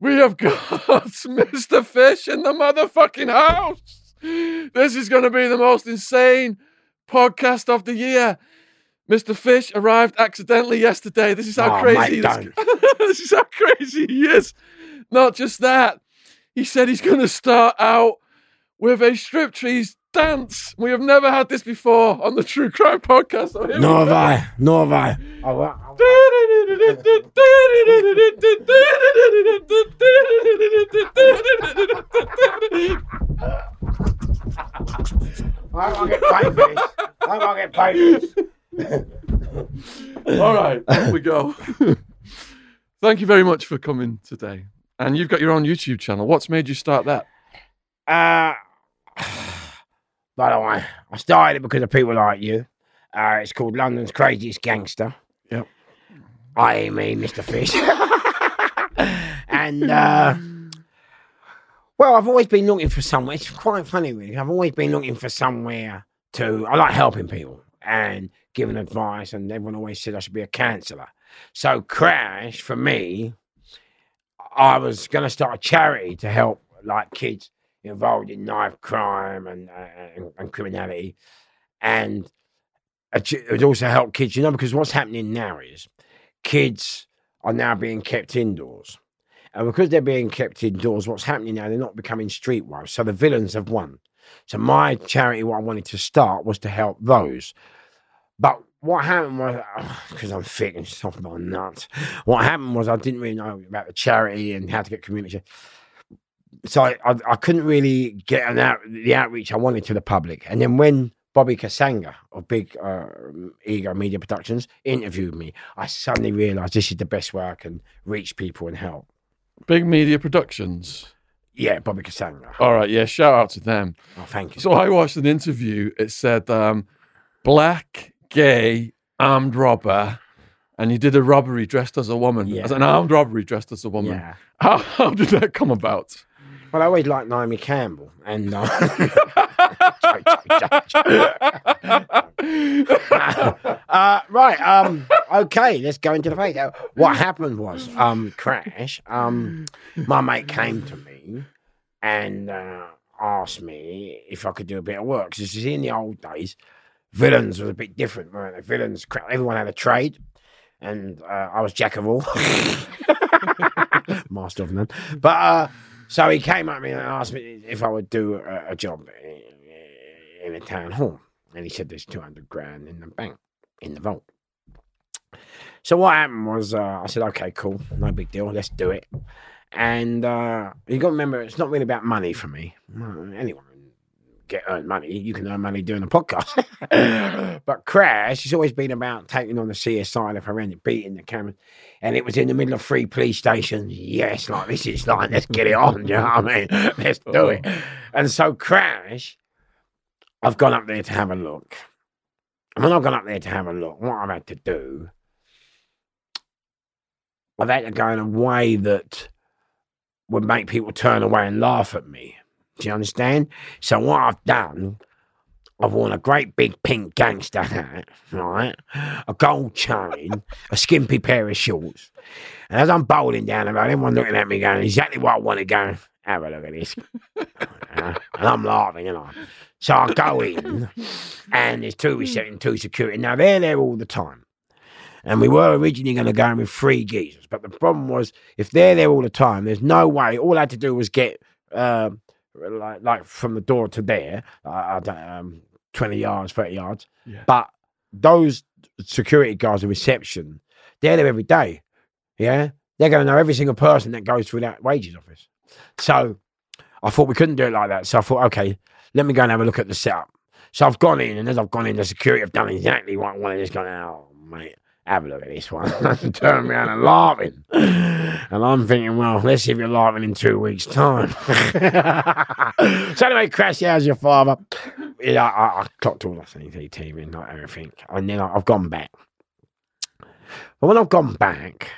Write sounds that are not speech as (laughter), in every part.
We have got (laughs) Mr. Fish in the motherfucking house. This is going to be the most insane podcast of the year. Mr. Fish arrived accidentally yesterday. This is how Oh, crazy mate, this, (laughs) this is how crazy he is. Not just that, he said he's going to start out with a striptease dance. We have never had this before on the True Crime Podcast. So Nor have. I. Nor have I. I wa- I- I won't get paid for this. I won't get paid for this. All right, here we go. Thank you very much for coming today. And you've got your own YouTube channel. What's made you start that? Uh, by the way, I started it because of people like you. Uh, it's called London's Craziest Gangster. Yep. I me, Mr. Fish. (laughs) and uh, well, I've always been looking for somewhere. It's quite funny, really. I've always been looking for somewhere to. I like helping people and giving advice, and everyone always said I should be a counsellor. So, Crash for me, I was going to start a charity to help like kids involved in knife crime and uh, and, and criminality, and it would also help kids. You know, because what's happening now is kids are now being kept indoors. And because they're being kept indoors, what's happening now, they're not becoming streetwise. So the villains have won. So my charity, what I wanted to start was to help those. But what happened was, (sighs) because I'm thick and soft my nuts, what happened was I didn't really know about the charity and how to get community. So I, I, I couldn't really get an out, the outreach I wanted to the public. And then when Bobby Kasanga of Big uh, Ego Media Productions interviewed me, I suddenly realised this is the best way I can reach people and help. Big Media Productions. Yeah, Bobby Kasanga. All right, yeah, shout out to them. Oh, thank you. So I watched an interview. It said um, black, gay, armed robber, and you did a robbery dressed as a woman, Yeah. as an armed robbery dressed as a woman. yeah. How, how did that come about? Well, I always liked Naomi Campbell. And uh, (laughs) uh, right. Um, okay, let's go into the face. What happened was, um, Crash, um, my mate came to me and uh, asked me if I could do a bit of work. Because in the old days, villains was a bit different, weren't they? Villains, everyone had a trade. And uh, I was jack of all, (laughs) master of none. But uh, so he came at me and asked me if I would do a, a job in, a town hall. And he said there's 200 grand in the bank, in the vault. So what happened was uh, I said, okay, cool, no big deal, let's do it. And uh, you got to remember, it's not really about money for me. Anyone get earn money. You can earn money doing a podcast. (laughs) but Crash, it's always been about taking on the CSI, the forensic, beating the camera. And it was in the middle of three police stations. Yes, like this is like, let's get it on. (laughs) You know what I mean? (laughs) Let's do it. Oh. And so Crash, I've gone up there to have a look. And when I've gone up there to have a look, what I've had to do, I've had to go in a way that would make people turn away and laugh at me. Do you understand? So what I've done, I've worn a great big pink gangster hat, right? A gold chain, a skimpy pair of shorts. And as I'm bowling down the road, everyone looking at me going, exactly what I want to go, have a look at this. Uh, (laughs) and I'm laughing, you know. So I go in, and there's two reception, two security. Now they're there all the time. And we were originally going to go in with three geezers. But the problem was, if they're there all the time, there's no way. All I had to do was get, um, like, like from the door to there, uh, I don't, um, 20 yards, 30 yards. Yeah. But those security guards in reception, they're there every day. Yeah. They're going to know every single person that goes through that wages office. So I thought we couldn't do it like that. So I thought, okay, let me go and have a look at the setup. So I've gone in, and as I've gone in, the security have done exactly what I wanted. Just gone, oh, mate, have a look at this one. Turn around and laughing. And I'm thinking, well, let's see if you're laughing in two weeks' time. (laughs) so anyway, Crash, how's your father? Yeah, I, I clocked all the CCTV and not everything. And then I, I've gone back. But when I've gone back,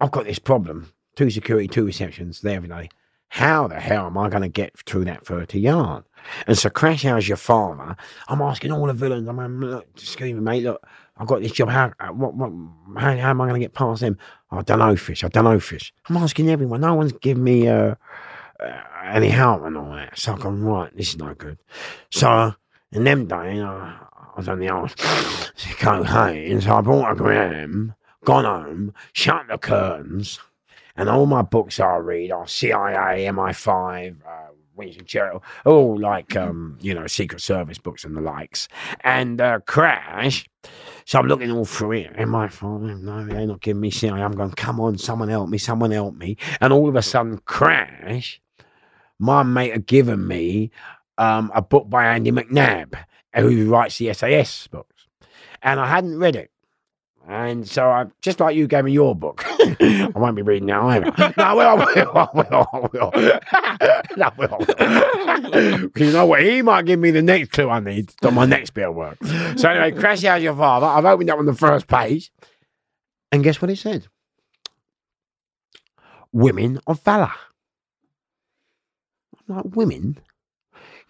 I've got this problem. Two security, two receptions there every day. How the hell am I going to get through that 30 yard? And so, Crash, how's your father? I'm asking all the villains. I'm look, excuse me, mate. Look, I've got this job. How, what, what, how, how am I going to get past them? I don't know, fish. I don't know, fish. I'm asking everyone. No one's giving me uh, uh, any help and all that. So I'm going, right, this is no good. So, in them days, I, I was on the old (sighs) cocaine. So I bought a gram, gone home, shut the curtains, and all my books I read are CIA, MI5, uh, Winston Churchill, all like, um, you know, Secret Service books and the likes. And uh, Crash. So I'm looking all through it. in my phone. no, they're not giving me CIA. I'm going, come on, someone help me, someone help me. And all of a sudden, Crash, my mate had given me um, a book by Andy McNab, who writes the SAS books. And I hadn't read it. And so I'm just like you gave me your book. (laughs) I won't be reading now either. No, I will, I will, I will, I will. (laughs) No, will, (laughs) you know what? He might give me the next clue I need on my next bit of work. So anyway, crash out your father. I've opened up on the first page. And guess what it said? Women of valor. I'm like, women?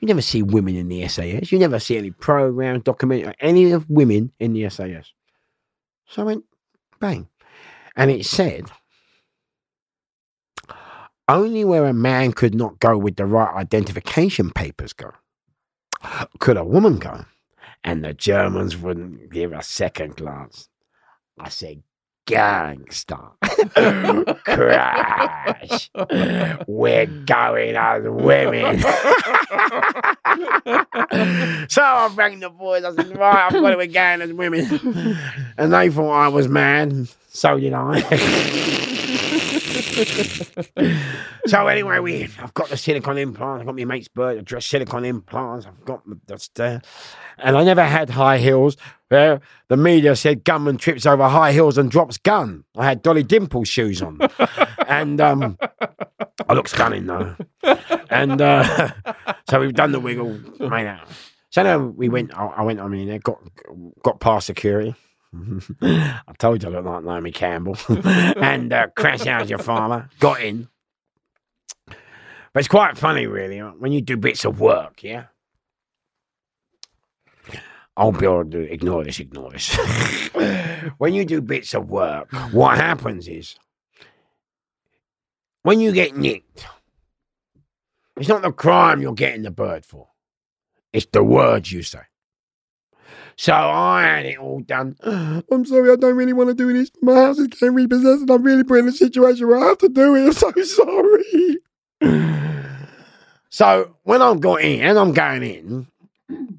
You never see women in the SAS. You never see any programs, documentary, any of women in the SAS. So I went, bang. And it said, only where a man could not go with the right identification papers go, could a woman go. And the Germans wouldn't give a second glance. I said, gangster. Crash. We're going as women. so I rang the boys. I said, right, I've got it, we're going as women. And they thought I was mad. So did I. so anyway, we I've got the silicone implants. I've got my mate's bird, I dress silicon implants. I've got the, there. And I never had high heels. Uh, the media said gunman trips over high heels and drops gun. I had Dolly Dimple shoes on. (laughs) and um, I look stunning though. And uh, (laughs) so we've done the wiggle, made out. So now we went. I, I went. I mean, there got got past security. (laughs) I told you I look like Naomi Campbell. and uh, crash out your farmer. Got in. But it's quite funny, really, when you do bits of work, yeah? I'll be able to ignore this, ignore this. (laughs) when you do bits of work, what happens is when you get nicked, it's not the crime you're getting the bird for, it's the words you say. So I had it all done. (gasps) I'm sorry, I don't really want to do this. My house is getting repossessed and I'm really put in a situation where I have to do it. I'm so (laughs) sorry. so when I got in and I'm going in,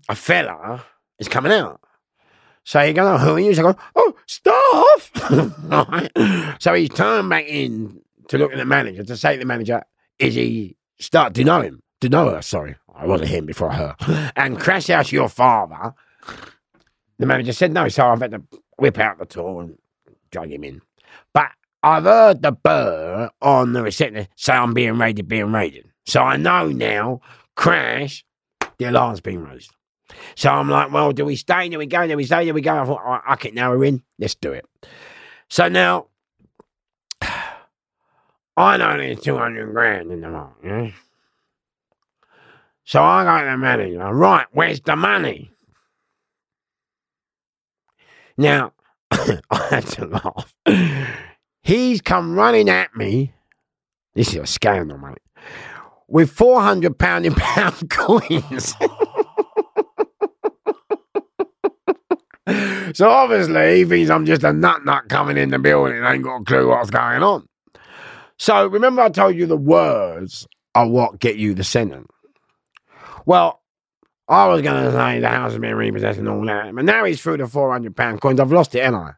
a fella is coming out. So he goes, oh, who are you? So I go, oh, staff. (laughs) so he's turned back in to look at the manager to say to the manager, is he start to know him? To know her, sorry. I wasn't him before her. And crash out your father. The manager said no, so I've had to whip out the tool and drag him in. But I've heard the burr on the reception say I'm being raided, being raided. So I know now, crash, the alarm's been raised. So I'm like, well, do we stay? Do we go? Do we stay? Do we go? I thought, all right, I can now we're in. Let's do it. So now, (sighs) I know there's 200 grand in the vault, yeah? So I go to the manager, right, where's the money? Now, (coughs) I had to laugh. He's come running at me. This is a scandal, mate. With 400 pound in pound (laughs) coins. (laughs) (laughs) so obviously he thinks I'm just a nut nut coming in the building and ain't got a clue what's going on. So remember I told you the words are what get you the sentence. Well, I was going to say the house has been repossessed and all that, but now he's through the four hundred pound coins. I've lost it, ain't I?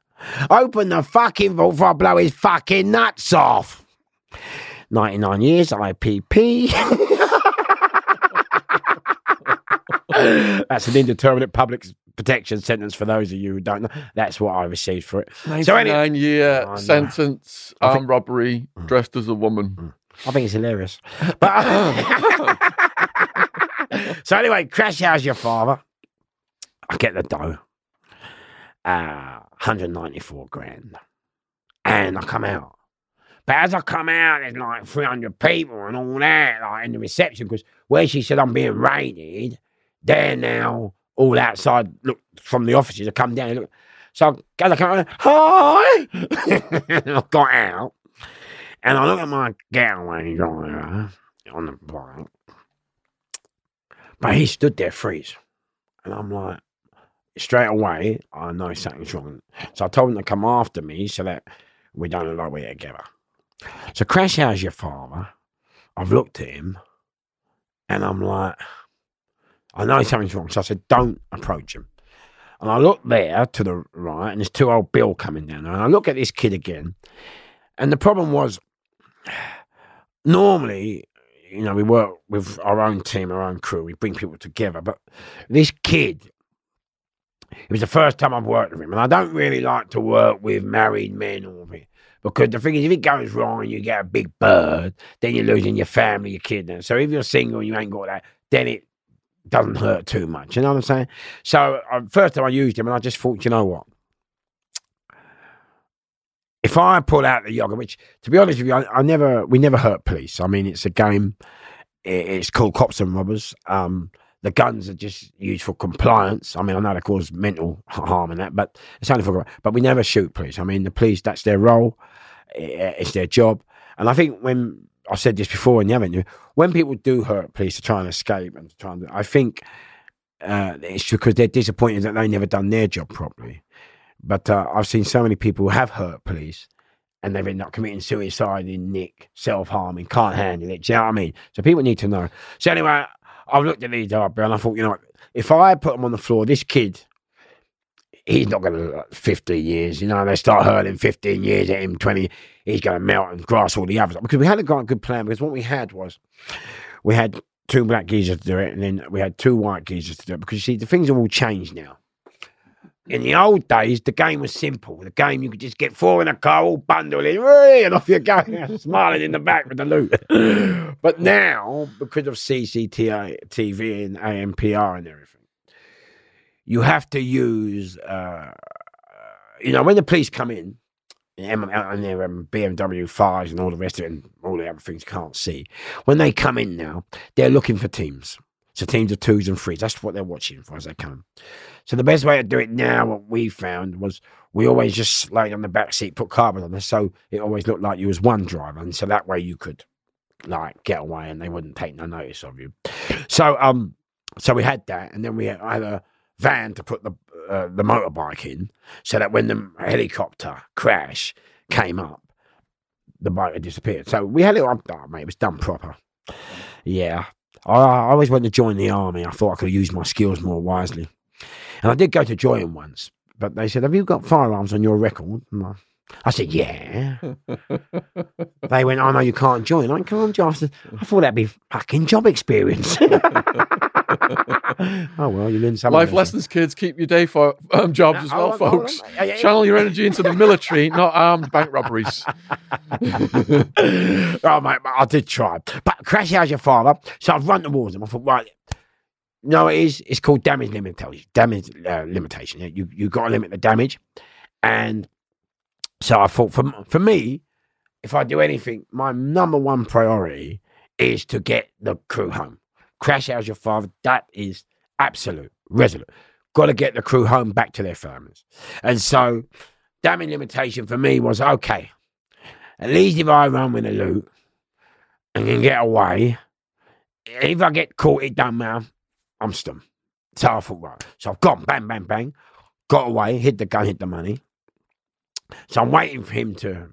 Open the fucking vault before I blow his fucking nuts off. Ninety nine years IPP. (laughs) That's an indeterminate public protection sentence for those of you who don't know. That's what I received for it. So anyway, 99 year know. sentence, I think- armed robbery, dressed as a woman. I think it's hilarious. But (laughs) so anyway, crash house your father. I get the dough. Uh, 194 grand. And I come out. But as I come out, there's like 300 people and all that, like in the reception, because where she said I'm being raided, they're now all outside, look, from the offices. I come down, look. So as I come out, hi! (laughs) I got out. And I look at my getaway driver on the block. But he stood there freeze. And I'm like, straight away, I know something's wrong. So I told him to come after me so that we don't look like we're together. So Crash How's your father? I've looked at him and I'm like, I know something's wrong. So I said, don't approach him. And I look there to the right, and there's two old Bill coming down. And I look at this kid again. And the problem was, (sighs) normally, you know, we work with our own team, our own crew, we bring people together. But this kid, it was the first time I've worked with him. And I don't really like to work with married men or me. Because the thing is, if it goes wrong and you get a big bird, then you're losing your family, your kid. So if you're single and you ain't got that, then it doesn't hurt too much. You know what I'm saying? So uh, first time I used him, and I just thought, you know what? If I pull out the yoga, which to be honest with you, I, I never, we never hurt police. I mean, it's a game. i- It's called cops and robbers. Um, the guns are just used for compliance. I mean, I know they cause mental harm and that, but it's only for. But we never shoot police. I mean, the police that's their role. I- It's their job. And I think when I said this before in the avenue, when people do hurt police to try and escape and try and, I think uh, it's because they're disappointed that they never done their job properly. But uh, I've seen so many people who have hurt police and they've ended up committing suicide in nick, self harming, can't handle it. Do you know what I mean? So people need to know. So anyway, I've looked at these up and I thought, you know, if I put them on the floor, this kid, he's not going to 15 years. You know, they start hurling 15 years at him, 20, he's going to melt and grass all the others. Because we had a quite good plan because what we had was we had two black geezers to do it and then we had two white geezers to do it. Because you see, the things have all changed now. In the old days, the game was simple. The game, you could just get four in a car, all bundle in, and off you go, (laughs) smiling in the back with the loot. (laughs) but now, because of CCTV and ANPR and everything, you have to use, uh, you know, when the police come in, and their um, BMW 5s and all the rest of it, and all the other things you can't see, when they come in now, they're looking for teams. So teams of twos and threes. That's what they're watching for as they come. So the best way to do it now, what we found was we always just laid on the back seat, put carbon on there, so it always looked like you was one driver, and so that way you could like get away and they wouldn't take no notice of you. So um, so we had that, and then we had, a van to put the uh, the motorbike in, so that when the helicopter crash came up, the bike had disappeared. So we had it oh, mate, it was done proper. Yeah. I, I always wanted to join the army. I thought I could use my skills more wisely. And I did go to join once, but they said, Have you got firearms on your record? And I, I said, Yeah. they went, I know you can't join. I can't join. I, said, I thought that'd be fucking job experience. (laughs) oh, well, you learn something. Life lessons, kids. Keep your day for um, jobs as Oh, well, hold on, hold on. folks. Yeah, yeah, yeah. Channel your energy into the military, (laughs) not armed bank robberies. (laughs) oh, mate, I did try. But Crash How's your father? So I've run towards him. I thought, right, no, it is. It's called damage limitation. Damage uh, limitation. You you got to limit the damage, and so I thought for for me, if I do anything, my number one priority is to get the crew home. Crash How's your father? That is absolute, resolute. Got to get the crew home back to their families, and so damning limitation for me was okay. At least if I run with a loot and can get away, if I get caught, it don't matter. I'm stum. So I thought, right. So I've gone, bang, bang, bang. got away, hid the gun, hid the money. So I'm waiting for him to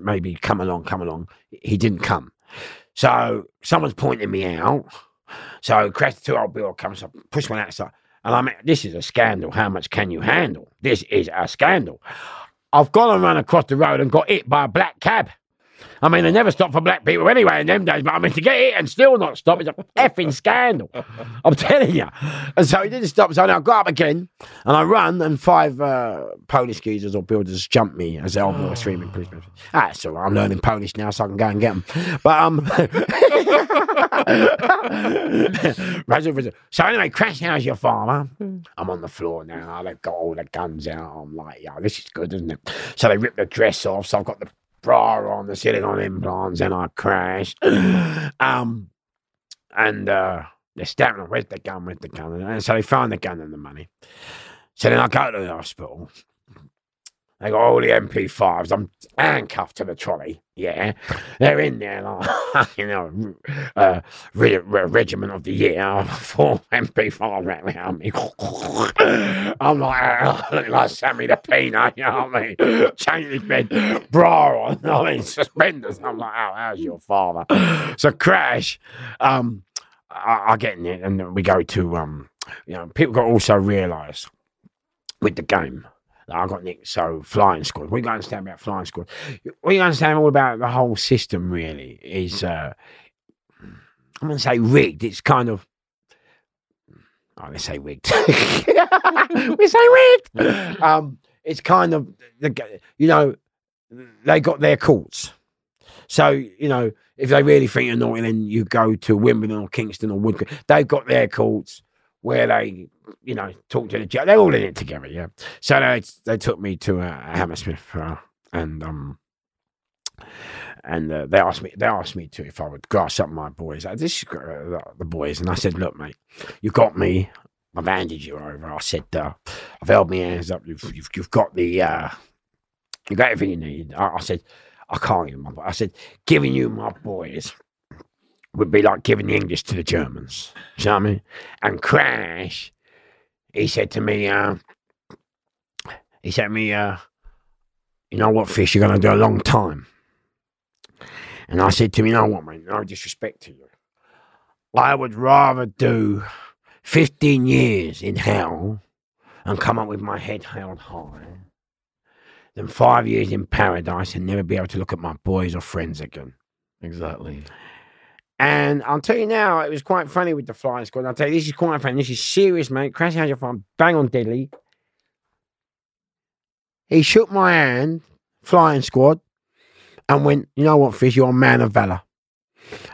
maybe come along, come along. He didn't come. So someone's pointing me out. So crash two old bill comes up, push one outside. And I'm this is a scandal. How much can you handle? This is a scandal. I've gone and run across the road and got hit by a black cab. I mean, they never stop for black people anyway in them days, but I mean, to get it and still not stop is a effing scandal. I'm telling you. And so he didn't stop. So now I got up again and I run, and five uh, Polish geezers or builders jumped me as they all were screaming. Police, police. Ah, so I'm learning Polish now, so I can go and get them. But, um, (laughs) so anyway, crash how's your farmer? I'm on the floor now. They've got all the guns out. I'm like, yeah, this is good, isn't it? So they rip the dress off. So I've got the bra on, the silicone implants, and I crashed. (gasps) um, and uh, they're stabbing, where's the gun, where's the gun? And so they found the gun and the money. So then I go to the hospital. They got all the MP5s. I'm handcuffed to the trolley. Yeah, they're in there, like, (laughs) you know, uh, re- re- regiment of the year, (laughs) four MP5 right around me. (laughs) I'm like, uh, looking like Sammy the Peanut, you know what I mean? Change bed, bra on, I mean, suspenders. I'm like, oh, how's your father? So, crash. Um, I, I get in it, and we go to, um, you know, people got also realise with the game. I got nicked, so flying squad. We got to understand about flying squad. We understand all about the whole system. Really, is uh, I'm going to say rigged. It's kind of. Oh, let's say rigged. (laughs) we say rigged. (laughs) Um, it's kind of the you know they got their courts. So you know if they really think you're naughty, then you go to Wimbledon or Kingston or Woodcote. They've got their courts where they, you know, talk to the judge. They're all in it together, yeah. So they they took me to uh, Hammersmith, uh, and um, and uh, they asked me they asked me to if I would grass up my boys. Uh, this is uh, the boys, and I said, look, mate, you got me. I've handed you over. I said, uh, I've held my hands up. You've you've, you've got the uh, you got everything you need. I, I said, I can't give my. I said, giving you my boys would be like giving the English to the Germans. You know what I mean? And Crash, he said to me, uh, he said to me, uh, you know what, Fish, you're going to do a long time. And I said to him, you know what, mate, no disrespect to you. I would rather do 15 years in hell and come up with my head held high than five years in paradise and never be able to look at my boys or friends again. Exactly. And I'll tell you now, it was quite funny with the flying squad. I'll tell you, this is quite funny. This is serious, mate. Crash How's Your Farm, bang on diddly. He shook my hand, flying squad, and went, You know what, Fish, you're a man of valor.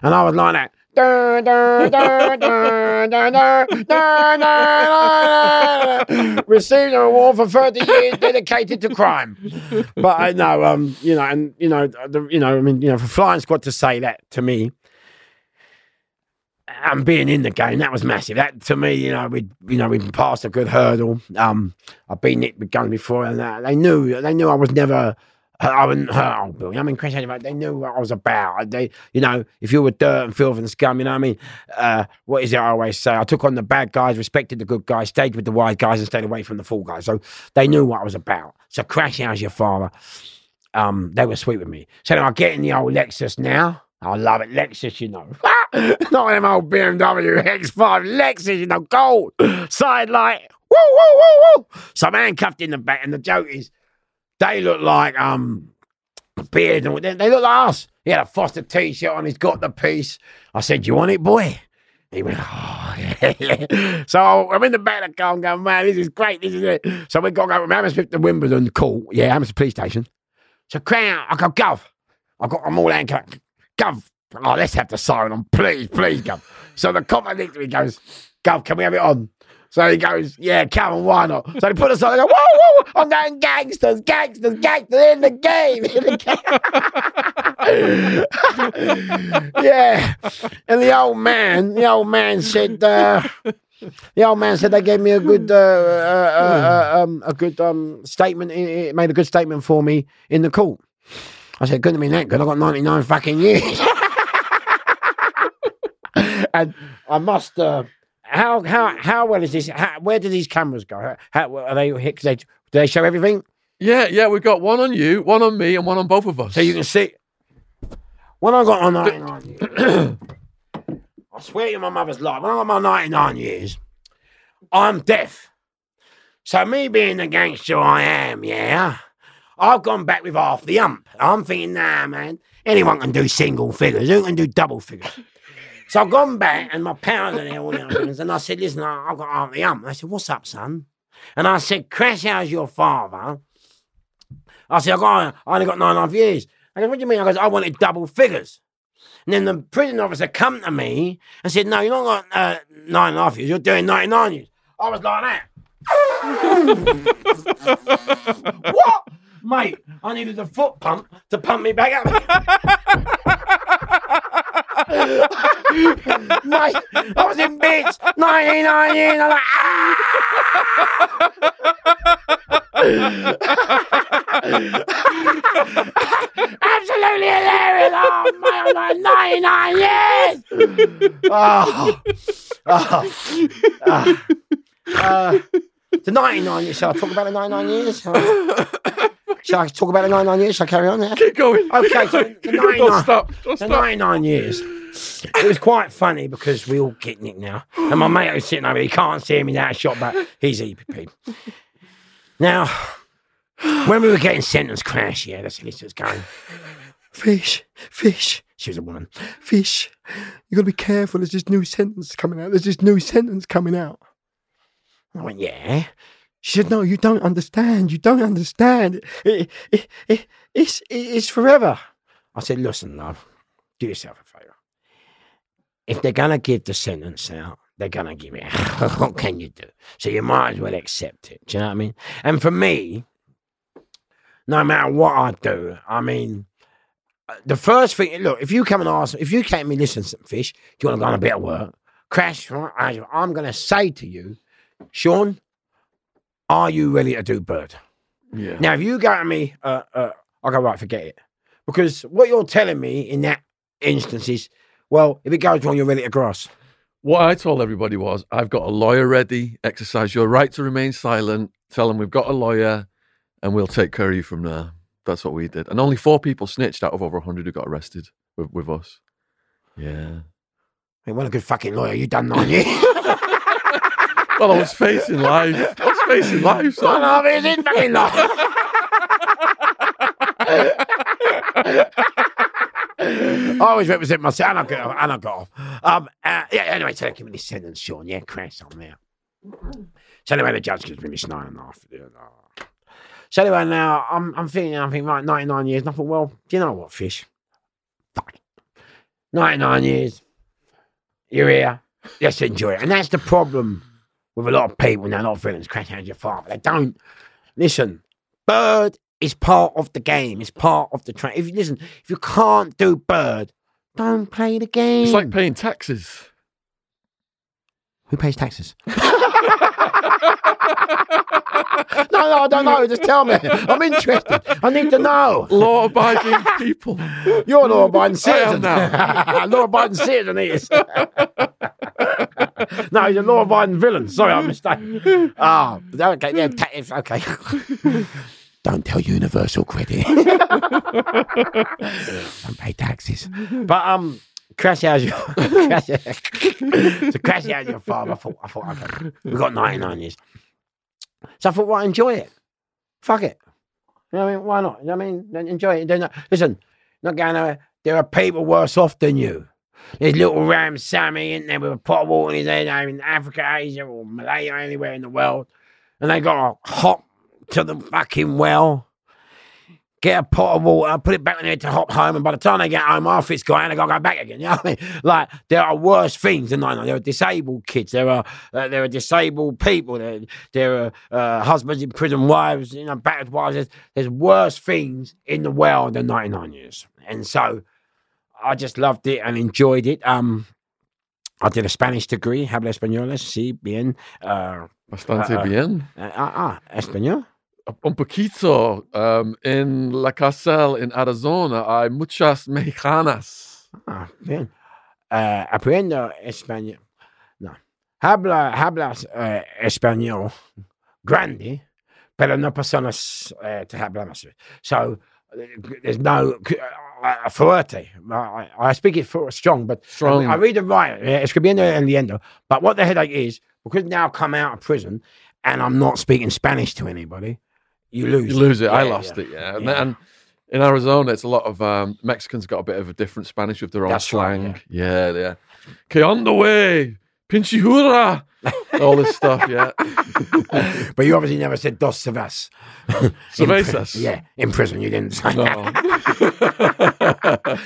And I was like that. (laughs) Received an award for 30 years dedicated to crime. But uh, I know, um, you know, and you know, the, you know, I mean, you know, for flying squad to say that to me, and being in the game, that was massive. That to me, you know, we you know we passed a good hurdle. Um, I've been nicked with guns before, and uh, they knew they knew I was never. I wouldn't hurt old Bill. I mean, Chris, they knew what I was about. They, you know, if you were dirt and filth and scum, you know what I mean? Uh, what is it I always say? I took on the bad guys, respected the good guys, stayed with the wise guys, and stayed away from the fool guys. So they knew what I was about. So crash how's your father? Um, they were sweet with me. So I get in the old Lexus now. I love it. Lexus, you know. (laughs) Not them old BMW X5. Lexus, you know, gold. Side light. Woo, woo, woo, woo. So I'm handcuffed in the back. And the joke is, they look like um beard and they, they look like us. He had a Foster t-shirt on. He's got the piece. I said, you want it, boy? He went, oh, (laughs) yeah. So I'm in the back of the car and going, man, this is great. This is it. So we got to go from Hammersmith to Wimbledon. Cool. Yeah, Hammersmith police station. So crown, I go, Gov. I got, I'm all handcuffed. Gov, oh, let's have the siren on, please, please, Gov. So the cop next to me goes, Gov, can we have it on? So he goes, yeah, come on, why not? So they put us on. I go, whoa, whoa, whoa, I'm going gangsters, gangsters, gangsters in the game. In the game. (laughs) yeah. And the old man, the old man said, uh, the old man said they gave me a good, uh, uh, uh, um, a good um, statement. It made a good statement for me in the court. I said, couldn't have been that good. I've got 99 fucking years. (laughs) and I must, uh, how how how well is this? How, where do these cameras go? How, are they? They, do they show everything? Yeah, yeah, we've got one on you, one on me, and one on both of us. So you can see. When I got my 99 years, (coughs) I swear to my mother's life, when I got my 99 years, I'm deaf. So me being the gangster I am, yeah, I've gone back with half the ump. I'm thinking, nah, man, anyone can do single figures. Who can do double figures? So I've gone back and my parents are there, all the and I said, listen, I- I've got Auntie ump. They said, what's up, son? And I said, Crash, how's your father? I said, I, got, I only got nine and a half years. I go, what do you mean? I goes, I wanted double figures. And then the prison officer come to me and said, no, you're not got uh, nine and a half years. You're doing 99 years. I was like that. (laughs) what? Mate, I needed a foot pump to pump me back up. Mate, I was in bits, 99 years. I'm like, Absolutely hilarious. Oh, mate, I'm like 99 years. Oh, oh, oh. Uh, the 99 years. Shall I talk about the 99 years? Shall I, talk about the 99 years? Shall I carry on there? Keep going. Okay, so the Don't 99 stop. Don't the stop. 99 years. It was quite funny because we all get nicked now. And my mate was sitting over there, he can't see me now, shot but He's EPP. Now, when we were getting sentenced crash, yeah, the solicitor's going, Fish, fish, she was a woman. fish. You got to be careful. There's this new sentence coming out. There's this new sentence coming out. I went, yeah. She said, "No, you don't understand. You don't understand. It, it, it, it's it's forever." I said, listen, love, do yourself a favour. If they're going to give the sentence out, they're going to give it (laughs) what can you do? So you might as well accept it. Do you know what I mean? And for me, no matter what I do, I mean, uh, the first thing, look, if you come and ask, if you came to me, listen, fish, do you want to go on a bit of work? Crash, I'm going to say to you, Sean, are you ready to do bird? Yeah. Now, if you go to me, uh, uh, I go, right, forget it. Because what you're telling me in that instance is, well, if it goes wrong, you're ready to grass. What I told everybody was, I've got a lawyer ready. Exercise your right to remain silent. Tell them we've got a lawyer, and we'll take care of you from there. That's what we did. And only four people snitched out of over hundred who got arrested with, with us. Yeah. Hey, what a good fucking lawyer. You done nine years. (laughs) Well, I was facing life. (laughs) I was facing life. So I know, but it is fucking life. I always represent myself, and I got off. And I got off. Um, uh, yeah, anyway, so give me this sentence, Sean. Yeah, crash on there. So anyway, the judge gives me this nine and a half. So anyway, now I'm I'm thinking, I'm thinking, right, 99 years. I thought, well, do you know what, fish? Fuck 99 years. You're here. Let's enjoy it. And that's the problem with a lot of people now, a lot of villains crashing out your father. They don't listen. Bird is part of the game. It's part of the train. If you listen, if you can't do bird, don't play the game. it's like paying taxes. who pays taxes? (laughs) no, no, I don't know. Just tell me. I'm interested. I need to know. Law-abiding people. (laughs) You're a law-abiding I citizen. am (laughs) law-abiding citizen, he is. No, he's a law-abiding villain. Sorry, I mistaken. (laughs) Ah, okay, yeah, okay. (laughs) Don't tell Universal Credit. (laughs) Don't pay taxes. But um, crash out your crash, so crash out your father. I thought, I thought, okay, we've got 99 years. So I thought, well, enjoy it. Fuck it. You know what I mean? Why not? You know what I mean? Enjoy it. Don't Listen, not going to. There are people worse off than you. There's little Ram Sammy in there with a pot of water in his head over in Africa, Asia, or Malaya, anywhere in the world. And they got to hop to the fucking well, get a pot of water, put it back in there to hop home. And by the time they get home, half it's gone and they got to go back again. (laughs) You know what I mean? Like, there are worse things than 99. There are disabled kids. There are uh, there are disabled people. There, there are uh, husbands in prison, wives, you know, battered wives. There's, there's worse things in the world than 99 years. And so I just loved it and enjoyed it. Um, I did a Spanish degree, habla español, sí, bien. Uh, Bastante Uh, uh. bien. uh, ah, español. Un poquito. Um, en la cárcel en Arizona hay muchas mexicanas. Ah, bien. Uh, aprendo español. No. habla, hablas español grande, pero no personas te hablamos. So uh, there's no uh, fuerte. I, I speak it for strong, but Strong. I read it right. eh, Escribiendo en liendo. But what the headache is, because now I've come out of prison and I'm not speaking Spanish to anybody, you lose. You lose it. I Yeah, lost yeah. it. Yeah. And, Yeah. and in Arizona, it's a lot of um, Mexicans got a bit of a different Spanish with their own That's right, slang. yeah. yeah, Que on the way, pinche hura, all this stuff. Yeah, (laughs) But you obviously never said dos (laughs) pri- Cervezas? Yeah, in prison you didn't say no. (laughs)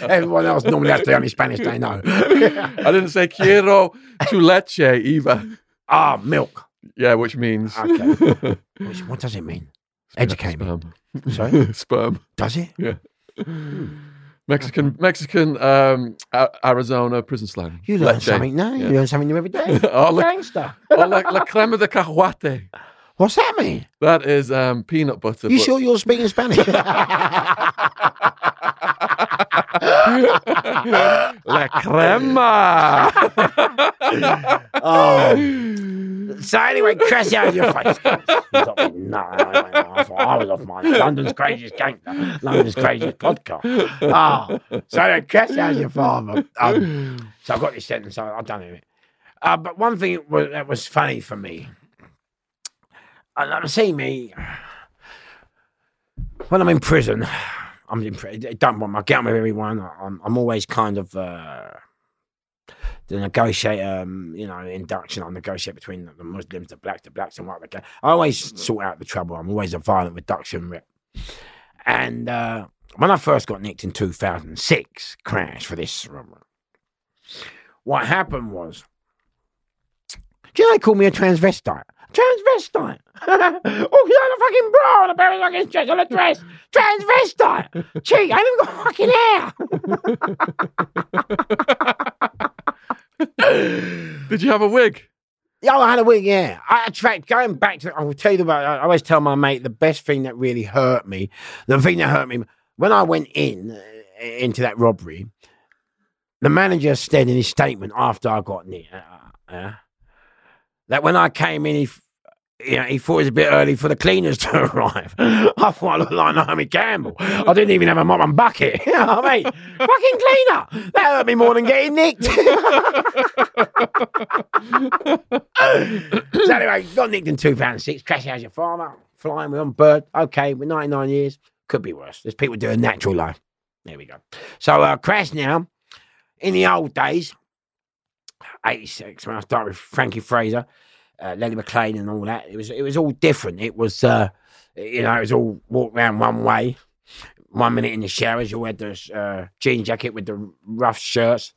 Everyone else normally has the only Spanish they know. I didn't say quiero tu leche either. Ah, milk. Yeah, which means Okay. Which, what does it mean? Educate me. Sorry? sperm. Does it? Yeah. Mexican, Mexican, um, A- Arizona prison slang. You learn Leche. something now. You Yeah. learn something new every day. (laughs) Oh, Gangster. oh, la, la crema de cacahuate. (laughs) What's that mean? That is um, peanut butter. You but- sure you're speaking Spanish? (laughs) La crema. (laughs) oh. So anyway, crash out of your face. No, I was off my London's craziest gangster, London's craziest podcast. Oh, so anyway, crash out of your father. Um, so I got this sentence. I, I've done it. Uh, but one thing that was funny for me. And I'm see me when I'm in prison. I'm in prison. Don't want my get on with everyone. I'm, I'm always kind of. Uh, the negotiate, um, you know, induction. I negotiate between the Muslims, the blacks, the blacks, and white. Okay, I always sort out the trouble. I'm always a violent reduction rep. And uh, when I first got nicked in 2006, crash for this. What happened was, do you know they called me a transvestite? Transvestite. (laughs) oh, you had a fucking bra and a pair of fucking dress on a dress. Transvestite. Gee, I even got fucking hair. (laughs) Did you have a wig? Yeah, I had a wig, yeah. I, in fact, going back to, I will tell you about, I always tell my mate the best thing that really hurt me, the thing that hurt me, when I went in, uh, into that robbery, the manager said in his statement after I got in, uh, uh, that when I came in, he, you know, he thought it was a bit early for the cleaners to (laughs) arrive. I thought I looked like Naomi Campbell. I didn't even have a mop and bucket. (laughs) You know what I mean? Fucking cleaner. That hurt me more than getting nicked. (laughs) so anyway, got nicked in 2006. Crash out your farmer. Flying with on bird. Okay, we're 99 years. Could be worse. There's people doing natural life. There we go. So uh, crash now. In the old days, 86 when I started with Frankie Fraser, uh, Lenny McLean, and all that. It was it was all different. It was uh, you know it was all walk around one way. One minute in the showers, you had the uh, jean jacket with the rough shirts,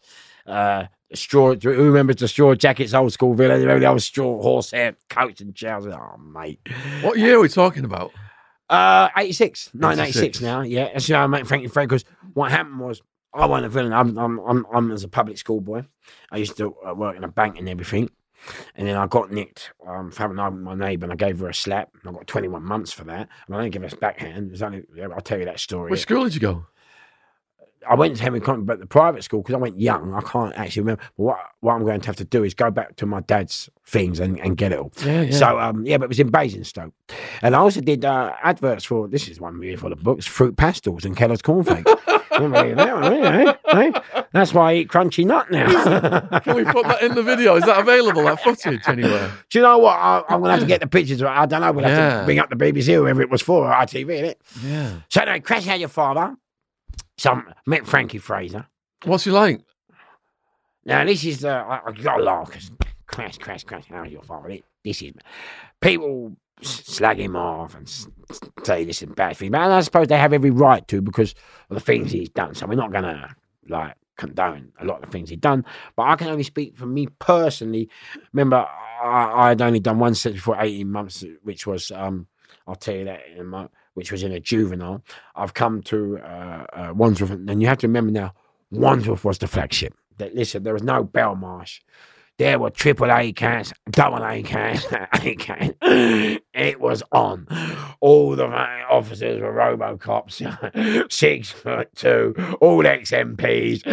uh, the straw. Who remembers the straw jackets, old school villa? You know, the old straw horsehair coats and trousers. Oh, mate. What year are we talking about? Uh, 86, 1986 86. now. Yeah, that's how I met Frankie Frank. Because what happened was, I wasn't a villain. I'm, I'm, I'm, I'm as a public school boy. I used to uh, work in a bank and everything. And then I got nicked um, for having an my neighbour and I gave her a slap. I got 21 months for that. And I didn't give her a backhand. It was only, I'll tell you that story. Which school did you go? I went to Henry Conant, but the private school, because I went young, I can't actually remember. What, what I'm going to have to do is go back to my dad's things and, and get it all. Yeah, yeah. So, um, yeah, but it was in Basingstoke. And I also did uh, adverts for, this is one really for the books, Fruit Pastilles and Kellogg's Cornflakes. (laughs) Couldn't believe that one? That's why I eat crunchy nut now. Can we put that in the video? Is that available? That footage anywhere? Do you know what? I, I'm going to have to get the pictures. I don't know. We'll have Yeah. to bring up the BBC, whoever it was for, ITV, innit? Yeah. So, anyway, crash out your father. So, I met Frankie Fraser. What's he like? Now this is uh, I, I got to laugh because crash, crash, crash. How's your father? This is people slag him off and say this is bad thing, and I suppose they have every right to because of the things he's done. So we're not gonna like condone a lot of the things he's done, but I can only speak for me personally. Remember, I, I'd only done one sentence for eighteen months, which was um, I'll tell you that in a moment, which was in a juvenile. I've come to uh, uh, Wandsworth, and you have to remember now, Wandsworth was the flagship. That listen, there was no Belmarsh. There were triple A cats, double A cats, A cats. It was on. All the officers were Robocops, (laughs) six foot two, all ex MPs,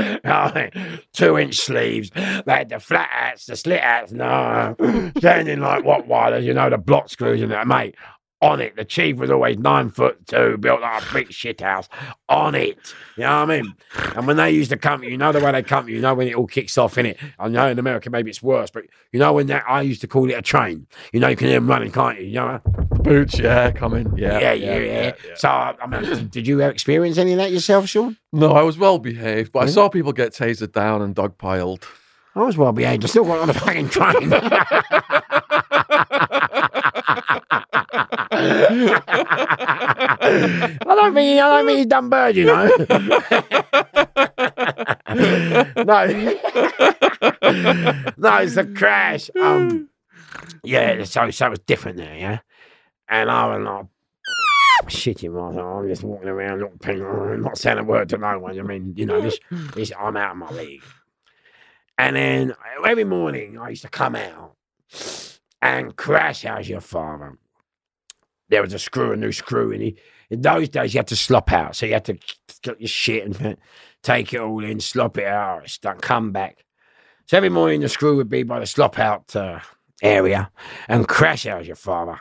(laughs) two inch sleeves. They had the flat hats, the slit hats, no, (laughs) standing like Rottweilers, you know, the block screws and that, mate. On it, the chief was always nine foot two, built like a big shit house. On it, you know what I mean? And when they used to come, you know the way they come, you know when it all kicks off in it. I know in America maybe it's worse, but you know when that I used to call it a train. You know you can hear them running, can't you? You know? Boots, yeah, coming. Yeah, Yeah, yeah, yeah. So I mean, did you experience any of that yourself, Sean? No, I was well behaved, but I saw people get tasered down and dogpiled. I was well behaved. I still got on the fucking train. I don't mean I don't mean he's done bird, you know. no, no, it's a crash. Um, yeah, so so it was different there, yeah. And I was like, shitting myself. I'm just walking around, looking, not saying a word to no one. I mean, you know, this, this I'm out of my league. And then every morning I used to come out and crash how's your father. There was a screw, a new screw, and he, in those days you had to slop out, so you had to get your shit and (laughs) take it all in, slop it out, stuff, come back. So every morning the screw would be by the slop out uh, area and crash how's your father.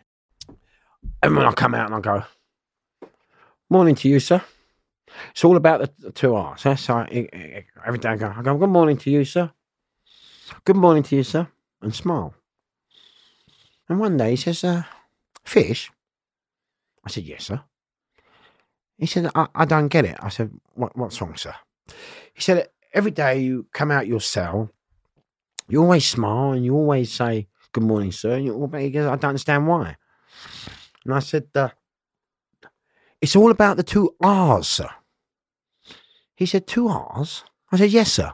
And when I come out and I go, morning to you, sir. It's all about the, two R's. Huh? So I, I- every day I go, I go, good morning to you, sir. Good morning to you, sir. And smile. And one day he says, uh, fish? I said, yes, sir. He said, I, I don't get it. I said, what, what's wrong, sir? He said, every day you come out your cell, you always smile and you always say, good morning, sir. And you, he goes, I don't understand why. And I said, uh, It's all about the two R's, sir. He said, Two R's? I said, Yes, sir.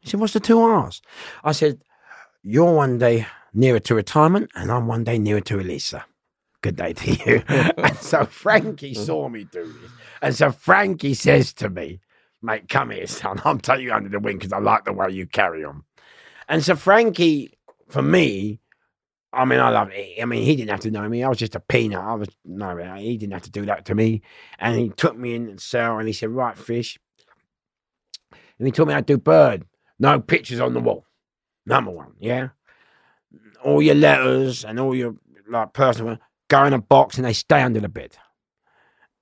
He said, What's the two R's? I said, You're one day nearer to retirement, and I'm one day nearer to release, sir. Good day to you. (laughs) and so Frankie saw me do this. And so Frankie says to me, Mate, come here, son. I'm taking you under the wing because I like the way you carry on. And so Frankie, for me, I mean, I love it. I mean, he didn't have to know me. I was just a peanut. I was no, he didn't have to do that to me. And he took me in the cell and he said, "Right, fish." And he told me how to do bird. No pictures on the wall. Number one, yeah. All your letters and all your like personal go in a box and they stay under the bed.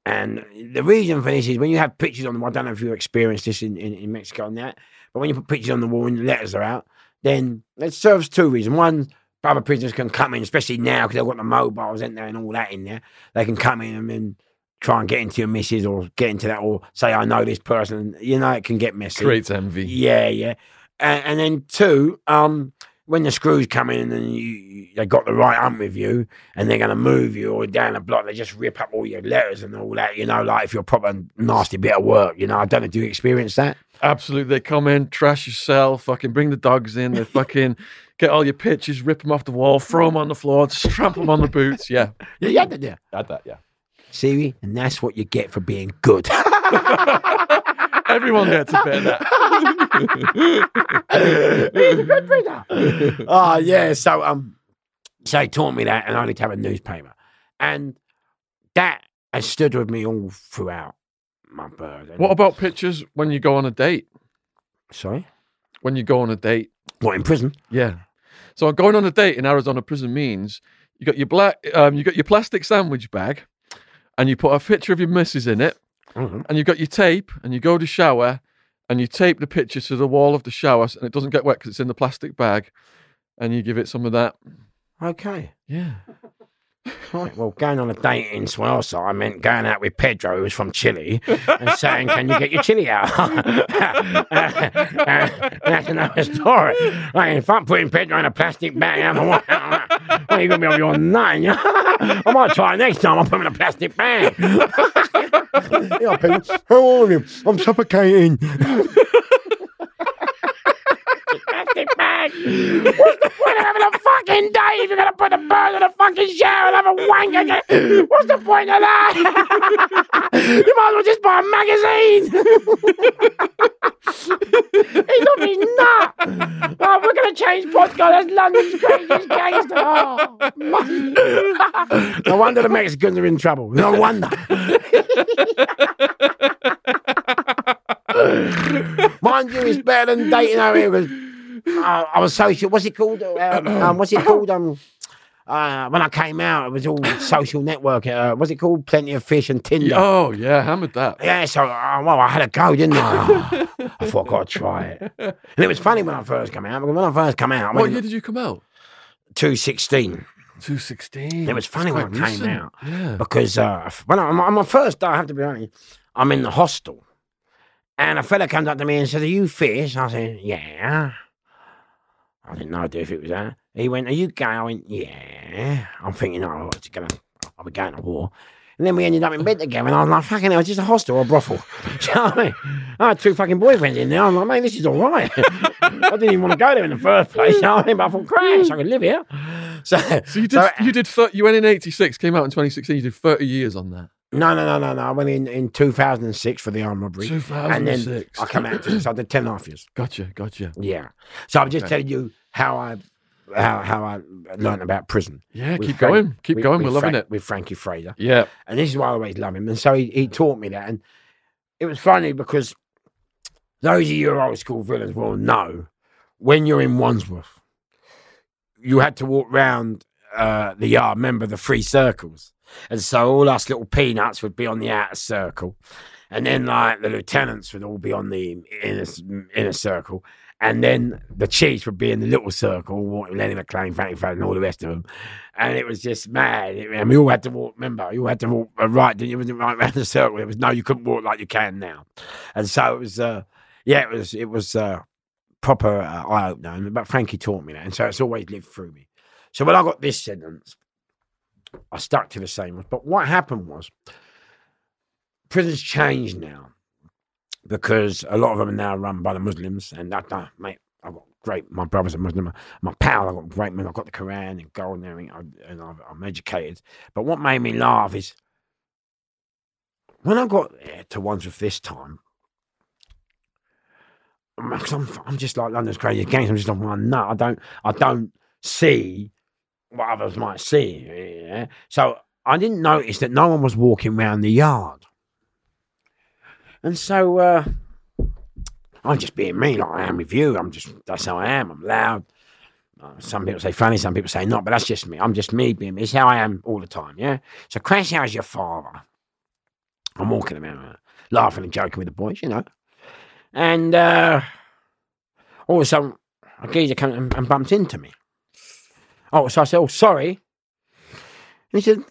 And the reason for this is when you have pictures on the wall. I don't know if you experienced this in, in, in Mexico and that, but when you put pictures on the wall and the letters are out, then it serves two reasons. One, other prisoners can come in, especially now because they've got the mobiles in there and all that in there. They can come in and then try and get into your missus or get into that or say, I know this person. You know, it can get messy. Creates envy. Yeah, yeah. And, and then two, um, when the screws come in and you, you they got the right arm with you and they're going to move you or down the block, they just rip up all your letters and all that, you know, like if you're a proper nasty bit of work, you know. I don't know, do you experience that? Absolutely. They come in, trash your cell, fucking bring the dogs in, they (laughs) fucking get all your pictures, rip them off the wall, throw them on the floor, strap them on the boots. Yeah. (laughs) Yeah, yeah, yeah, yeah. Had that, yeah. See, and that's what you get for being good. (laughs) Everyone gets a bit of that. He's a good breeder. oh yeah. So um, so he taught me that, and I need to have a newspaper, and that has stood with me all throughout my bird. What about pictures when you go on a date? Sorry. When you go on a date? What in prison? Yeah. So going on a date in Arizona prison means you got your black, um, you got your plastic sandwich bag, and you put a picture of your missus in it, Mhm. and you've got your tape, and you go to shower, and you tape the picture to the wall of the shower, and it doesn't get wet because it's in the plastic bag, and you give it some of that. Okay. Yeah. Right. Well, going on a date in Swaleside, I meant going out with Pedro, who was from Chile, and saying, "Can you get your chili out?" (laughs) That's another story. Like, if I'm putting Pedro in a plastic bag, I'm well, you gonna be on your nine? (laughs) I might try next time. I'll put him in a plastic bag. (laughs) Yeah, Pedro, how are you? I'm suffocating. plastic bag. What's the point of having a fucking day if you're gonna put the bird in a fucking shower and have a wank again? What's the point of that? (laughs) you might as well just buy a magazine. He's off his nut. Oh, we're gonna change podcast. That's London's greatest gangster. Oh, no wonder the Mexicans are in trouble. No wonder. (laughs) Mind you, it's better than dating over here because uh, I was. What's it called? Um, um, what's it called? Um, uh, when I came out, it was all social network. Uh, what's it called? Plenty of fish and Tinder. Oh yeah, hammered that. Yeah, so uh, well, I had a go, didn't I? (laughs) I thought I got to try it, and it was funny when I first came out. Because when I first came out, I What year did you come out? two sixteen. Two sixteen. It was funny when I came out. Yeah. because uh, when I, on my- on my first day, I have to be honest, I'm in the hostel, and a fella comes up to me and says, "Are you fish?" I said, "Yeah." I didn't know if it was that. He went, "Are you gay?" I went, "Yeah." I'm thinking, "Oh, it's gonna, I'll be going to war." And then we ended up in bed together, and I was like, "Fucking hell, it's just a hostel or a brothel." (laughs) You know what I mean? I had two fucking boyfriends in there. I'm like, "Man, this is all right." (laughs) I didn't even want to go there in the first place. You know what I mean? But I thought, "Crash, I could live here." (laughs) So, So you did. so- you did. You went in eighty six. Came out in twenty sixteen. You did thirty years on that. No, no, no, no, no. I went in in 2006 for the armed robbery. Two And then. I come out to so I did 10 and a half years. Gotcha. Gotcha. Yeah. So I'm just Okay. telling you how I how how I learned about prison. Yeah. Keep Frank- going. Keep with- going. with We're loving Frank- it. With Frankie Fraser. Yeah. And this is why I always love him. And so he, he taught me that. And it was funny because those of you old school villains will know when you're in Wandsworth, you had to walk round uh, the yard, remember the three circles. And so all us little peanuts would be on the outer circle. And then like the lieutenants would all be on the inner, inner circle. And then the chiefs would be in the little circle, Lenny McLean, Frankie Fraser, and all the rest of them. And it was just mad. And we all had to walk, remember, you all had to walk right, didn't you? It wasn't right around the circle. It was no, you couldn't walk like you can now. And so it was, uh, yeah, it was, it was uh, proper uh, eye opener. But Frankie taught me that. And so it's always lived through me. So when I got this sentence, I stuck to the same one. But what happened was, prisons changed now because a lot of them are now run by the Muslims. And that, uh, mate, I've got great, my brother's a Muslim, my pal, I've got great men, I've got the Quran and gold and everything, I- and I've, I'm educated. But what made me laugh is when I got to Wandsworth this time, I'm, I'm, just like London's crazy gangs. I'm just on one nut. I don't, I don't see what others might see. Yeah? So I didn't notice that no one was walking around the yard. And so uh, I'm just being me, like I am with you. I'm just that's how I am. I'm loud. Uh, some people say funny, some people say not, but that's just me. I'm just me being me. It's how I am all the time. Yeah. So Crash, how's your father? I'm walking around, laughing and joking with the boys, you know. And uh, all of a sudden, a geezer came and, and into me. Oh, so I said, "Oh, sorry." And he said,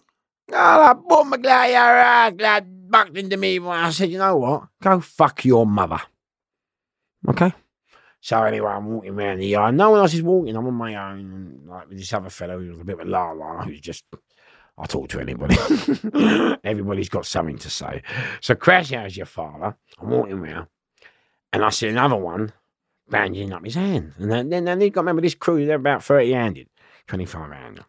"Oh, boy McGlad, you're glad bucked into me." Well, I said, "You know what? Go fuck your mother." Okay. So anyway, I'm walking around the yard. No one else is walking. I'm on my own, and like with this other fellow who was a bit of a la la, who's just. I talk to anybody. (laughs) Everybody's got something to say. So Crash, how's your father? I'm walking around, and I see another one bandaging up his hand. And then, then, then you've got remember this crew, they're about 30 handed, 25 handed.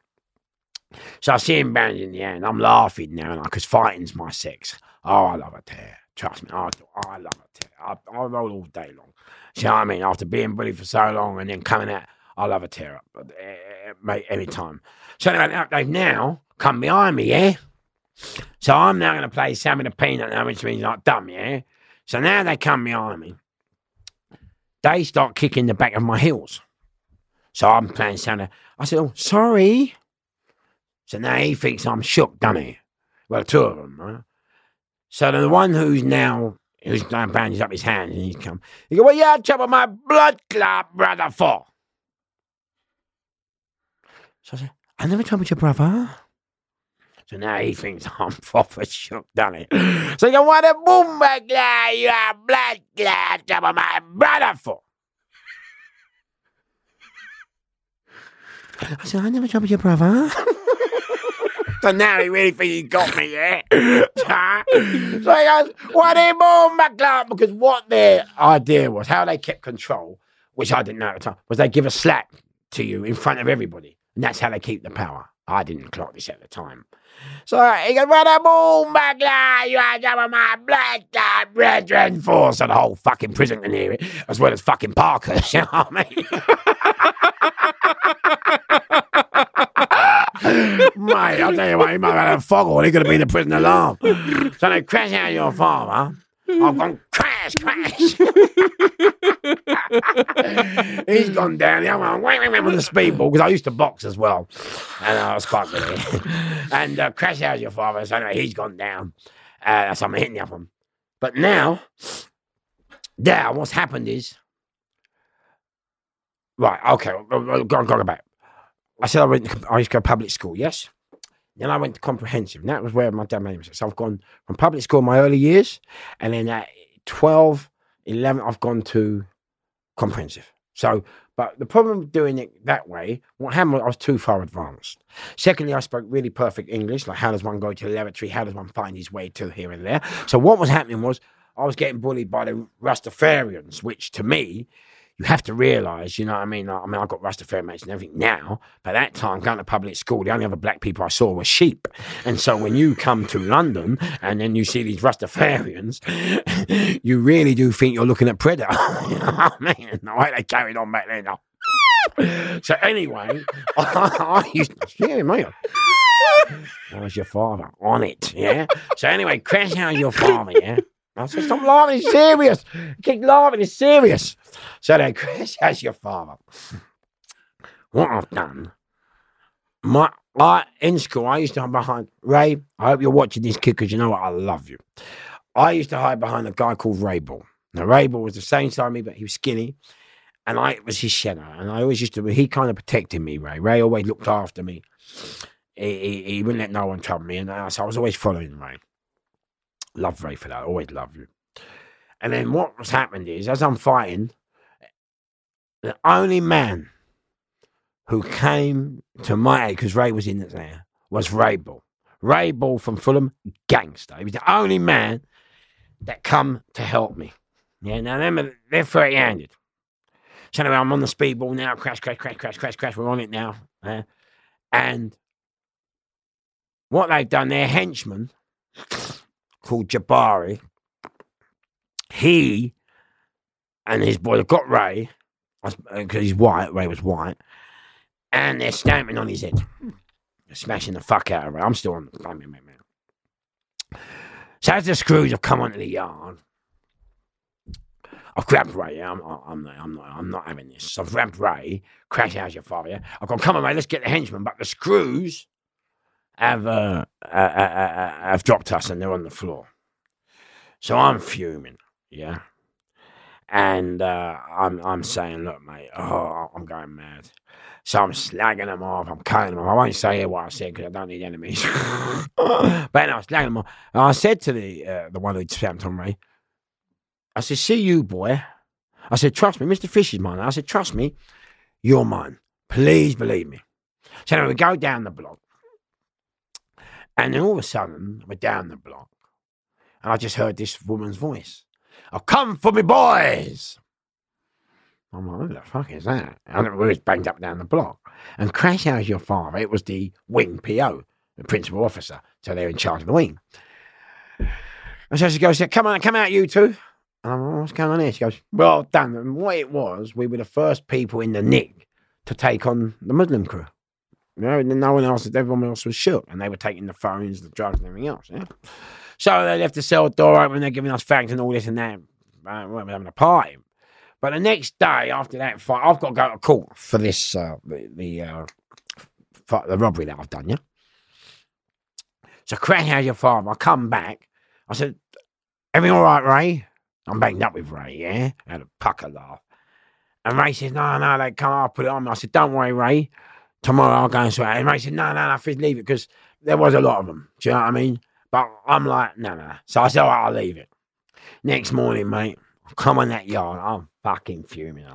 So I see him bandaging the hand. I'm laughing now because fighting's my sex. Oh, I love a tear. Trust me, I. I love a tear. I, I roll all day long. See what I mean? After being bullied for so long and then coming out, I love a tear up, uh, mate, any time. So anyway, they've now come behind me, yeah? So I'm now going to play Sammy the Peanut now, which means like dumb, yeah? So now they come behind me. They start kicking the back of my heels. So I'm playing Santa. I said, oh, sorry. So now he thinks I'm shook, he? Well, two of them, right? So the one who's now, who's now bandaged up his hands and he's come, he go, what you had trouble my blood clot brother for? So I said, I never troubled your brother. So now he thinks I'm (laughs) proper shook, doesn't he? So you want a boom clot, you have blood clot trouble my brother for? I said, I never troubled your brother. (laughs) so now he really thinks he got me, yeah? (laughs) so he goes, what a boom clot? Because what their idea was, how they kept control, which I didn't know at the time, was they give a slap to you in front of everybody. And that's how they keep the power. I didn't clock this at the time. So he goes, what a boom clot, you have some of my blood brethren for. So the whole fucking prison can hear it, as well as fucking Parker, (laughs) you know what I mean? (laughs) Mate, I'll tell you what, he might have had a fog or he could have been the prison alarm. So they crash out your farm, huh? I've gone crash, crash. He's gone down. The other one wham, wham, wham, with the speedball because I used to box as well, and I was quite good. and uh, crash out your father. So anyway, he's gone down. Uh, so I'm hitting the other one. But now, now what's happened is, right? Okay, go, go, go back. I said I went. To, I used to go to public school. Yes. Then I went to comprehensive, and that was where my dad made me. So I've gone from public school in my early years, and then at 12, 11, I've gone to comprehensive. So, but the problem with doing it that way, what happened was I was too far advanced. Secondly, I spoke really perfect English, like how does one go to the lavatory, how does one find his way to here and there. So what was happening was I was getting bullied by the Rastafarians, which to me, you have to realise, you know what I mean? I mean, I've got Rastafarian mates and everything now, but that time going to public school, the only other black people I saw were sheep. And so when you come to London and then you see these Rastafarians, (laughs) you really do think you're looking at Predator. (laughs) you know what I mean? The way they carried on back then. (laughs) So anyway, I, used to, mate. That was your father on it, yeah. So anyway, crash out your father, yeah. I said, stop laughing, it's serious. Keep laughing, it's serious. So then Chris (laughs) out your father. What I've done, my I in school, I used to hide behind Ray. I hope you're watching this kid because you know what, I love you. I used to hide behind a guy called Ray Ball. Now Ray Ball was the same size as me, but he was skinny and I was his shadow. And I always used to, he kind of protected me, Ray. Ray always looked after me. He, he, he wouldn't let no one trouble me. And I, so I was always following Ray. Love Ray for that. I always love you. And then what was happened is, as I'm fighting, the only man who came to my aid, because Ray was in there, was Ray Ball. Ray Ball from Fulham, gangster. He was the only man that come to help me. Yeah, now them, they're 30 handed. So anyway, I'm on the speedball now. Crash, crash, crash, crash, crash, crash. We're on it now. And what they've done, their henchman called Jabari, he and his boy have got Ray, because uh, he's white, Ray was white, and they're stamping on his head. Smashing the fuck out of Ray. I'm still on the. Man. So as the screws have come onto the yard, I've grabbed Ray. Yeah, I'm, I'm, not, I'm not, I'm not having this. So I've grabbed Ray. Crash out your. Yeah, I've gone. Come on, Ray. Let's get the henchman. But the screws have uh, uh, uh, have dropped us, and they're on the floor. So I'm fuming. Yeah, and uh, I'm I'm saying, look, mate. Oh, I'm going mad. So I'm slagging them off. I'm cutting them off. I won't say what I said because I don't need enemies. (laughs) but I was slagging them off. And I said to the uh, the one who stamped on me, I said, see you, boy. I said, trust me, Mr. Fish is mine. I said, trust me, you're mine. Please believe me. So anyway, we go down the block. And then all of a sudden, we're down the block. And I just heard this woman's voice. Oh, come for me, boys. I'm like, who the fuck is that? And we was banged up down the block. And crash How's your father, it was the wing PO, the principal officer. So they're in charge of the wing. And so she goes, come on, come out, you two. And I'm like, what's going on here? She goes, well done. And what it was, we were the first people in the Nick to take on the Muslim crew. You know, no one else, everyone else was shook, and they were taking the phones, the drugs, and everything else. Yeah. So they left the cell door open. They're giving us facts and all this and that. Uh, we were having a party, But the next day after that fight, I've got to go to court for this uh, the the, uh, the robbery that I've done. Yeah. So crash out your father. I come back. I said, "Everything all right, Ray?" I'm banged up with Ray. Yeah. I had a pucker laugh. And Ray says, "No, no, they can't. I'll put it on." I said, "Don't worry, Ray. Tomorrow I'll go and sort it." out." And Ray said, "No, no, no, Fizz, leave it because there was a lot of them. Do you know what I mean?" But I'm like, "No, no." no." So I said, "All right, I'll leave it." Next morning, mate, I come on that yard. I'm fucking fuming.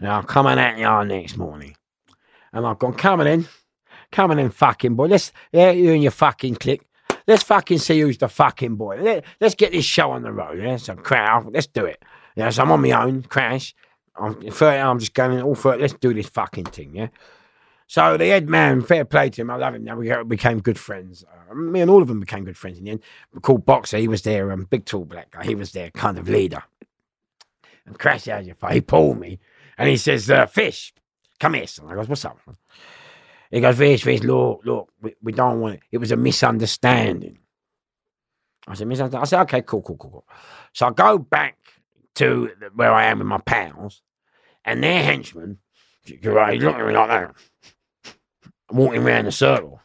Now I come on that yard next morning, and I've gone coming in, coming in, fucking boy. Let's yeah, you and your fucking click. Let's fucking see who's the fucking boy. Let, us get this show on the road. Yeah, so crowd, let's do it. Yeah, so I'm on my own, crash. I'm 30, I'm just going all for it. Let's do this fucking thing. Yeah. So the head man, fair play to him. I love him. Now we became good friends. Uh, me and all of them became good friends in the end. We called Boxer. He was there. Um, big tall black guy. He was their kind of leader. And crash out your. He pulled me and he says, uh, "Fish, come here." son." I goes, "What's up?" He goes, "Fish, fish. Look, look. We, we don't want it. It was a misunderstanding." I said, "Misunderstanding." I said, "Okay, cool, cool, cool, cool." So I go back to where I am with my pals, and their henchmen. Right, looking at me like that walking around the circle.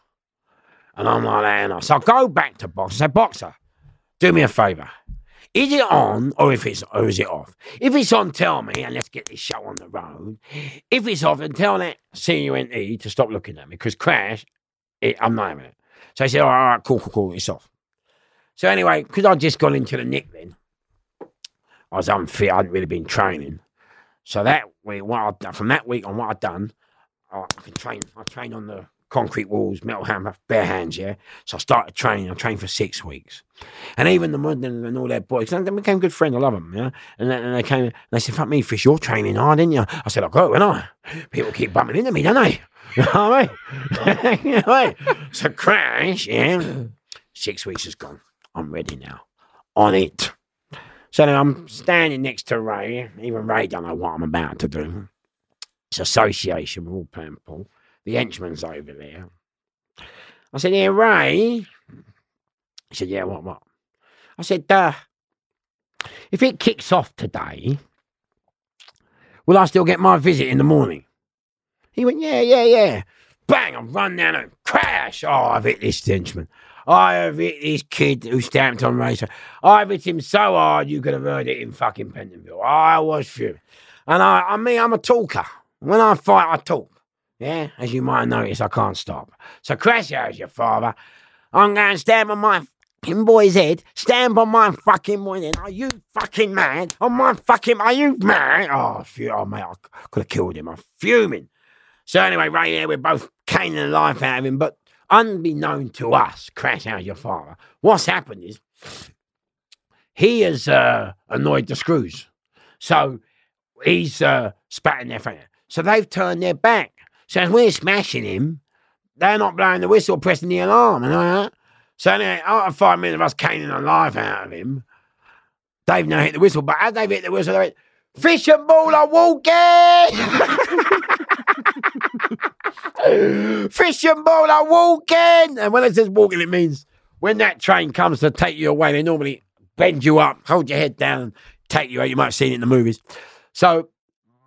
And I'm like that. And I, so I go back to Boxer. I say, Boxer, do me a favour. Is it on or if it's or is it off? If it's on, tell me and let's get this show on the road. If it's off, then tell that CUNT to stop looking at me because crash, it, I'm not having it. So he said, all right, all right, cool, cool, cool, it's off. So anyway, because I'd just gone into the nick then, I was unfit, I hadn't really been training. So that week, what I'd done, from that week on, what I'd done, I can train. I train on the concrete walls, metal hammer, bare hands. Yeah. So I started training. I trained for six weeks, and even the Munden and all their boys, and they became good friends. I love them. Yeah. And, then, and they came and they said, "Fuck me, fish, you're training hard, didn't you?" I said, "I got it, I." People keep bumping into me, don't they? (laughs) You I mean? (laughs) I? So crash. Yeah. Six weeks is gone. I'm ready now. On it. So then I'm standing next to Ray. Even Ray don't know what I'm about to do. It's association. We're all playing pool. The henchman's over there. I said, Yeah, Ray. He said, Yeah, what, what? I said, uh, if it kicks off today, will I still get my visit in the morning? He went, Yeah, yeah, yeah. Bang, I run down and crash. Oh, I've hit this henchman. I have hit this kid who stamped on racer. I've hit him so hard you could have heard it in fucking Pentonville. I was furious. And I, I mean, I'm a talker. When I fight, I talk. Yeah, as you might notice, I can't stop. So crash out your father. I'm going to stamp on my fucking boy's head. Stamp on my fucking boy's head. Are you fucking mad? On my fucking, are you mad? Oh, phew, oh mate, I could have killed him. I'm fuming. So anyway, right here, we're both caning the life out of him. But unbeknown to us, crash out your father. What's happened is he has uh, annoyed the screws. So he's uh, spat in their face. So they've turned their back. So as we're smashing him, they're not blowing the whistle, pressing the alarm, and all that. So anyway, after five minutes of us caning the life out of him, they've now hit the whistle. But as they've hit the whistle, they went, Fish and ball are walking! (laughs) Fish and ball are walking! And when it says walking, it means when that train comes to take you away, they normally bend you up, hold your head down, and take you out. You might have seen it in the movies. So,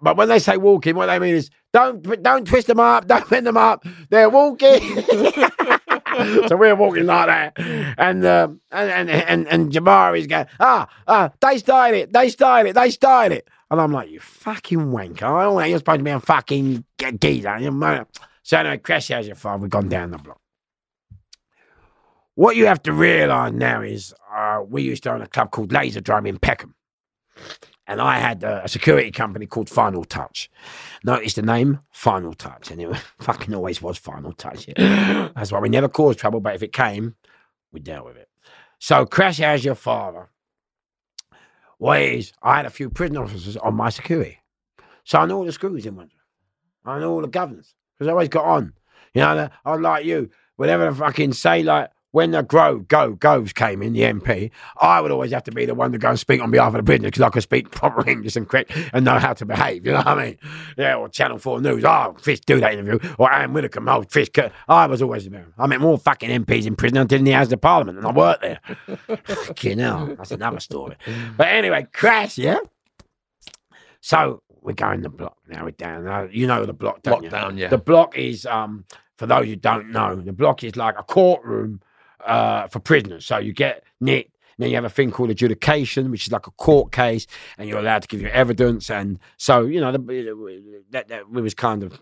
but when they say walking, what they mean is don't don't twist them up, (laughs) don't bend them up. They're walking. (laughs) so we're walking like that, and um, and and and, and Jamari's going, ah, ah, they started it, they started it, they started it, and I'm like, you fucking wanker! I don't know, you're supposed to be a fucking geezer. you know. So anyway, crash has your father. We've gone down the block. What you have to realise now is uh, we used to own a club called Laser Drum in Peckham. And I had a security company called Final Touch. Notice the name? Final Touch. And it (laughs) fucking always was Final Touch. yeah. (laughs) That's why we never caused trouble, but if it came, we dealt with it. So Crash as your father. Is, I had a few prison officers on my security. So I know all the screws in one. I know all the governors. Because I always got on. You know, I was like you. Whenever I fucking say, like, when the Grow Go Goes came in, the MP, I would always have to be the one to go and speak on behalf of the business because I could speak proper (laughs) English and correct and know how to behave. You know what I mean? Yeah, or Channel 4 News. Oh, Fish, do that interview. Or Anne Widdecombe. Oh, Fish. I was always there. I met more fucking MPs in prison until in the House of Parliament and I worked there. (laughs) Fucking hell. That's another story. But anyway, crash, yeah? So we're going the block now. We're down. You know the block, don't you? Lockdown, yeah. The block is, um, for those who don't know, the block is like a courtroom uh, for prisoners. So you get nicked. Then you have a thing called adjudication, which is like a court case, and you're allowed to give your evidence. And so, you know, that, we was kind of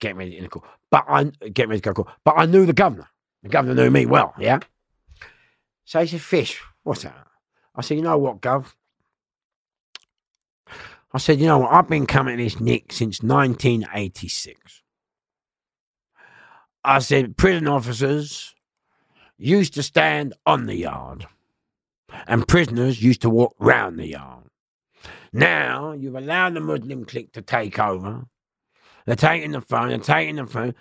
getting ready in the court. But I getting ready to go to court. But I knew the governor. The governor knew me well, yeah. So he said, "Fish, what's that?" I said, "You know what, Gov." I said, "You know what? I've been coming to this Nick since 1986." I said, "Prison officers used to stand on the yard, and prisoners used to walk round the yard. Now you've allowed the Muslim clique to take over. They're taking the phone. They're taking the phone."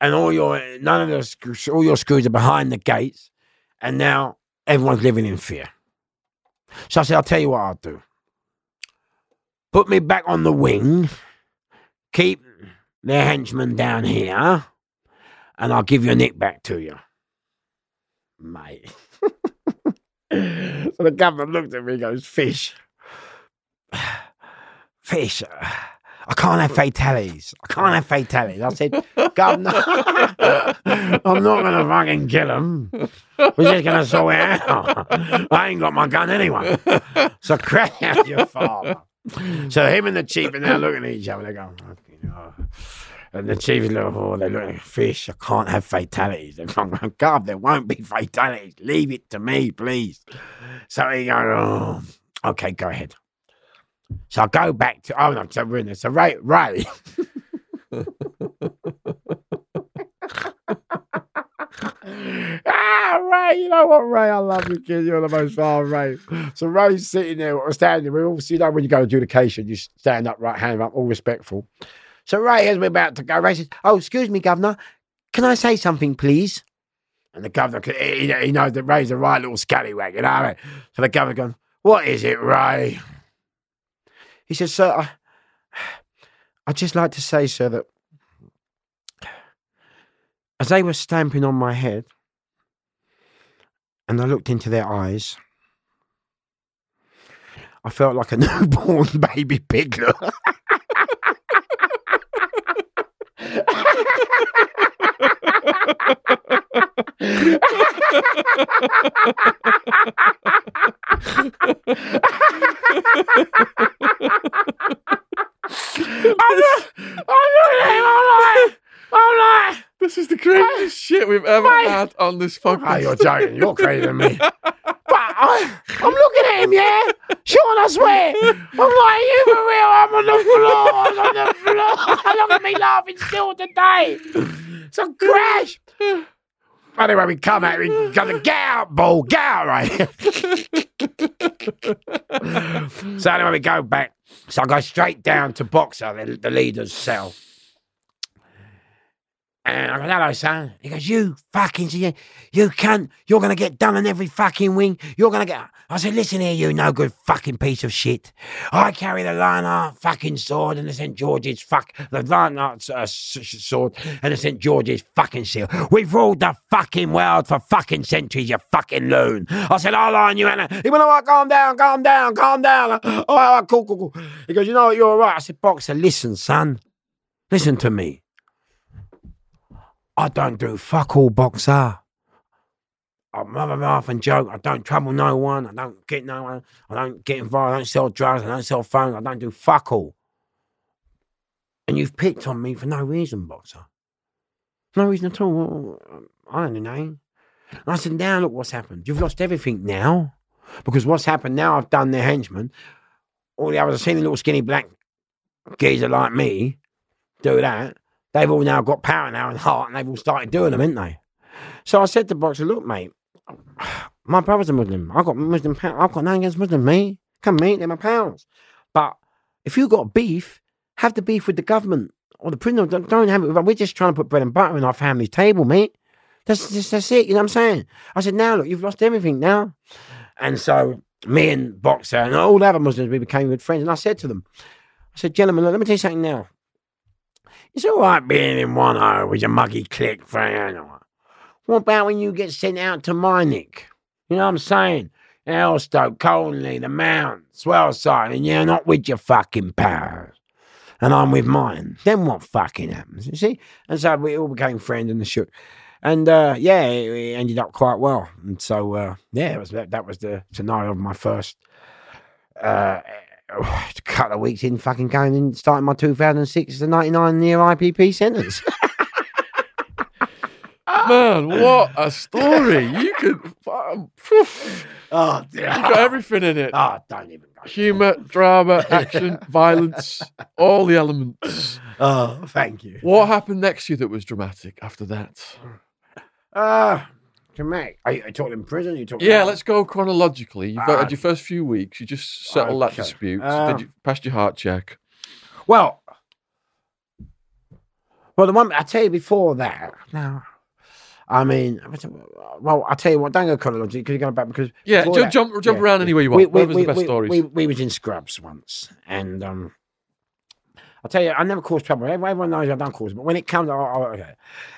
and all your none of the screws, all your screws are behind the gates, and now everyone's living in fear. So I said, I'll tell you what I'll do. Put me back on the wing, keep their henchmen down here, and I'll give your nick back to you. Mate. so (laughs) the governor looked at me and goes, Fish. (sighs) Fish. I can't have fatalities. I can't have fatalities. I said, Governor, (laughs) I'm not going to fucking kill him. We're just going to sort it out. (laughs) I ain't got my gun anyway. So crack out your father. So him and the chief are now looking at each other. They go, "Fucking hell." and the chief is looking, oh, they're looking, fish, I can't have fatalities. They're going, God, there won't be fatalities. Leave it to me, please. So he goes, oh, okay, go ahead. So I go back to oh no, so we're in there. So Ray Ray. (laughs) ah, Ray, you know what, Ray? I love you, kid. You're the most fun, Ray. So Ray's sitting there, standing. We all, you know, when you go to adjudication, you stand up, right hand up, all respectful. So Ray, as we're about to go, Ray says, "Oh, excuse me, Governor, can I say something, please?" And the governor, he, he knows that Ray's a right little scallywag, you know. So the governor goes, "What is it, Ray?" He says, Sir, I, I'd just like to say, sir, that as they were stamping on my head and I looked into their eyes, I felt like a (laughs) newborn baby piglet. (laughs) I'm, not, I'm, not, I'm, not, I'm, This is the craziest (laughs) shit we've ever Why? had on this Oh, podcast. you're joking. You're crazier than me. (laughs) But I, I'm looking at him, yeah? Sean, I swear. I'm like, you for real? I'm on the floor. I'm on the floor. (laughs) I look at me laughing still today. So crash. Anyway, we come out, we go to get out, ball, get out, right? so anyway, we go back. So I go straight down to Boxer, the, the leader's cell. And I go, hello, son. He goes, you fucking, you, you cunt. You're going to get done on every fucking wing. You're going to get. I said, listen here, you no good fucking piece of shit. I carry the Lionheart fucking sword and the St. George's fuck, the Lionheart uh, sword and the St. George's fucking seal. We've ruled the fucking world for fucking centuries, you fucking loon. I said, I'll line you, Anna. He went, all right, calm down, calm down, calm down. All right, all right, cool, cool, cool. He goes, you know what, you're all right. I said, Boxer, listen, son. Listen to me. I don't do fuck all boxer. I'm rather laugh and joke. I don't trouble no one. I don't get no one. I don't get involved. I don't sell drugs. I don't sell phones. I don't do fuck all. And you've picked on me for no reason, boxer. No reason at all. I don't know. And I said, now look what's happened. You've lost everything now. Because what's happened now, I've done their henchmen. All the others, I've seen a little skinny black geezer like me do that. They've all now got power now and heart, and they've all started doing them, haven't they? So I said to Boxer, look, mate, (sighs) my brother's a Muslim. I've got Muslim power. I've got nothing against Muslim, mate. Come, mate, they're my pals. But if you've got beef, have the beef with the government or the prison. Don't, don't have it. We're just trying to put bread and butter on our family's table, mate. That's that's it. You know what I'm saying? I said, now look, you've lost everything now. And so me and Boxer and all the other Muslims, we became good friends. And I said to them, I said, gentlemen, look, let me tell you something now. It's all right being in one O with your muggy click for know. What about when you get sent out to Minick? You know what I'm saying? Elstoke, Colney, the Mount, Swaleside, and you're not with your fucking pals. And I'm with mine. Then what fucking happens? You see? And so we all became friends and the shit. And uh, yeah, it, it ended up quite well. And so uh, yeah, was that, that was the scenario of my first uh, (sighs) couple of weeks in fucking going and starting my 2006 to 99 year IPP sentence. (laughs) Man, what a story! You could, (laughs) oh (sighs) dear. you've got everything in it: Oh, don't even go. humor, drama, action, (laughs) violence, all the elements. (sighs) Oh, thank you. What happened next to you that was dramatic after that? Uh, dramatic. Are you, are you talking in prison? you talking? Yeah, let's go chronologically. You've Ah. had your first few weeks. You just settled that Okay. dispute. Um, did you passed your heart check? Well, well, the one I tell you before that. Now, I mean, well, I tell you what. Don't go chronologically because you're going back because Yeah, before ju- that- jump jump yeah. around anywhere you want. Where was the best we, stories? We, we was in Scrubs once, and um, I'll tell you, I never cause trouble. Everyone knows I don't cause, but when it comes, I, I, okay.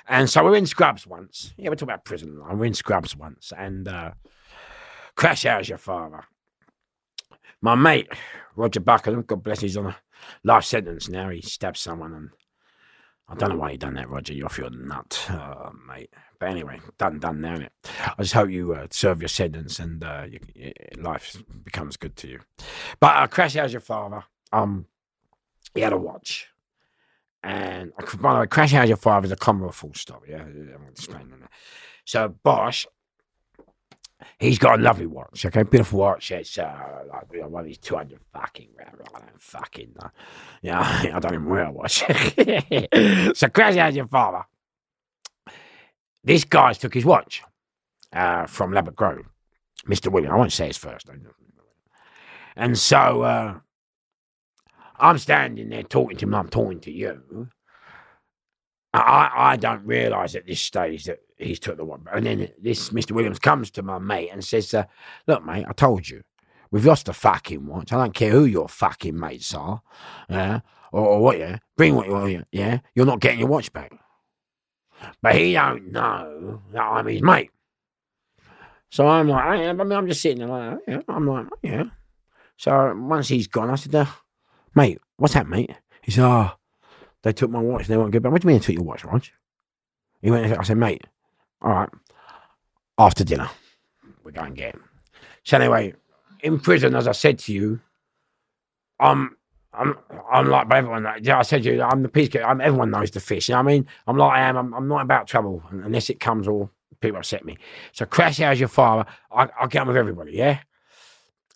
And so we're in Scrubs once. Yeah, we're talking about prison. and We're in Scrubs once, and uh, Crash Hour's your father. My mate Roger Buckingham, God bless, he's on a life sentence now. He stabbed someone, and I don't know why you done that, Roger. You're off your nut, oh, mate. But anyway, done, done now. innit? I just hope you uh, serve your sentence and uh, you, y- life becomes good to you. But uh, Crash Hour's your father. Um, he had a watch. And by the way, Crash Hour's your father is a comma or full stop. Yeah, I'm explaining that. So Bosch, he's got a lovely watch. Okay, beautiful watch. It's uh, like you know, one of these 200 fucking round. I don't fucking know. Yeah, (laughs) I don't even wear a watch. (laughs) so Crash Hour's your father. This guy's took his watch uh, from Ladbroke Grove. Mr. William. I won't say his first. And so uh, I'm standing there talking to him. I'm talking to you. I, I don't realise at this stage that he's took the one. And then this Mr. Williams comes to my mate and says, uh, "Look, mate, I told you, we've lost a fucking watch. I don't care who your fucking mates are, yeah, or, or what, yeah. Bring what you want, yeah. You're not getting your watch back." But he don't know that I'm his mate. So I'm like, I, I mean, I'm just sitting there like, yeah. I'm like, "Oh, yeah. So once he's gone, I said, uh, mate, what's that, mate? He said, oh, they took my watch. They won't give back. What do you mean they took your watch, Rog? He went, I said, mate, all right, after dinner, we're going to get him. So anyway, in prison, as I said to you, I'm, I'm, I'm like everyone. Like, I said to you, I'm the peacekeeper. I'm, everyone knows the fish. You know what I mean? I'm like I am. I'm, I'm not about trouble unless it comes or people upset me. So crash how's your father. I, I get on with everybody, yeah.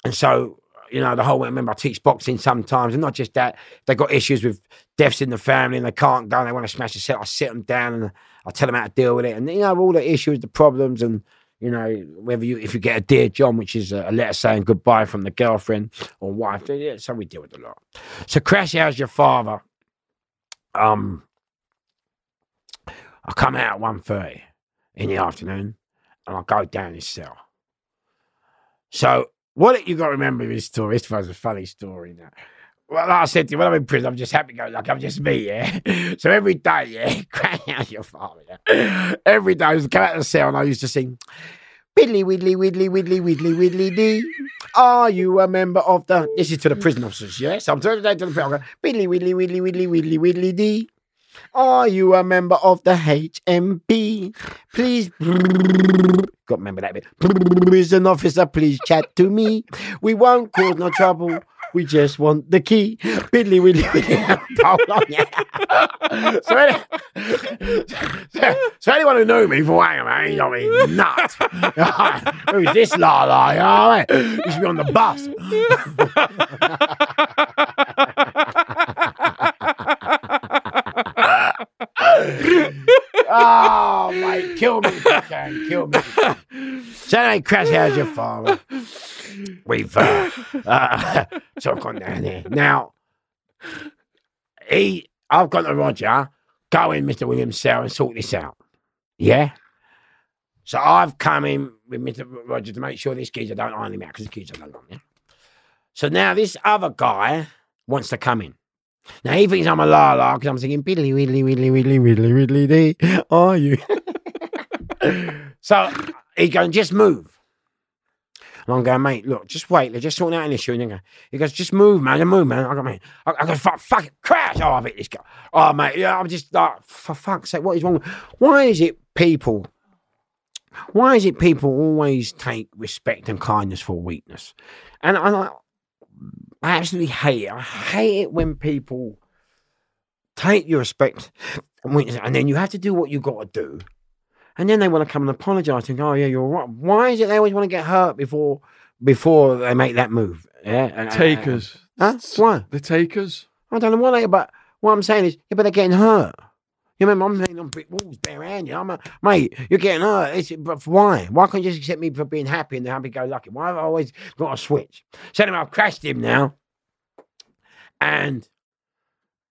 And so you know the whole. I remember I teach boxing sometimes, and not just that. They got issues with deaths in the family, and they can't go. and They want to smash the set. I sit them down and I tell them how to deal with it, and you know all the issues, the problems, and you know whether you if you get a dear John, which is a letter saying goodbye from the girlfriend or wife. Yeah, so we deal with a lot. So crash how's your father? Um, I come out at one thirty in the afternoon, and I go down his cell. So what you got to remember this story. This was a funny story now. Well, like I said to you, when I'm in prison, I'm just happy go like I'm just me, yeah. (laughs) So every day, yeah, (laughs) crying out your father, yeah. Every day I used to come out of the cell and I used to sing Widdly widdly widdly widdly widdly widdly dee. Are you a member of the this is to the prison officers, yeah? So I'm turning to the prison, Widdly widdly widdly widdly widdly widdly dee. Are you a member of the HMP? Please got remember that bit. Prison officer, please chat to me. We won't cause no trouble. We just want the key. Widdly widdly widdly. Hold on, yeah. so, any- so, so anyone who knew me for hang man, you know me, nut. Who's this la la? You should be on the bus. (laughs) oh, mate, kill me can. Kill me. anyway, Crash, how's your father? We've uh, uh, (laughs) of gone down there. Now, he, I've gone to Roger, go in, Mr. Williams' cell and sort this out. Yeah? So I've come in with Mr. Roger to make sure this geezer don't iron him out because the geezer don't on yeah? So now this other guy wants to come in. Now he thinks I'm a la la because I'm singing biddly widdly widdly widdly widdly widdly dee. Are you? (laughs) so he's going, just move. And I'm going, mate, look, just wait. They're just sorting out an issue. And go, he goes, just move, man. Just move, man. I go, mate. I, I go, fuck, fuck it, crash. Oh, I've hit this guy. Oh, mate, yeah, I'm just like, for fuck's sake, what is wrong? Why is it people? Why is it people always take respect and kindness for weakness? And I, I absolutely hate it. I hate it when people take your respect and weakness, and then you have to do what you got to do. And then they want to come and apologise and go, "Oh yeah, you're right." Why is it they always want to get hurt before before they make that move? Yeah, and- and- Takers. Huh? Why? The takers. I don't know what they. But what I'm saying is, yeah, but they're getting hurt. You remember I'm laying on brick walls barehanded. I'm a, mate, you're getting hurt. It's, but why? Why can't you just accept me for being happy and happy go lucky? Why have I always got to switch? So anyway, I've crashed him now. And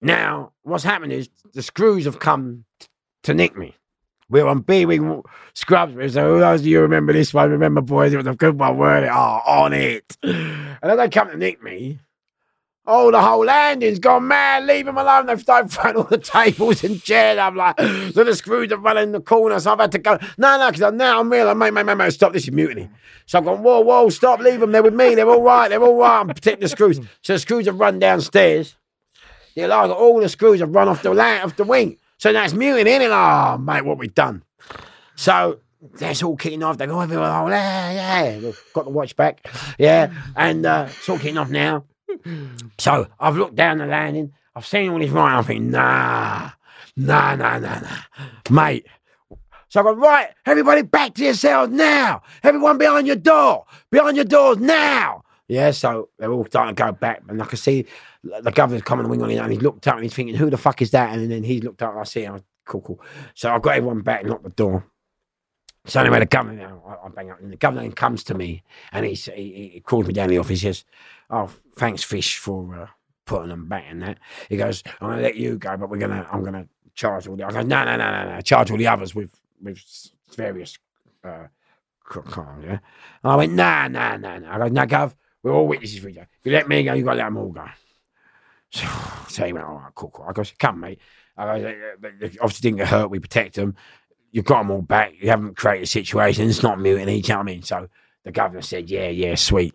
now what's happened is the screws have come to nick me. We're on B Wing Scrubs. So oh, who knows do you remember this one? Remember, boys, it was a good one, weren't it? Oh, on it. And then they come to nick me. Oh, the whole landing's gone mad. Leave him alone. They've started throwing all the tables and chairs. I'm like, so the screws are running in the corner. So I've had to go. No, no, because now I'm real. Mate, mate, mate, mate, stop. This is mutiny. So I've gone, whoa, whoa, stop. Leave them. They're with me. They're all right. They're all right. I'm protecting the screws. So the screws have run downstairs. Yeah, like all the screws have run off the land, off the wing. So it's mutiny, isn't it? Oh, mate, what we've done. So that's all kicking off. They go, everyone, oh, yeah, yeah. Got the watch back. Yeah. And uh, it's all kicking off now. (laughs) So I've looked down the landing. I've seen all this right. I'm thinking, nah, nah, nah, nah, nah, mate. So I go, right, everybody back to yourselves now. Everyone behind your door, behind your doors now. Yeah, so they're all starting to go back. And I can see the governor's coming the wing on it. And he's looked up and he's thinking, who the fuck is that? And then he's looked up and I see him. Cool, cool. So I got everyone back and locked the door. So anyway, the governor, I, I bang up, and the governor comes to me and he's, he, he calls me down the office. He says, "Oh, thanks, Fish, for uh, putting them back in that." He goes, "I'm going to let you go, but we're going to, I'm going to charge all the." I go, "No, no, no, no, no, charge all the others with with various uh, Yeah, and I went, "Nah, nah, nah, nah." I go, "No, Gov, we're all witnesses for you. If you let me go, you got to let them all go." So, (sighs) so he went, "All right, cool, cool." I go, "Come, mate." I go, "Uh, but they "Obviously, didn't get hurt. We protect them." you've got them all back. You haven't created a situation. It's not mutiny. You know what I mean? So the governor said, yeah, yeah, sweet.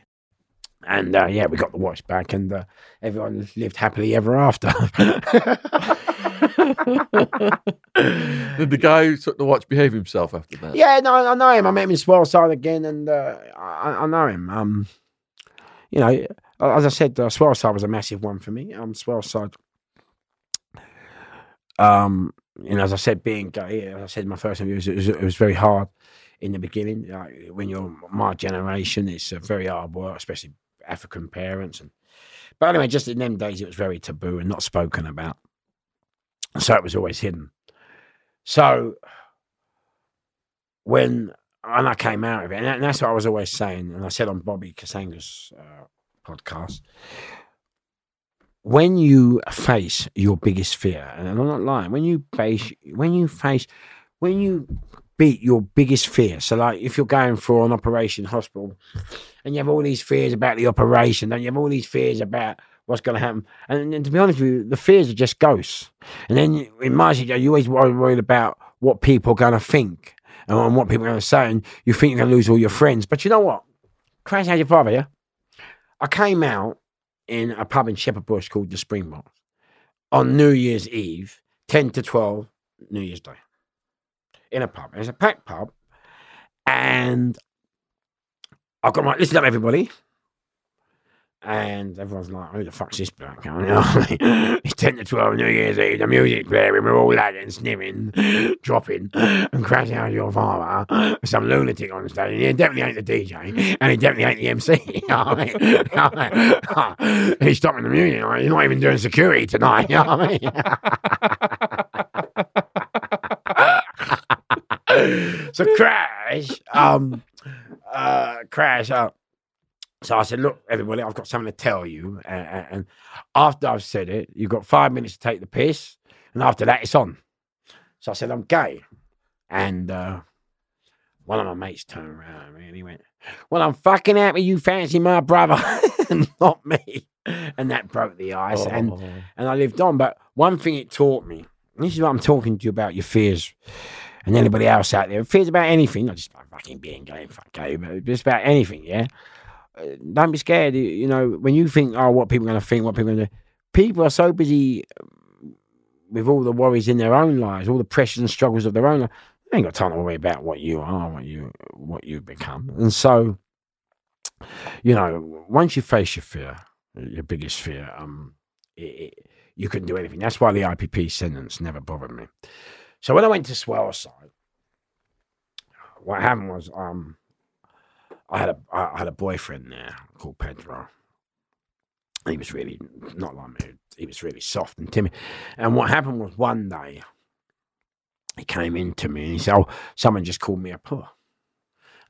And uh, yeah, we got the watch back and uh, everyone lived happily ever after. (laughs) Did the guy who took the watch behave himself after that? yeah, no, I know him. I met him in Swaleside again and uh, I, I know him. Um, you know, as I said, uh, Swaleside was a massive one for me. Um, Swaleside, um, you know, as I said, being gay, as I said in my first interview, it was, it was very hard in the beginning. Like, when you're my generation, it's uh, very hard work, especially African parents. And but anyway, just in them days, it was very taboo and not spoken about, so it was always hidden. So when and I came out of it, and that's what I was always saying, and I said on Bobby Kasanga's uh, podcast. When you face your biggest fear, and I'm not lying, when you face, when you face, when you beat your biggest fear. So, like, if you're going for an operation hospital, and you have all these fears about the operation, then you have all these fears about what's going to happen. And, and to be honest with you, the fears are just ghosts. And then in my situation, you always worry, worried about what people are going to think and, and what people are going to say, and you think you're going to lose all your friends. But you know what? Crash had your father, yeah? I came out in a pub in Shepherd Bush called the Springboks on New Year's Eve, 10 to 12, New Year's Day, in a pub. It was a packed pub, and I've got my listen up, everybody. And everyone's like, who the fuck's this I mean? (laughs) It's 10 to 12 New Year's Eve, the music blaring, we're all lagging, sniffing, dropping, and crashing out your father. Some lunatic on stage. He definitely ain't the DJ, and he definitely ain't the MC. I mean? He's stopping the music. you know? He's not even doing security tonight. (laughs) You know I mean? (laughs) (laughs) so crash, um, uh, crash. Uh, so I said, "Look, everybody, I've got something to tell you." And, and after I've said it, you've got five minutes to take the piss, and after that, it's on. So I said, "I'm gay," and uh, one of my mates turned around and he went, "Well, I'm fucking happy you fancy my brother, (laughs) not me." And that broke the ice, and and I lived on. But one thing it taught me, and this is what I'm talking to you about your fears, and anybody else out there, fears about anything, not just about fucking being gay, fuck gay, but just about anything, yeah. Uh, don't be scared. You- know, when you think, oh, what people are going to think, what people are going to do, people are so busy um, with all the worries in their own lives, all the pressures and struggles of their own life. They ain't got time to worry about what you are, what you what you become. And so, you know, once you face your fear, your biggest fear, um, it, it, you couldn't do anything. That's why the IPP sentence never bothered me. So when I went to Swaleside, what happened was, um, I had a I had a boyfriend there called Pedro. He was really not like me. He was really soft and timid. And what happened was one day he came into me and he said, "Oh, someone just called me a poor."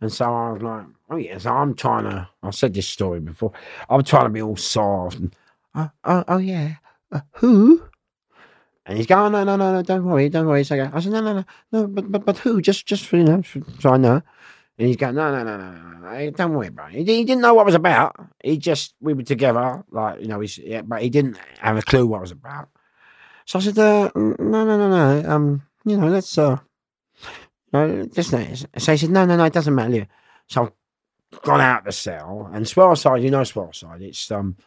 And so I was like, "Oh yeah." So I'm trying to. I've said this story before. I'm trying to be all soft and, "Oh, oh, oh yeah, uh, who?" And he's going, "No, no, no, no, don't worry, don't worry." So I, go, I said, "No, no, no, no, but but but who? Just just for you know, so I know." And he's going, no, no, no, no, no, don't worry it. He, he didn't know what it was about. He just, we were together, like, you know, he's, yeah, but he didn't have a clue what it was about. So I said, uh, no, no, no, no, um, you know, let's, uh, no, just, uh, so he said, no, no, no, it doesn't matter. So I've gone out the cell, and Swaleside, you know Swaleside, it's, um,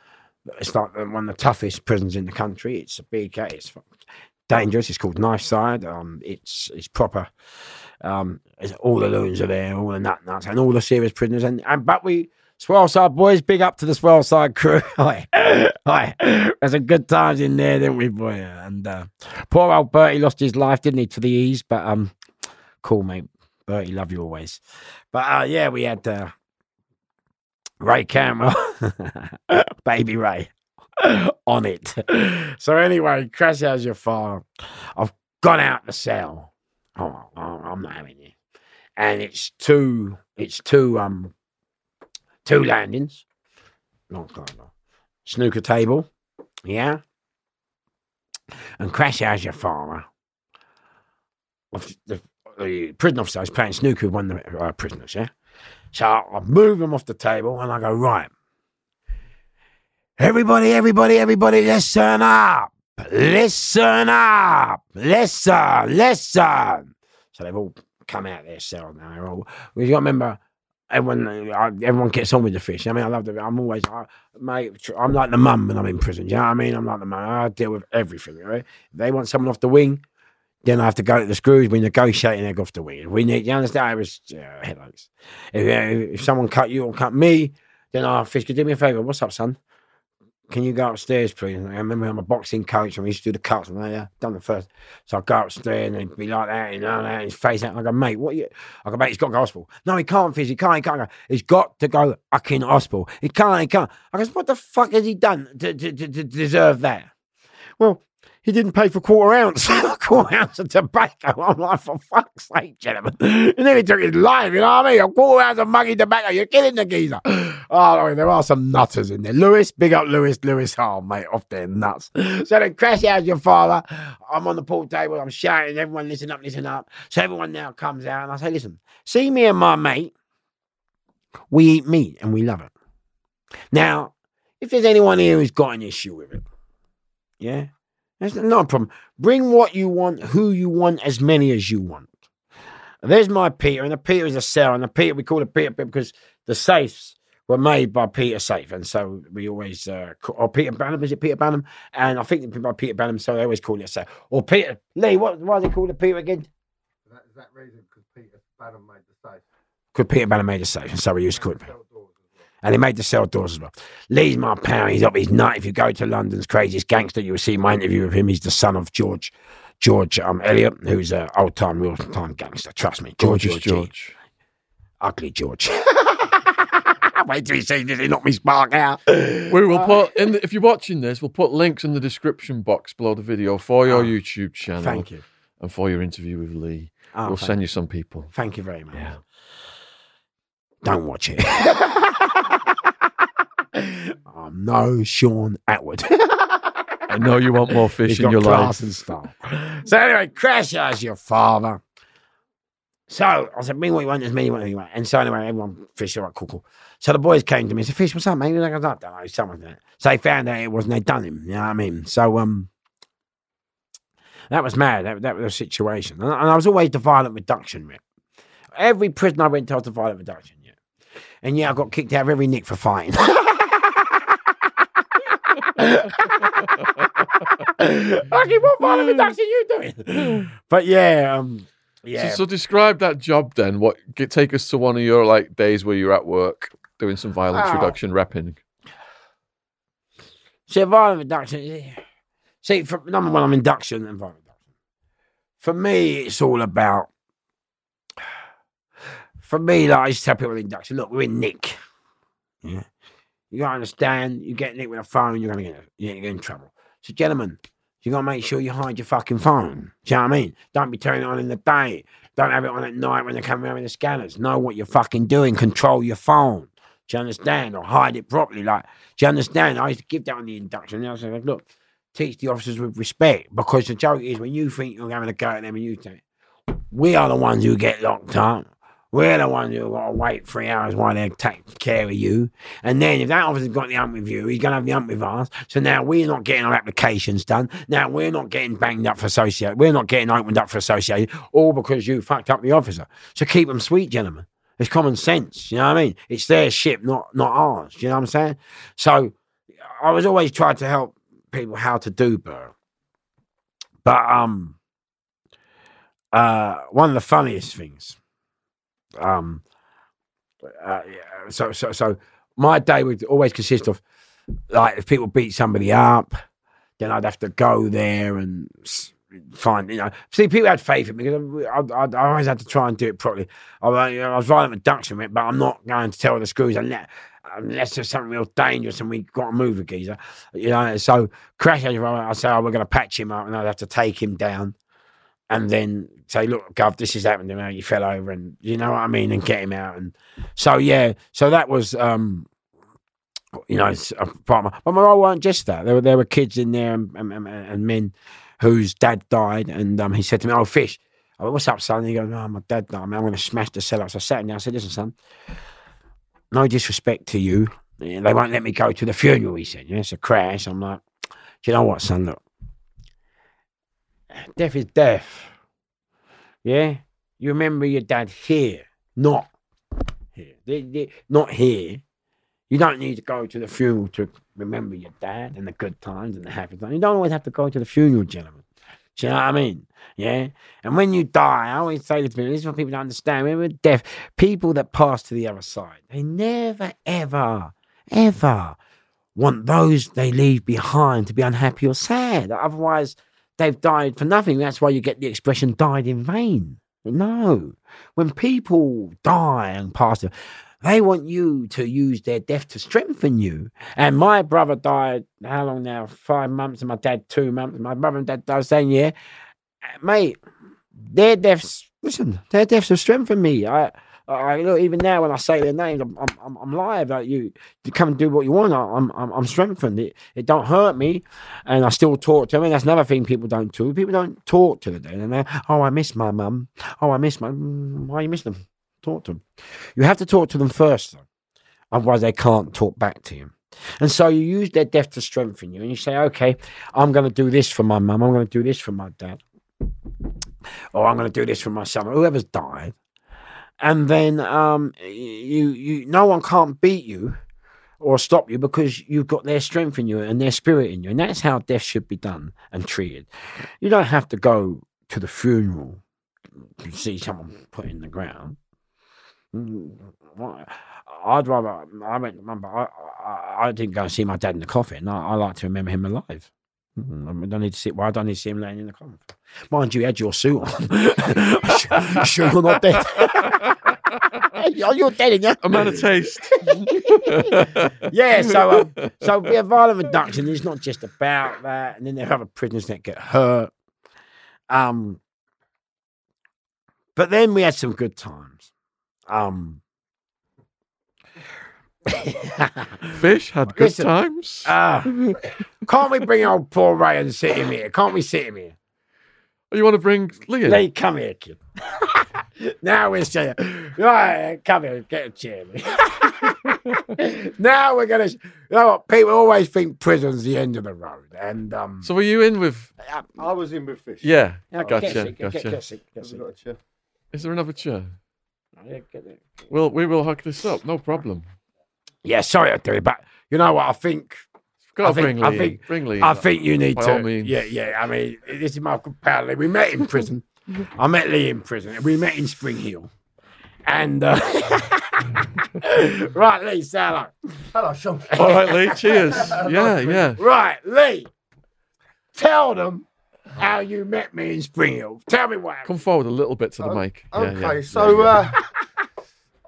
it's like one of the toughest prisons in the country. It's a big, it's dangerous. It's called Knife Side. Um, it's, it's proper. Um, it's- all the loons are there, all the nut nuts, and all the serious prisoners. And, and but we Swaleside boys, big up to the Swaleside crew. (laughs) Hi, oi. There's some good times in there, didn't we, boy? And uh, poor old Bertie lost his life, didn't he, to the ease? But um, cool, mate. Bertie, love you always. But uh, yeah, we had uh, Ray Campbell, (laughs) baby Ray, (laughs) on it. So anyway, crash as your farm? I've gone out to sell. Oh, I'm not having it. And it's two, it's two, um, two landings. Long time ago. Snooker table, yeah. And crash as your farmer. Of The, the prison officer is playing snooker with one of the uh, prisoners, yeah. So I move them off the table and I go, right. Everybody, everybody, everybody, listen up. Listen up. Listen, listen. So they've all come out their cell now. They're all, you got to remember, everyone, everyone gets on with the fish. I mean, I love the. I'm always, I, mate. I'm like the mum when I'm in prison. You know what I mean? I'm like the mum. I deal with everything. Right? They want someone off the wing, then I have to go to the screws. We negotiate and they go off the wing. We need, you understand? I was uh, headaches. If, uh, if someone cut you or cut me, then I fish. Could do me a favor? What's up, son? Can you go upstairs, please? And I remember I'm a boxing coach and we used to do the cuts. And I yeah, done the first. So I go upstairs and he'd be like that, you know, and his face out. I go, mate, what you? I go, mate, he's got to go hospital. No, he can't, Fizz. He can't, he can't go. He's got to go fucking hospital. He can't, he can't. I goes, what the fuck has he done to, to, to, to deserve that? Well, he didn't pay for quarter ounce, (laughs) quarter ounce of tobacco. I'm like, for fuck's sake, gentlemen. (laughs) And then he took his life, you know what I mean? A quarter ounce of muggy tobacco. You're killing the geezer. Oh, I mean, there are some nutters in there. Lewis, big up Lewis, Lewis. Oh, mate, off their nuts. (laughs) So then crash out your father. I'm on the pool table. I'm shouting. Everyone, listen up, listen up. So everyone now comes out and I say, listen, see me and my mate. We eat meat and we love it. Now, if there's anyone here who's got an issue with it, yeah, that's not a problem. Bring what you want, who you want, as many as you want. There's my Peter, and the Peter is a cell, and the Peter we call it Peter because the safes were made by Peter Safe, and so we always uh, call, or Peter Banham is it Peter Banham? And I think by Peter Banham, so they always call it a safe. Or Peter Lee, what why is it called a Peter again? That, is that reason because Peter Bannon made the safe? Because Peter Banham made the safe, and so we used to call it. And he made the cell doors as well. Lee's my pal. He's up his nut. If you go to London's craziest gangster, you will see my interview with him. He's the son of George George um, Elliot, who's an old time, real time gangster. Trust me, George George George. Ugly George. (laughs) Wait till he sees this. He knocked me spark out. We will put in the, if you're watching this, we'll put links in the description box below the video for your Oh, YouTube channel Thank you. and for your interview with Lee. Oh, we'll send you some people. thank you very much. Yeah. Don't watch it. (laughs) I'm no Shaun Attwood. (laughs) I know you want more fish He's in got your class life. and style. So anyway, Crash as your father. So I said, bring what you want, as many what you want. And so anyway, everyone fish all right, cool, cool. So the boys came to me and said, Fish, what's up, mate? He was like, I don't know, something like that. So they found out it wasn't they done him. You know what I mean? So um that was mad. That, that was a situation. And, and I was always the violent reduction rep. Every prison I went to, I was the violent reduction, yeah. And yeah, I got kicked out of every nick for fighting. (laughs) okay, what violent reduction you doing? (laughs) But yeah, um, yeah. So, so describe that job then. What get, take us to one of your like days where you're at work doing some violence Oh. reduction repping. See, violent reduction. See, for number one, I'm induction and violent reduction. For me, it's all about. For me, like I used to tell people in induction, look, we're in Nick. Yeah. You gotta understand, you get Nick with a phone, you're gonna get you're gonna get in trouble. So, gentlemen, you gotta make sure you hide your fucking phone. Do you know what I mean? Don't be turning it on in the day. Don't have it on at night when they come around with the scanners. Know what you're fucking doing. Control your phone. Do you understand? Or hide it properly. Like, do you understand? I used to give that on the induction. I like, look, teach the officers with respect. Because the joke is when you think you're having a go at them and you think, we are the ones who get locked up. We're the ones who got to wait three hours while they take care of you. And then if that officer's got the hump with you, he's going to have the hump with us. So now we're not getting our applications done. Now we're not getting banged up for associate. We're not getting opened up for associate, all because you fucked up the officer. So keep them sweet, gentlemen. It's common sense. You know what I mean? It's their ship, not not ours. You know what I'm saying? So I was always trying to help people how to do Burr. But um uh one of the funniest things um uh, yeah, so so so my day would always consist of like if people beat somebody up then I'd have to go there and find you know see people had faith in me because I, I, I always had to try and do it properly. I, you know, I was violent with it, but I'm not going to tell the screws unless, unless there's something real dangerous and we got to move a geezer you know so crash I say oh we're going to patch him up and I'd have to take him down and then say, "Look, Gov, this has happened to me. You fell over, and you know what I mean, and get him out." And so, yeah, so that was, um, you know, part of my. But my role weren't just that. There were there were kids in there and, and, and- and men whose dad died, and um, he said to me, "Oh, fish." I went, What's up, son? And he goes, "Oh, my dad died. Man, I'm going to smash the cell up." So I sat him down. I said, "Listen, son, no disrespect to you. They won't let me go to the funeral." He said, "Yeah, it's a crash." I'm like, "Do you know what, son? Look, death is death. Yeah, you remember your dad here, not here. They- they- not here. You don't need to go to the funeral to remember your dad and the good times and the happy times. You don't always have to go to the funeral, gentlemen. Do you know what I mean? Yeah. And when you die, I always say this to people, this is what people don't understand. We're deaf, people that pass to the other side, they never, ever, ever want those they leave behind to be unhappy or sad. Otherwise, they've died for nothing. That's why you get the expression died in vain. No. When people die and pass, they want you to use their death to strengthen you. And my brother died, how long now? Five months, and my dad, two months. My brother and dad died same year. Mate, their deaths, listen, their deaths have strengthened me. I, I look, even now when I say their names, I'm, I'm, I'm, live. Like you, you come and do what you want. I'm, I'm, I'm strengthened. It, it don't hurt me, and I still talk to them. And that's another thing people don't do. People don't talk to the dead. And oh, I miss my mum. Oh, I miss my. Mm, Why you miss them? Talk to them. You have to talk to them first, though. Otherwise, they can't talk back to you. And so you use their death to strengthen you, and you say, okay, I'm going to do this for my mum. I'm going to do this for my dad, or I'm going to do this for my son, whoever's died and then um, you you no one can't beat you or stop you because you've got their strength in you and their spirit in you, and that's how death should be done and treated. You don't have to go to the funeral to see someone put in the ground. Mm, I'd rather. I. Remember, I, I, I didn't go and see my dad in the coffin. I, I like to remember him alive. Mm, I mean, don't need to see. Why don't need to see him laying in the coffin? Mind you, you had your suit on. (laughs) sure, you're not dead. (laughs) you're, dead, yeah. A man of taste. (laughs) Yeah, so um, so yeah, violent reduction is not just about that, and then there are other prisoners that get hurt. Um, but then we had some good times. Um, (laughs) Fish had good Listen, times. ah, can't we bring old poor Ray and sit him here? Can't we sit him here? you want to bring Lee in? Lee, come here, kid. (laughs) now we're saying, right, come here, get a chair. (laughs) now we're gonna. You know what? People always think prison's the end of the road, and um. so were you in with? I was in with fish. Yeah, Yeah, gotcha, get a get- gotcha. Get, get a get a Have seat. we got a chair? Is there another chair? Yeah, get it. Well, we will hook this up. No problem. Yeah, sorry I do it, but you know what? I think Got to I think- bring Lee. I in. think- bring Lee. in. I think you need to. all means. Yeah, yeah. I mean, this is my pal We met in prison. (laughs) I met Lee in prison. We met in Spring Hill, and uh, (laughs) right, Lee, say hello. Hello, Shaun. All right, Lee. Cheers. (laughs) yeah, yeah. Right, Lee, tell them how you met me in Spring Hill. Tell me what. happened. Come forward a little bit to the Oh, mic. Yeah, Okay, yeah, so uh,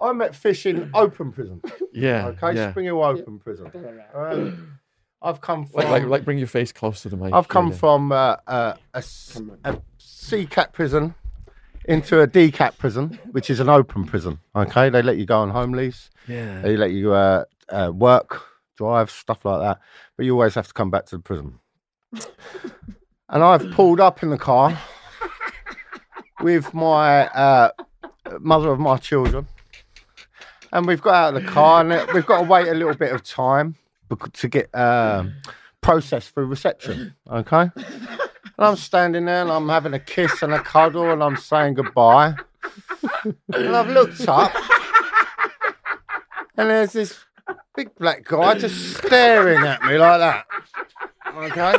I met fish in open prison. (laughs) yeah, Okay, yeah. Spring Hill open prison. Um, I've come from. Like, like, like, bring your face close to the mic. I've come yeah. from uh, uh, a, s- a C cat prison into a D cat prison, which is an open prison. Okay, they let you go on home lease. Yeah. They let you uh, uh, work, drive, stuff like that. But you always have to come back to the prison. (laughs) and I've pulled up in the car with my uh, mother of my children. And we've got out of the car and we've got to wait a little bit of time to get um, processed through reception. Okay. And I'm standing there and I'm having a kiss and a cuddle and I'm saying goodbye. And I've looked up and there's this big black guy just staring at me like that. Okay.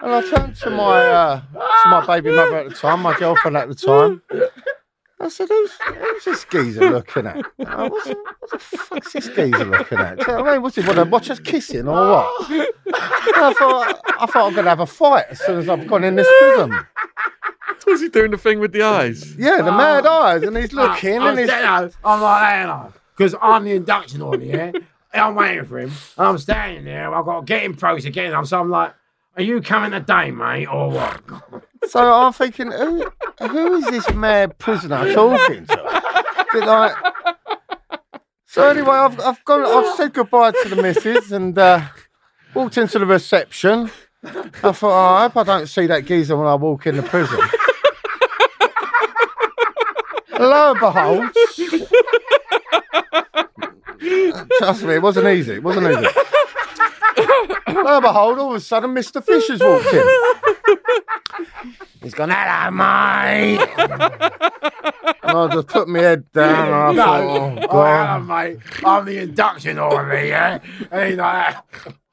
And I turned to my uh, to my baby mother at the time, my girlfriend at the time. I said, "Who's, who's this geezer looking at? What's, what the fuck's this geezer looking at? Do you know what I mean, what's he want to watch us kissing or what?" And I thought, I thought I'm going to have a fight as soon as I've gone in this prison. Was he doing the thing with the eyes? Yeah, the mad eyes, and he's looking, I'm, and he's standing, I'm like that, you because I'm the induction order, yeah. I'm waiting for him, and I'm standing there. I've got to get him processed again. So I'm like, "Are you coming today, mate, or what?" So I'm thinking, who, who is this mad prisoner talking to? Bit like. So anyway, I've I've gone. I've said goodbye to the missus and uh, walked into the reception. I thought, oh, I hope I don't see that geezer when I walk in the prison. Lo and behold, trust me, it wasn't easy. It wasn't easy. Lo and behold, all of a sudden, Mr. Fisher's walked in. He's gone, hello, mate. and I just put my head down and I thought, oh, Oh, God. hello, mate. I'm the induction order, yeah. And he's like,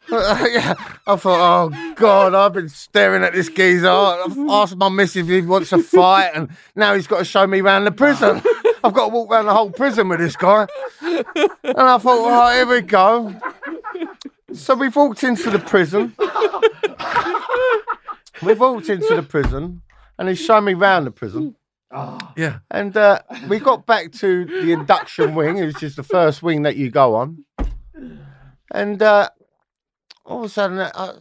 yeah, I thought, oh, God, I've been staring at this geezer. I've asked my missus if he wants to fight, and now he's got to show me around the prison. I've got to walk around the whole prison with this guy. And I thought, oh, here we go. So we've walked into the prison. We've walked into the prison, and he's shown me round the prison. Yeah. And uh, we got back to the induction wing, which is the first wing that you go on. And uh, all of a sudden, uh,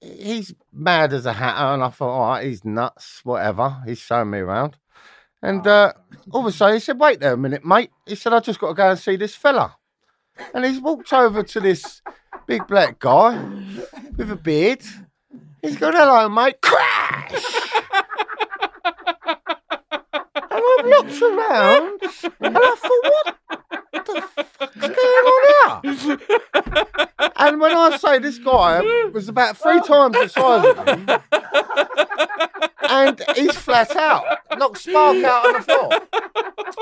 he's mad as a hatter, and I thought, all right, he's nuts, whatever. He's showing me around. And uh, all of a sudden, he said, wait there a minute, mate. He said, I just got to go and see this fella. And he's walked over to this big black guy with a beard. He's gone, hello, mate. Crash! (laughs) looked around and I thought, what the fuck's going on here? And when I say this guy was about three times the size of him, and he's flat out, knocked Spark out on the floor.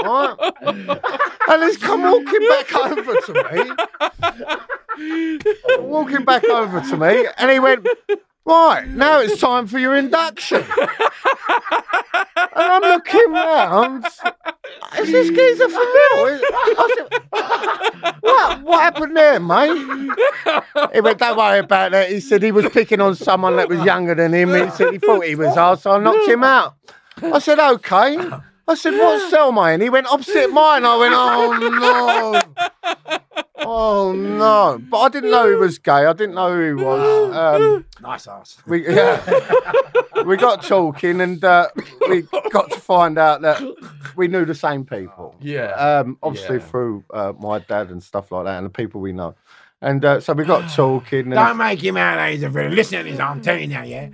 Right? And he's come walking back over to me, walking back over to me, and he went, Right, now it's time for your induction. And I'm looking round. Is this geezer for real? Said, what? What happened there, mate? He went, don't worry about that. He said he was picking on someone that was younger than him. He said he thought he was hard, so I knocked him out. I said, okay. I said, what cell am I in? He went, opposite mine. I went, oh no. (laughs) Oh no. But I didn't know he was gay. I didn't know who he was. Um, Nice ass. we yeah, we got talking and uh, we got to find out that we knew the same people. Yeah. Um, obviously Yeah. through uh, my dad and stuff like that, and the people we know. And uh, so we got (gasps) talking. Don't make him out like he's a villain. Listen to this, I'm telling you yeah.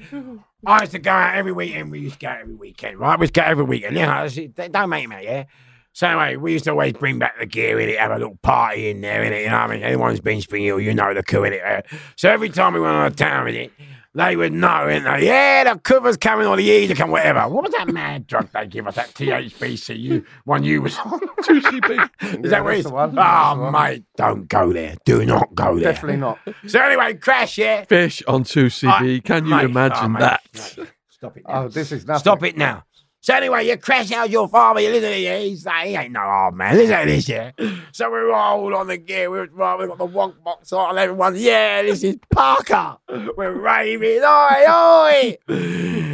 I used to go out every weekend. We used to go every weekend, right? We'd go every weekend. You know, don't make out, yeah. So anyway, we used to always bring back the gear in it, have a little party in there, in it. You know what I mean? Anyone who's been Spring Hill, you know the coup in it. uh. So every time we went out of town with it, they would know, innit? they? Yeah, the cover's coming or the E's are coming, whatever. What was that mad drug they give us? That THBC, you one you was on. (laughs) 2CB. (laughs) Is Yeah, that where that's it's? the one, oh, that's Oh, the one. mate, don't go there. Do not go there. definitely not. (laughs) So anyway, crash, yeah. Fish on 2CB. I- Can you mate, imagine oh, mate, that? no. Stop it. Now. Oh, this is nothing. Stop it now. So anyway, you crash out your father, you listen to he's like, he ain't no hard man. Listen to this, yeah. So we were all on the gear, we were we got the wonk box on, and everyone, yeah, this is Parker. We're raving, oi, oi.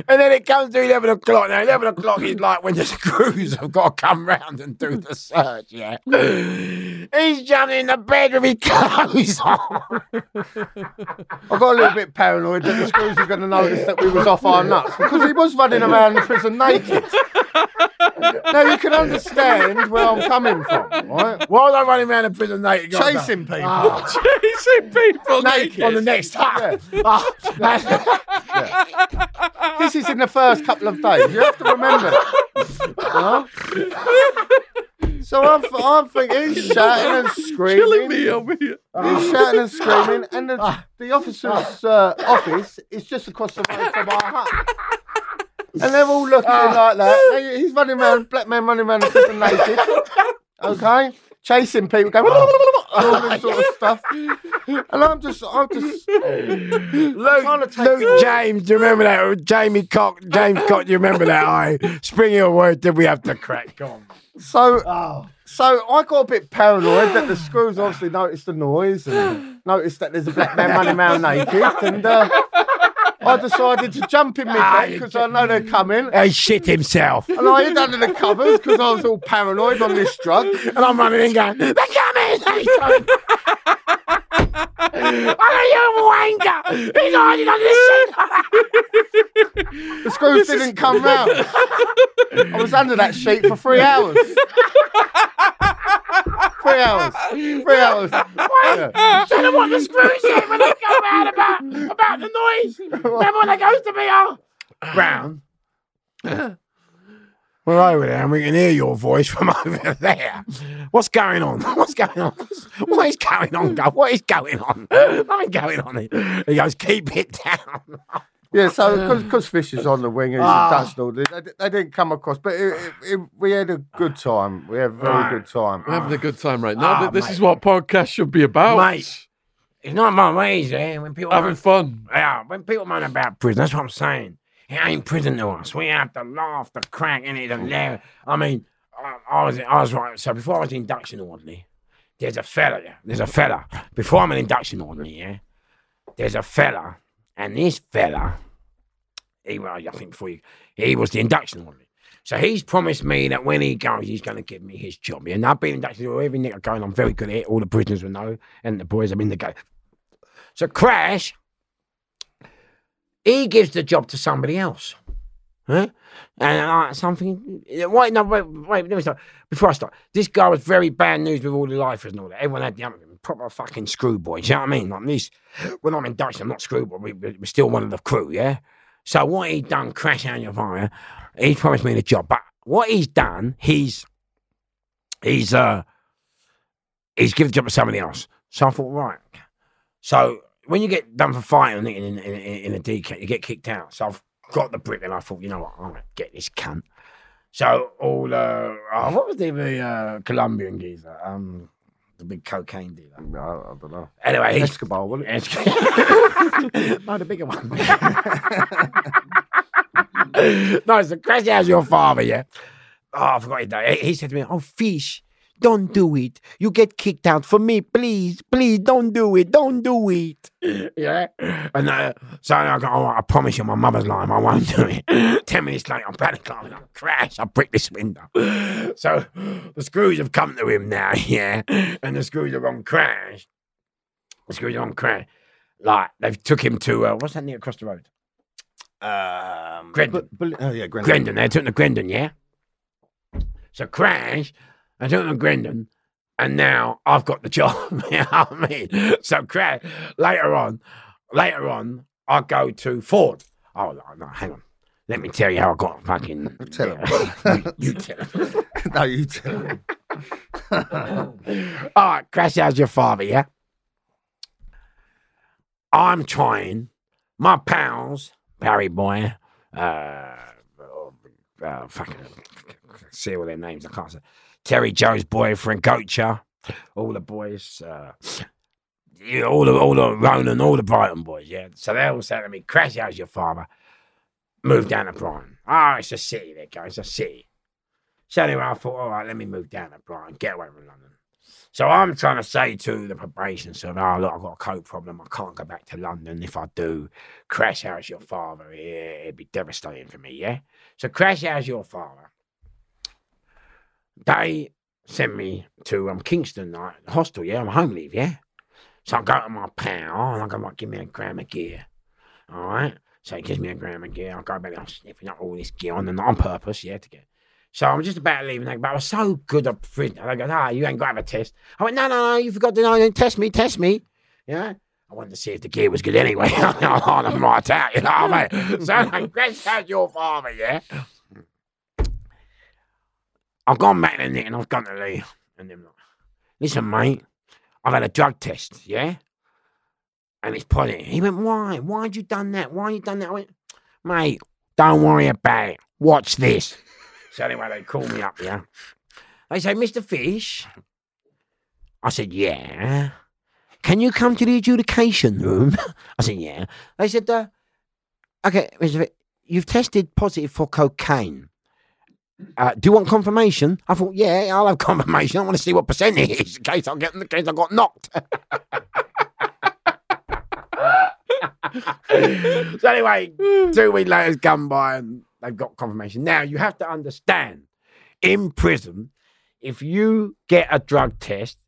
And then it comes to 11 o'clock. Now, 11 o'clock is like when the (laughs) screws have got to come round and do the search, yeah. He's jumping in the bed with his clothes on. I got a little bit paranoid that the screws were going to notice that we was off our nuts because he was running around the prison naked. Now you can understand where I'm coming from, right? (laughs) Why was I running around the prison naked? Chasing people. Ah. (laughs) Chasing people Naked. on the next time. Ah, This is in the first couple of days. You have to remember. So I'm, I'm thinking he's shouting and screaming. Killing me over here. He's shouting and screaming, and the, the officer's uh, office is just across the road from our hut. And they're all looking ah. like that. He's running around, black man running around naked. (laughs) Okay? Chasing people, going, ah. all this sort of stuff. And I'm just, I'm just, Luke, trying to take Luke James, do you remember that? Jamie Cock, James Cock, do you remember that? I spring your word, did we have to crack on? so, Oh. so I got a bit paranoid that the screws obviously noticed the noise and noticed that there's a black man running around naked. And uh, I decided to jump in my Ah, bed because I know they're coming. He shit himself. And I hid under the covers because I was all paranoid on this drug. And I'm running in going, they're coming! They're coming! Oh, you a wanker! He's hiding under the sheet! The screws didn't come (laughs) round. I was under that sheet for three hours. Three hours. Three hours. Yeah. Tell them what the screws in when they go out about, about the noise. (laughs) Remember when they goes to be all Brown. (laughs) We're over there and we can hear your voice from (laughs) over there. What's going on? (laughs) What's going on? What is going on? Go? What is going on? Nothing going on. here. He goes, keep it down. (laughs) Yeah, so because Fish is on the wing, he's Ah. a Dutch all this, they, they didn't come across, but it, it, it, we had a good time. We had a very Right. good time. We're having a good time right now. Ah, this mate. is what podcasts should be about. Mate. It's not my ways, eh? When people Having fun. Yeah, when people moan about prison, that's what I'm saying. It ain't prison to us. We have to laugh, the crack it, and laugh. I mean, I, I was, I was right. So before I was induction orderly, there's a fella. There's a fella. Before I'm an induction orderly, yeah. There's a fella, and this fella, he well, I think before you, he was the induction orderly. So he's promised me that when he goes, he's going to give me his job. And I've been inducted to every nick going. I'm very good at it. All the prisoners will know, and the boys have been the go. So Crash, he gives the job to somebody else. Huh? And uh, something. Wait, no, wait, wait. Let me start. Before I start, this guy was very bad news with all the lifers and all that. Everyone had the other proper fucking screwboy. Do you know what I mean? Like this, when I'm in Dutch, I'm not screwboy. We, we're still one of the crew, yeah. So what he done, crash out your fire. He promised me the job, but what he's done, he's he's uh he's given the job to somebody else. So I thought, right. So when you get done for fighting in, in, in, in a DK, you get kicked out. So I've got the brick and I thought, you know what, I'm going to get this cunt. So all, uh, oh, what was the, uh, Colombian geezer? Um, the big cocaine dealer. I, I don't know. Anyway, he's, Escobar, wasn't it? (laughs) no, the bigger one. (laughs) no, it's the crazy out your father, yeah. oh, I forgot his name. He said to me, "Oh, fish, don't do it. You get kicked out for me, please, please, don't do it, don't do it." (laughs) Yeah, and uh, so I go, I promise you, my mother's lying. I won't do it. (laughs) Ten minutes later, I'm panic climbing. I crash. I break this window. (laughs) So the screws have come to him now. Yeah, and the screws are on crash. The screws are on crash. Like they've took him to uh, what's that near across the road? Um, Grendon. but- but- oh yeah, Grendon. Grendon. They took him to Grendon, yeah. So crash. I don't know Grendon, and now I've got the job. (laughs) you know I mean? So crash. Later on, later on, I go to Ford. Oh no, no, hang on. Let me tell you how I got fucking. Tell (laughs) you, you tell him. (laughs) no, you tell him. All right, crash how's your father, yeah? I'm trying. My pals, Barry Boy, uh, uh, fucking, see all their names, I can't say. Terry Joe's boyfriend, Gocha, all the boys, uh, yeah, all the, all the Ronan, all the Brighton boys, yeah? So they all said to me, crash how's your father? Move down to Brighton. Oh, it's a city there, guys, a city. So anyway, I thought, all right, let me move down to Brighton, get away from London. So I'm trying to say to the probation server, oh, look, I've got a coke problem. I can't go back to London. If I do, crash how's your father? Yeah, it'd be devastating for me, yeah? So crash how's your father? They sent me to um, Kingston like, hostel, yeah? I'm home leave, yeah? So I go to my pal and I go, like, give me a gram of gear. All right? So he gives me a gram of gear. I go back, I'm sniffing up all this gear on, and on purpose, yeah, to get so I'm just about leaving, but I was so good at. And I go, ah, you ain't got to have a test. I went, no, no, no, you forgot to know. Test me, test me. Yeah. I wanted to see if the gear was good anyway. (laughs) I'm (laughs) right out, you know what I mean? So I'm like, how's your father, yeah? I've gone back to Nick and I've gone to Lee. And they're like, listen, mate, I've had a drug test, yeah? And it's positive. He went, why? Why'd you done that? Why you done that? I went, mate, don't worry about it. Watch this. So anyway, they call me up, yeah. They say, Mr. Fish. I said, yeah. Can you come to the adjudication room? (laughs) I said, yeah. They said, uh, okay, Mr. Fish, you've tested positive for cocaine. Uh, do you want confirmation? I thought, yeah, I'll have (laughs) confirmation. I want to see what percent it is in case I get in the case I got knocked. (laughs) so anyway, (sighs) two weeks later has come by and they've got confirmation. Now you have to understand, in prison, if you get a drug test,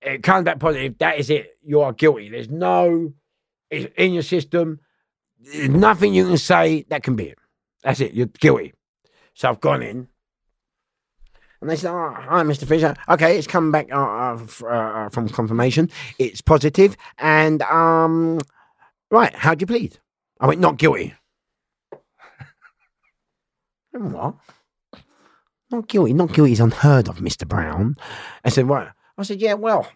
it comes back positive. That is it. You are guilty. There's no it's in your system. There's nothing you can say that can be it. That's it. You're guilty. So I've gone in. And they said, oh, hi, Mr. Fisher. Okay, it's come back uh, uh, uh, uh, from confirmation. It's positive. And, um, right, how'd you plead? I went, not guilty. (laughs) What? Not guilty. Not guilty is unheard of, Mr. Brown. I said, what? I said, yeah, well,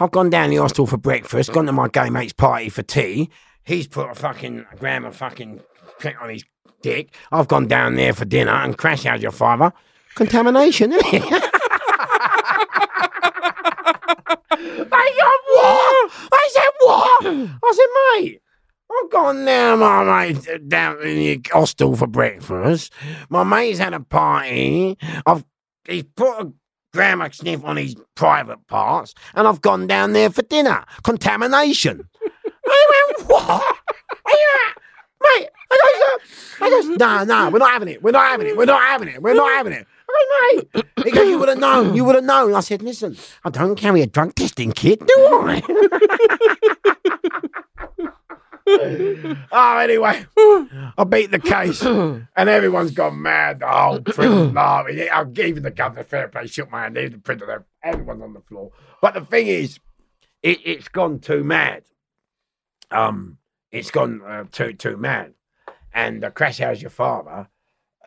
I've gone down the hostel for breakfast, gone to my gay mate's party for tea. He's put a fucking gram of fucking crack on his dick. I've gone down there for dinner and crash out your father. Contamination, isn't it? (laughs) I said, what? I said, what? I said, mate, I've gone down my mate down in the hostel for breakfast. My mate's had a party. I've he's put a of sniff on his private parts, and I've gone down there for dinner. Contamination. (laughs) I went, what? Are you at? Mate, I goes, I goes, no, no, we're not having it. We're not having it. We're not having it. We're not having it. (laughs) I mate. He goes, you would have known. You would have known. I said, listen, I don't carry a drug testing kit, do I? oh, anyway, I beat the case, and everyone's gone mad. The whole prison. (clears throat) I even the governor fair play shook my hand. Even the printer, everyone's on the floor. But the thing is, it, it's gone too mad. Um, it's gone uh, too too mad. And the crash how's your father?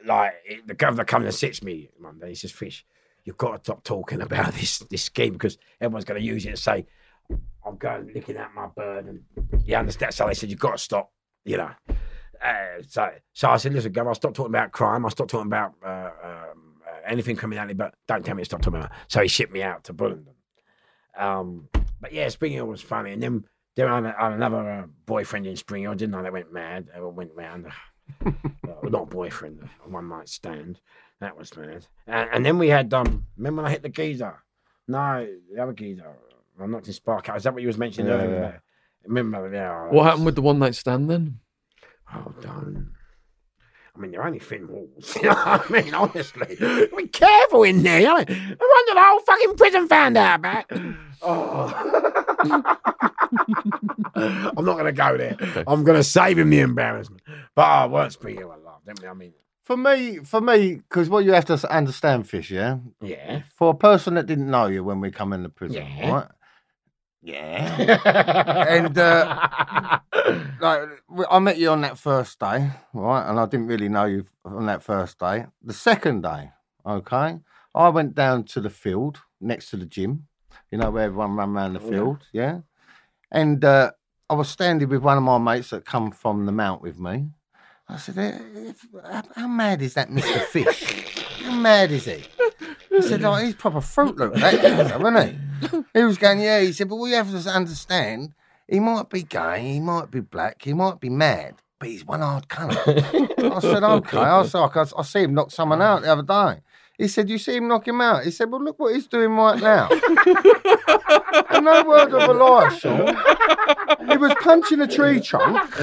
Like the governor comes and sits me Monday. He says, "Fish, you've got to stop talking about this this scheme because everyone's going to use it to say." I'm going licking out my bird, and you understand. So they said you've got to stop, you know. Uh, so, so I said, listen, Governor, I'll stop talking about crime. I'll stop talking about uh, um, uh, anything criminality, but don't tell me to stop talking about. It. So he shipped me out to Bullingdon. Um, but yeah, Spring Hill was funny, and then then I had, I another uh, boyfriend in Spring Hill. Didn't I? That went mad. I went round. (sighs) Uh, not boyfriend, one night stand. That was mad. And, and then we had um. Remember when I hit the geezer? No, the other geezer. I'm not in Spark. Is that what you was mentioning Yeah, earlier? yeah. Remember? Yeah. What happened with the one night stand then? Oh, don't. I mean, they're only thin walls. (laughs) You know what I mean? Honestly, be careful in there. You know? I wonder the whole fucking prison found out about. (laughs) Oh. (laughs) (laughs) I'm not going to go there. I'm going to save him the embarrassment. But I won't speak of love, didn't? I mean, For me, for me, because what you have to understand, fish, yeah. yeah. For a person that didn't know you when we come into prison, Yeah. right? Yeah. (laughs) and uh, like I met you on that first day, right? And I didn't really know you on that first day. The second day, okay, I went down to the field next to the gym. You know where everyone run around the Yeah. field, yeah. And uh, I was standing with one of my mates that come from the mount with me. I said, "Eh, if, how, mad is that Mr. Fish? How mad is he? He said, oh, he's proper fruit loop, that geezer, wasn't he? He was going, yeah. He said, but we have to understand, he might be gay, he might be black, he might be mad, but he's one hard cunt. I said, okay. I said, I, I see him knock someone out the other day. He said, you see him knock him out? He said, well, look what he's doing right now. and no word of a lie, Shaun. He was punching a tree trunk,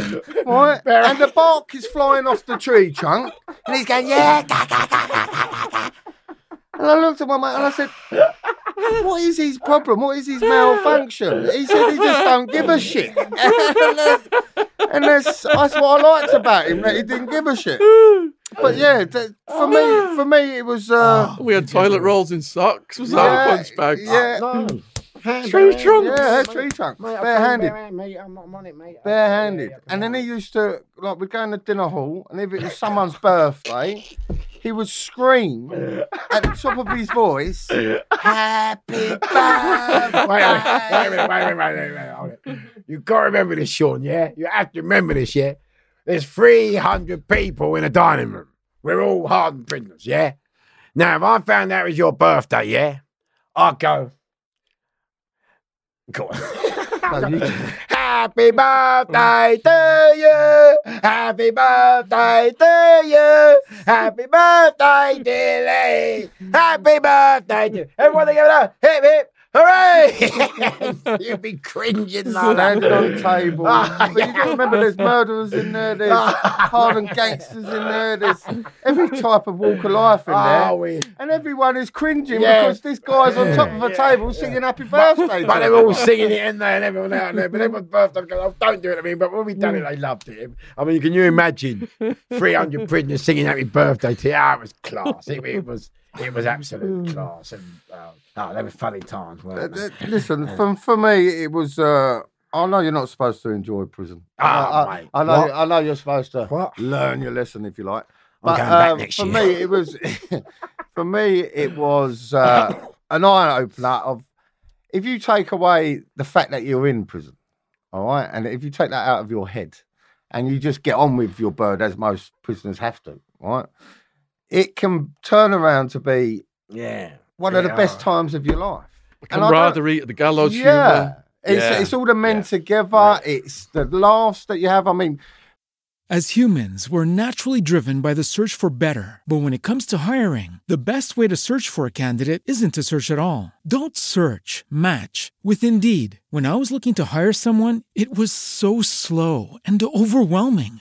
right? And the bark is flying off the tree trunk. And he's going, yeah, ga, ga, ga. And I looked at my mate and I said, what is his problem? What is his malfunction? He said he just don't give a shit. and that's, (laughs) and that's, that's what I liked about him, that he didn't give a shit. But yeah, th- for me, for me, it was. Uh, We had toilet rolls in socks. Was that Yeah, a punch bag? yeah. No. Tree trunks. yeah, tree trunk, Mate, I'm barehanded. barehanded, mate. I'm, I'm on it, mate. barehanded. Yeah, yeah, and then he used to like we'd go in the dinner hall, and if it was someone's birthday, he would scream (laughs) at the top of his voice, "Happy (laughs) birthday!" Wait, wait, wait, wait, wait, wait, wait, wait, hold. You got to remember this, Shaun, yeah? You have to remember this, yeah? There's 300 people in a dining room. We're all hardened prisoners, yeah? Now, if I found out it was your birthday, yeah, I'd go, go on. (laughs) No, Happy birthday mm. to you. Happy birthday to you. Happy birthday, Lee. Happy birthday to you. Everyone give it up. Hip, hip. Hooray! (laughs) You'd be cringing like that. Standing on the table. Ah, but you got to remember there's murderers in there, there's hardened gangsters in there, there's every type of walk of life in Oh, there. we. And everyone is cringing Yeah. because this guy's on top of a Yeah, table singing happy birthday. But to they're all singing it in there and everyone out there. But everyone's birthday goes, oh, don't do it. I mean, but when we done it, they loved it. I mean, can you imagine 300 prisoners singing happy birthday to you? Ah, it was class. It, it was it was absolute class. And uh, oh, they were funny times, weren't they? (laughs) Listen, for, for me, it was. Uh, I know you're not supposed to enjoy prison. Ah, I, I- mate. I know. What? I know you're supposed to What? learn your lesson if you like. I'm But um, for year. me, it was. (laughs) for me, it was uh, an eye opener of if you take away the fact that you're in prison, all right, and if you take that out of your head, and you just get on with your bird as most prisoners have to, right? it can turn around to be Yeah. One of the Yeah. best times of your life. And I don't- Camaraderie at the gallows yeah. humour. It's, Yeah. it's all the men Yeah. together. It's the laughs that you have. I mean, As humans, we're naturally driven by the search for better. But when it comes to hiring, the best way to search for a candidate isn't to search at all. Don't search, match with Indeed. When I was looking to hire someone, it was so slow and overwhelming.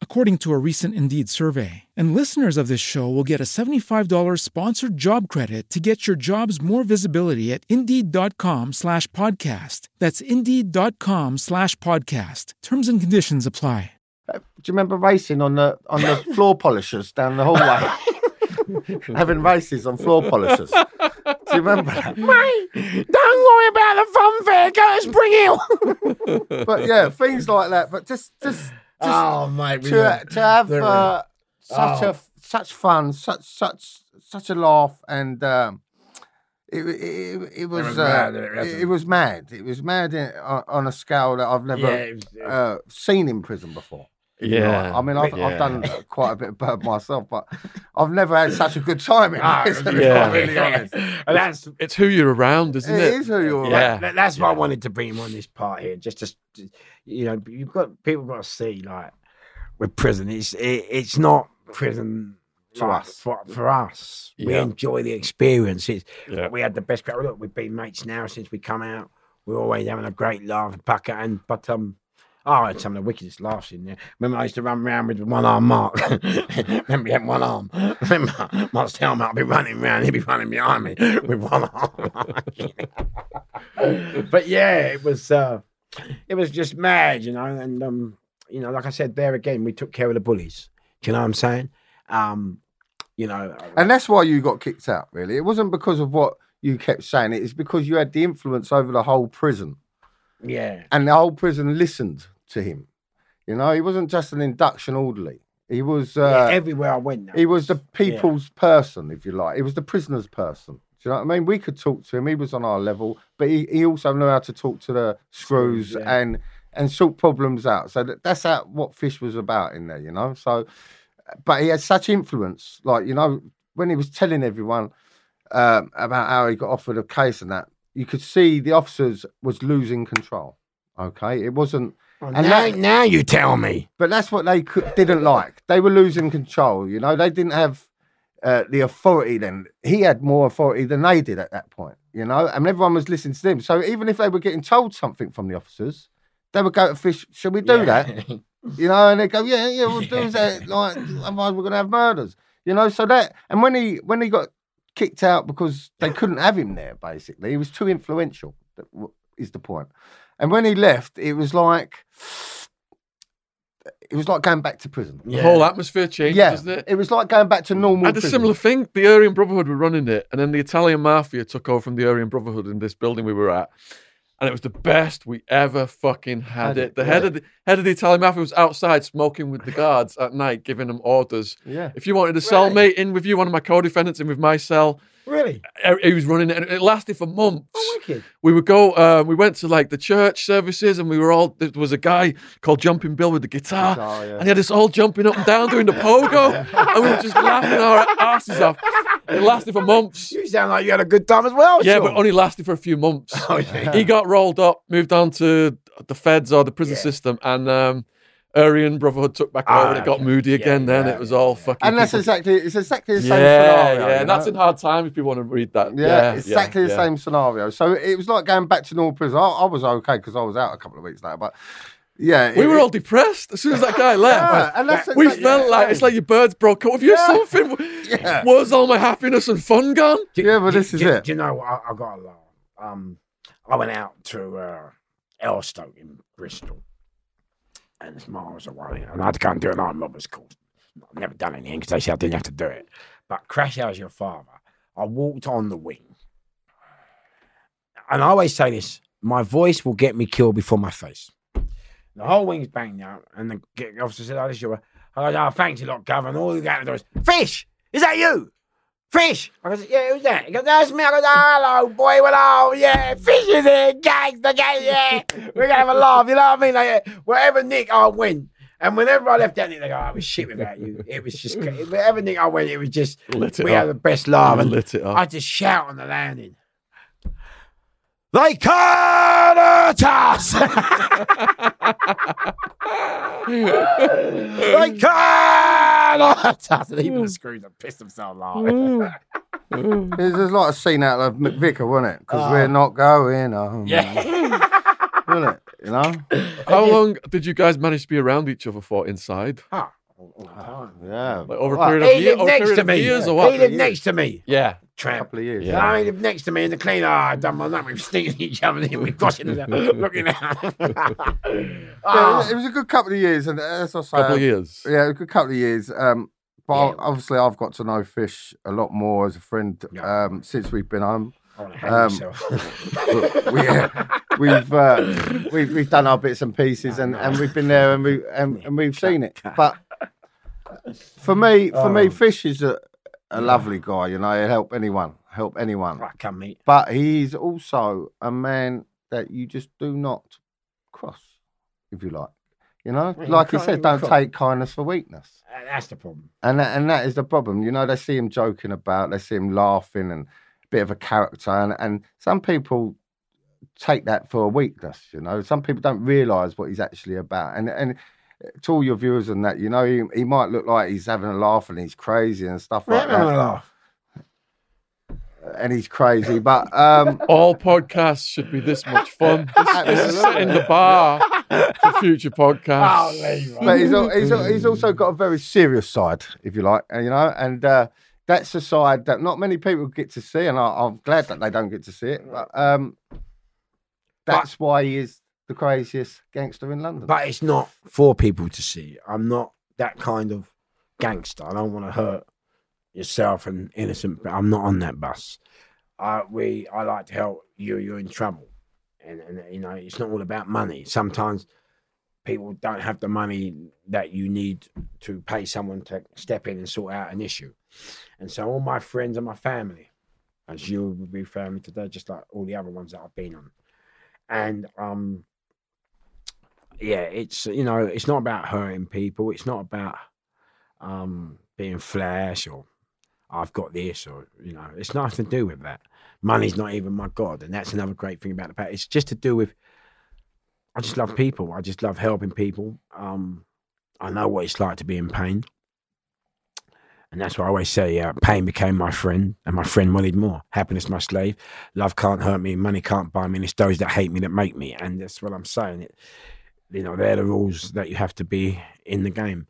according to a recent Indeed survey. And listeners of this show will get a $75 sponsored job credit to get your jobs more visibility at Indeed.com slash podcast. That's Indeed.com slash podcast. Terms and conditions apply. Uh, do you remember racing on the on the (laughs) floor polishers down the hallway? (laughs) Having races on floor polishers. Do you remember that? (laughs) Mate, don't worry about the fun fair. Go to Spring Hill. But yeah, things like that. But just just oh, mate. we to were- to have uh, such Oh. a such fun, such such such a laugh, and um, it, it, it, was uh, mad, it it, it was mad. It was mad in, on, on a scale that I've never Yeah, was- uh, seen in prison before. If you Yeah. I mean, I've, I've done quite a bit of bird myself, but I've never had such a good time in Ah, prison. Yeah. if I'm really honest. and that's It's who you're around, isn't It it? is who you're. Yeah. That- that's why I wanted to bring him on this part here. Just to, you know, you've got people got to see like with prison. It's it, it's not prison To like, us. for, for us. We enjoy the experience. It's, Yeah. We had the best. Look, we've been mates now since we come out. We're always having a great laugh and pucker. And but um. Oh, I had some of the wickedest laughs in there. Remember, I used to run around with one arm mark. (laughs) Remember, he had one arm. Remember, my helmet, I'd be running around, he'd be running behind me (laughs) with one arm. (laughs) but yeah, it was uh, it was just mad, you know. And um, you know, like I said, there again, we took care of the bullies. Do you know what I'm saying? Um, you know, And that's why you got kicked out, really. It wasn't because of what you kept saying, it's because you had the influence over the whole prison. yeah, And the whole prison listened to him. You know, he wasn't just an induction orderly. He was uh, yeah, everywhere I went. Now. he was the people's person, if you like. He was the prisoner's person. Do you know what I mean? We could talk to him. He was on our level, but he, he also knew how to talk to the screws Screws, yeah. and and sort problems out. So that, that's how, what Fish was about in there, you know. So, but he had such influence, like you know, when he was telling everyone um, about how he got offered a case and that, you could see the officers was losing control. Okay, it wasn't. Oh, and now, that- now you tell me. But that's what they could, didn't like. They were losing control. You know, they didn't have uh, the authority then. He had more authority than they did at that point. You know, and everyone was listening to them. So even if they were getting told something from the officers, they would go to fish. Should we do that? (laughs) You know, and they go, yeah, yeah, we'll do that. (laughs) Like, otherwise we're gonna have murders. You know, so that and when he when he got kicked out because they couldn't have him there, basically, he was too influential. Is the point. And when he left, it was like it was like going back to prison. The whole atmosphere changed, Yeah, doesn't it? it was like going back to mm. normal. I had a similar thing. The Aryan Brotherhood were running it, and then the Italian Mafia took over from the Aryan Brotherhood in this building we were at. And it was the best we ever fucking had, Had it. it, The head of the head of the Italian Mafia was outside smoking with the (laughs) guards at night, giving them orders. Yeah. If you wanted a cellmate in with you, one of my co-defendants in with my cell, Really? uh, he was running it, and it lasted for months Oh, wicked. we would go uh, we went to like the church services and we were all there was a guy called jumping bill with the guitar Guitar, yeah. and he had us all jumping up and down doing the pogo and we were just laughing our asses off it lasted for months You sound like you had a good time as well. yeah Shaun. but only lasted for a few months (laughs) Oh, yeah. he got rolled up moved on to the feds or the prison Yeah. system and um Aryan Brotherhood took back Ah, over and it got okay. moody Yeah, again then yeah, it was all yeah. fucking And that's people- exactly it's exactly the yeah same scenario. yeah you and that's in hard time if you want to read that Yeah, yeah, exactly the yeah. same scenario. So it was like going back to normal prison. I, I was okay because I was out a couple of weeks later, but yeah, we it- were all depressed as soon as that guy left Yeah, and that's We exactly felt the like same. it's like your birds broke up. If you Yeah. something, (laughs) Yeah. was all my happiness and fun gone? Do- Yeah, but do- this is do- it. Do you know what? I, I got a laugh. Um, I went out to uh, Erlestoke in Bristol, and it's miles away, and I and do an armed robbers course. I've never done anything because they said I didn't have to do it. But crash how's your father? I walked on the wing, and I always say this: my voice will get me killed before my face. The whole wing's banged out, and the officer said, "Oh, this is your." I go, "Oh, thanks a lot, Gov." All you got to do is, "Fish, is that you?" Fish. I goes, yeah, who's that? He goes, that's me. I goes, oh, hello, boy. Well, oh, yeah, Fish is here, gangster, gang, yeah. We're going to have a laugh, you know what I mean? Like, wherever Nick, I win. And whenever I left that they go, oh, it was shit without you. It was just, wherever Nick I went, it was just, Lit it we had the best laugh. And Lit it up. I just shout on the landing. They can't hurt us! they can't hurt us! And even the screws have pissed themselves laughing. It was just like a scene out of McVicar, wasn't it? Because we're ah. not going home. Yeah. Wasn't it? You know? How long did you guys manage to be around each other for inside? Ah, all- all the time. Yeah. Like over a Well, period of He years, lived over a next period to of me. years or He what? lived next to me. Yeah. a Tramp. couple of years. Yeah. No, he lived next to me in the cleaner. I done my nut. We were sneaking at each other. We were crossing it out, looking out. (laughs) Yeah, Ah. it was a good couple of years, and as I say, Couple of years. yeah, a good couple of years. Um, but Yeah. obviously, I've got to know Fish a lot more as a friend Yeah. um, since we've been home. I wanna hang Um, myself. (laughs) we, we've uh, we've we've done our bits and pieces, and, and we've been there, and we and, and we've seen it. (laughs) But for me, for me, Oh. Fish is a, a lovely guy. You know, he'll help anyone, help anyone. Right, come meet. But he's also a man that you just do not cross, if you like. You know, Yeah, you like he said, don't cross. take kindness for weakness. Uh, That's the problem. And that, and that is the problem. You know, they see him joking about, they see him laughing and a bit of a character. And, and some people take that for a weakness, you know. Some people don't realise what he's actually about. And and to all your viewers and that, you know, he, he might look like he's having a laugh and he's crazy and stuff like Right, that. And he's crazy. But um (laughs) All podcasts should be this much fun. (laughs) This, this is setting the bar for future podcasts. but he's, al- he's, al- he's also got a very serious side, if you like, and, you know, and uh, that's a side that not many people get to see, and I, I'm glad that they don't get to see it. But um, that's why he is the craziest gangster in London. But it's not for people to see. I'm not that kind of gangster. I don't want to hurt yourself and innocent. But I'm not on that bus. I we I like to help you. You're in trouble, and and you know it's not all about money. Sometimes people don't have the money that you need to pay someone to step in and sort out an issue. And so all my friends and my family, as you will be family today, just like all the other ones that I've been on. And um yeah, it's you know, it's not about hurting people. It's not about um being flash or I've got this or you know, it's nothing to do with that. Money's not even my god, and that's another great thing about the past. It's just to do with I just love people. I just love helping people. Um I know what it's like to be in pain. And that's why I always say, uh, pain became my friend, and my friend wanted more. Happiness, my slave. Love can't hurt me. Money can't buy me. And it's those that hate me that make me. And that's what I'm saying. It, you know, they're the rules that you have to be in the game.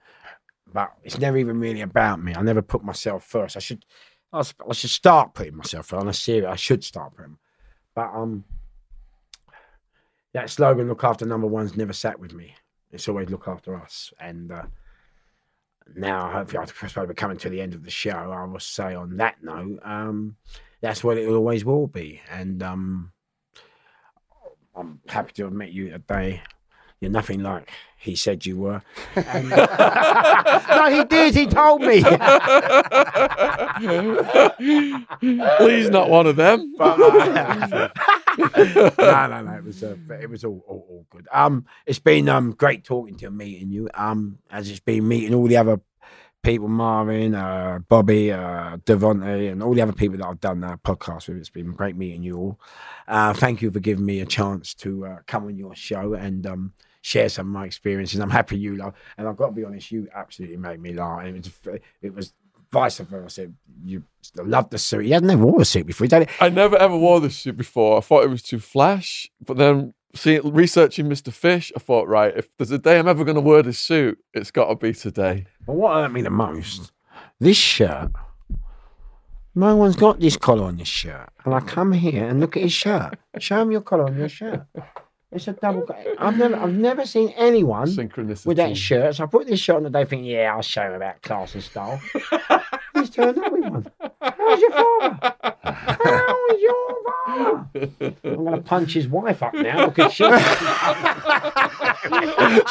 But it's never even really about me. I never put myself first. I should, I, I should start putting myself first. A serious, I should start putting. But um, that slogan, "Look after number ones," never sat with me. It's always look after us. And uh, now, hopefully, I suppose we're coming to the end of the show. I will say on that note, um, that's what it always will be. And um, I'm happy to have met you today. You're nothing like he said you were. (laughs) And- no, he did. He told me. (laughs) Please, not one of them. (laughs) But, uh, no, no, no. It was uh, it was all, all all good. Um, it's been um great talking to you, meeting you. Um, as it's been meeting all the other people, Marvin, uh, Bobby, uh, and all the other people that I've done that podcast with. It's been great meeting you all. Uh, thank you for giving me a chance to uh, come on your show and um share some of my experiences. I'm happy you love, and I've got to be honest, you absolutely made me laugh. And it was it was vice versa. I said you loved the suit. You hadn't never worn a suit before. It. I never ever wore this suit before. I thought it was too flash, but then seeing researching Mr. Fish, I thought, right, if there's a day I'm ever going to wear this suit, it's got to be today. But what hurt me the most, this shirt. No one's got this collar on this shirt, and I come here and look at his shirt. Show him your collar on your shirt. It's a double. I've never, I've never seen anyone Synchronicity. with that shirt. So I put this shirt on and they think, yeah, I'll show him about class and style. (laughs) He's turned up with one. How's your father? How's your father? I'm going to punch his wife up now because she (laughs)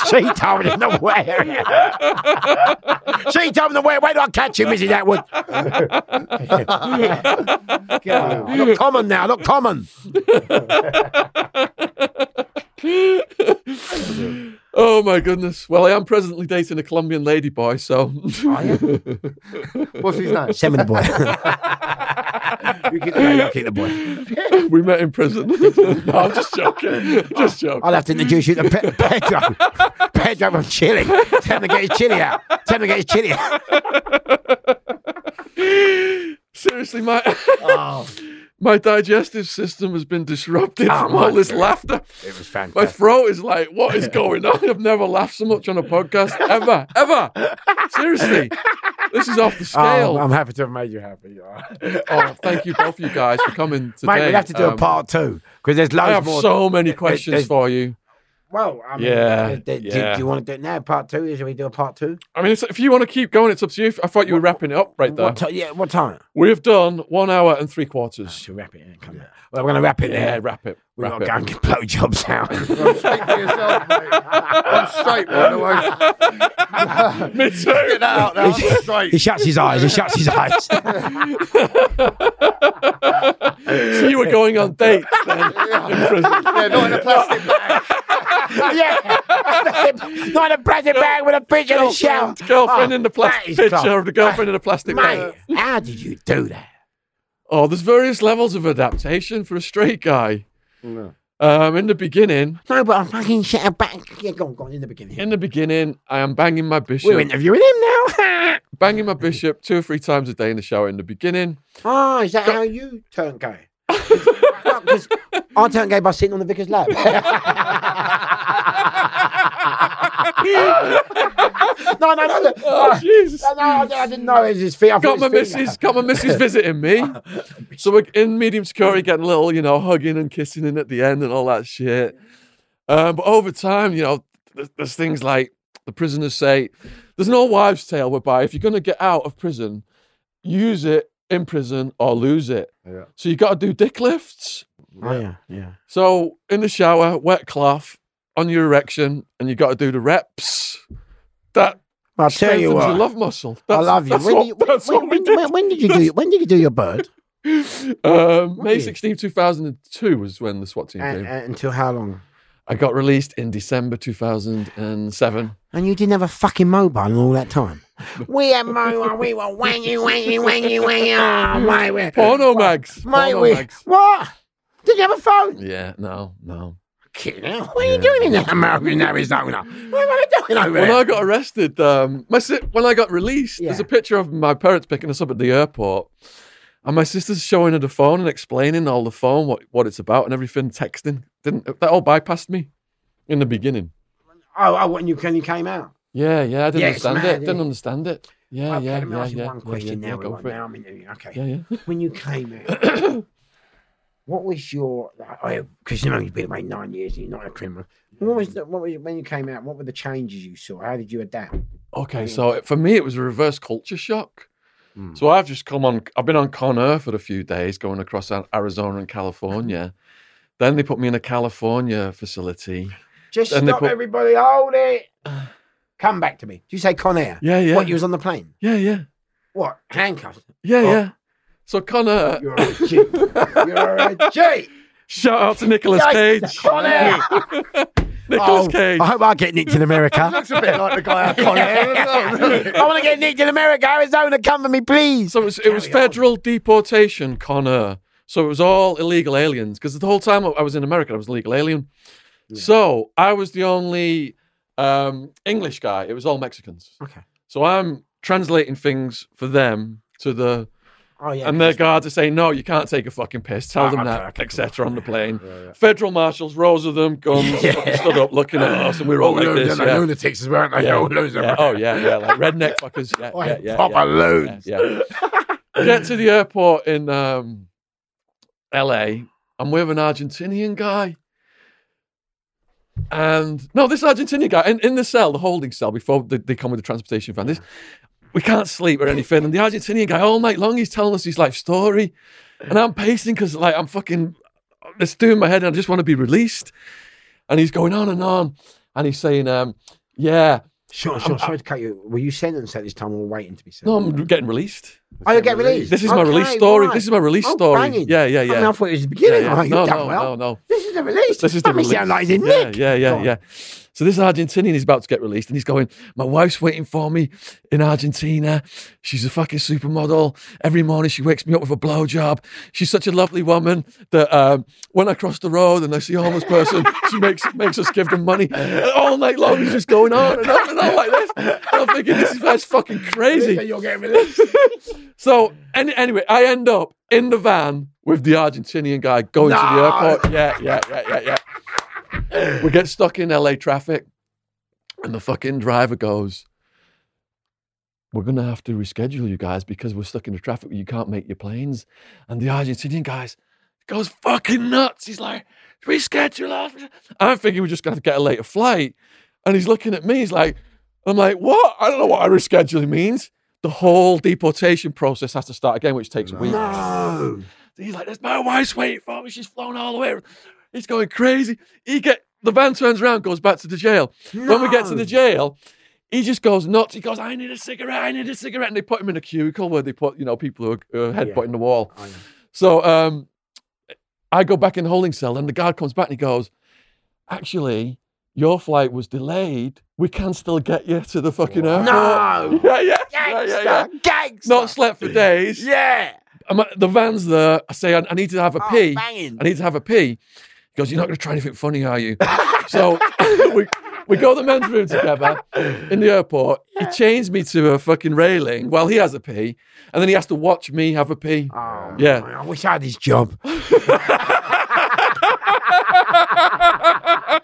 she told him to wear it. she told him to wear it. Wait till I catch you, Mrs. Attwood. God, I look common now. I look common. (laughs) (laughs) oh my goodness. Well, I am presently dating a Colombian lady boy, so What's his name? Send me the boy. (laughs) you keep, (laughs) no, you the boy. we met in prison. no, I'm just joking. Just joking. I'll have to introduce you to Pe- Pedro. Pedro from Chile. Tell him to get his chili out. Tell him to get his chili out. Seriously, my Oh, my digestive system has been disrupted Oh, from all this God. laughter. it was fantastic. My throat is like, what is (laughs) going on? I've never laughed so much on a podcast ever, ever. Seriously, this is off the scale. Oh, I'm happy to have made you happy. Oh, thank you both you guys for coming today. (laughs) Mate, we have to do a Um, part two because there's loads I have more. so many questions for you. Well, I mean, Yeah, uh, do, do- yeah. do you want to do it now? Part two? Shall we do a part two? I mean, it's, if you want to keep going, it's up to you. I thought you were wrapping it up right there. What ti- yeah, what time? We've done one hour and three quarters. Should we wrap it? Yeah, come on. Well, we're going to wrap it Yeah, wrap it. We've Wrap got to go and it. get blowjobs out. (laughs) Well, speak for yourself, mate. I'm straight, by the way. (laughs) Me too. Get that out now. I'm he shuts his eyes. He shuts his eyes. (laughs) So you were going on dates then in prison. Yeah, not in a plastic bag. (laughs) yeah. Not a plastic bag with a fish in a shower. Girlfriend Oh, in the plastic picture class. of the girlfriend in a plastic bag. How did you do that? Oh, there's various levels of adaptation for a straight guy. Um, in the beginning, No, but I'm fucking shut up back. Yeah, go on, go on in the beginning. in the beginning, I am banging my bishop, We're interviewing him now. (laughs) banging my bishop two or three times a day in the shower. In the beginning, oh, is that how you turn gay? (laughs) Because I turned gay by sitting on the vicar's lap. No, no, no. no. (laughs) oh Jesus! No, no, I, I didn't know it was his feet. I thought got my it was his feet. missus, got my missus visiting me. (laughs) So we're in medium security, getting a little, you know, hugging and kissing in at the end and all that shit. Um, but over time, you know, there's, there's things like the prisoners say, there's an old wives' tale whereby if you're going to get out of prison, use it in prison or lose it. Yeah. So you got to do dick lifts. Oh, yeah, yeah. So in the shower, wet cloth on your erection, and you got to do the reps. That I'll tell you what. your love muscle. I love you. That's When, what, did you, when, that's what when, we when, did. when, when did you do? When did you do your bird? (laughs) Um, May year? 16, 2002 was when the SWAT team And, came. and until how long? I got released in December 2007. And you didn't have a fucking mobile in all that time. (laughs) we had mobile. We were wangy, wangy, wangy, wangy. Oh, mate, we- Porno mags. Mate, Porno we, mags. what? Did you have a phone? Yeah, no, no. Hell. What are you doing in that American Arizona? What are you doing over there? When? I got arrested, um, my si- when I got released, there's a picture of my parents picking us up at the airport, and my sister's showing her the phone and explaining all the phone what, what it's about and everything, texting. Didn't that all bypassed me in the beginning? Oh, oh, when you, when you came out? Yeah, yeah, I didn't Yeah, it's understand mad, it. Didn't it? understand it. Yeah, okay, yeah, let me yeah, ask you yeah. one yeah, question yeah, now. yeah, go right for it. now I'm interviewing. Okay. Yeah, yeah. When you came out, (coughs) (coughs) what was your? Because you know you've been away nine years. and You're not a criminal. What was the, what was when you came out? What were the changes you saw? How did you adapt? Okay, so for me, it was a reverse culture shock. Hmm. So I've just come on, I've been on Con Air for a few days going across Arizona and California. then they put me in a California facility. Just they stop, put- everybody. Hold it. Come back to me. Did you say Con Air? Yeah, yeah. What? You was on the plane? Yeah, yeah. What? Handcuffed? Yeah, Oh. yeah. So Con Air, You're a G. You're a G. shout out to Nicolas Yeah, Cage. Con Air. Nicolas Oh, Cage. I hope I get nicked in America. (laughs) Looks a bit like the guy out Con Air as well, doesn't it? I want to get nicked in America. Arizona, come for me, please. So it was, it was on. federal deportation, Con Air. So it was all illegal aliens because the whole time I was in America, I was an illegal alien. So I was the only um, English guy. It was all Mexicans. Okay. So I'm translating things for them to the, Oh yeah. and their guards are saying, "No, you can't take a fucking piss. Tell Oh, them that, etc." On the plane. Yeah, yeah. Federal marshals, rows of them, guns, (laughs) fucking stood up looking at us, and we were all like this. Yeah. lunatics, weren't they? Yeah, All losers. yeah, Oh yeah, yeah, like redneck (laughs) fuckers. Yeah, Oh, yeah, yeah, proper yeah, loons. yeah, yeah. Get to the airport in um, LA. I'm with an Argentinian guy. And no, this Argentinian guy in, in the cell, the holding cell, before they, they come with the transportation van. This we can't sleep or anything. And the Argentinian guy all night long, he's telling us his life story. And I'm pacing because like I'm fucking it's doing my head and I just want to be released. And he's going on and on. And he's saying, um, yeah, Sure, sure. Sorry to cut you. Were you sentenced at this time or waiting to be no. I'm getting released. Oh, you get released. This is my release story. right. This is my release Oh, story. banging. Yeah, yeah, yeah. I, mean, I thought it was the beginning. Yeah, yeah. No, no, well. no, no. This is the release. This is the That release. sound like yeah, Nick. yeah, yeah, yeah. So this Argentinian is about to get released, and he's going. My wife's waiting for me in Argentina. She's a fucking supermodel. Every morning she wakes me up with a blowjob. She's such a lovely woman that um, when I cross the road and I see a homeless person, (laughs) she makes makes us give them money. And all night long, he's just going on and on and on like this. And I'm thinking this is that's fucking crazy. You're getting released. (laughs) So any, anyway, I end up in the van with the Argentinian guy going to the airport. Yeah, yeah, yeah, yeah, yeah. We get stuck in LA traffic, and the fucking driver goes, "We're gonna have to reschedule you guys because we're stuck in the traffic. You can't make your planes." And the Argentinian guys goes fucking nuts. He's like, reschedule us. I'm thinking we're just going to get a later flight. And he's looking at me. He's like, I'm like, what? I don't know what a rescheduling means. The whole deportation process has to start again, which takes weeks. No. He's like, there's my wife's waiting for me. She's flown all the way. He's going crazy. He get the van turns around, goes back to the jail. When we get to the jail, he just goes nuts. He goes, I need a cigarette. I need a cigarette. And they put him in a cubicle where they put, you know, people who are, are headbutting the wall. So um, I go back in the holding cell, and the guard comes back and he goes, Actually, your flight was delayed. We can still get you to the fucking airport. No. Yeah, (laughs) yeah, yeah, yeah, yeah. Gangster. Gangster. Not slept for days. Yeah. I'm at- the van's there. I say, I, I need to have a Oh, pee. banging. I need to have a pee. He goes, You're not going to try anything funny, are you? (laughs) so (laughs) we, we go to the men's room together in the airport. He chains me to a fucking railing while he has a pee. And then he has to watch me have a pee. Oh, Yeah. man, I wish I had his job.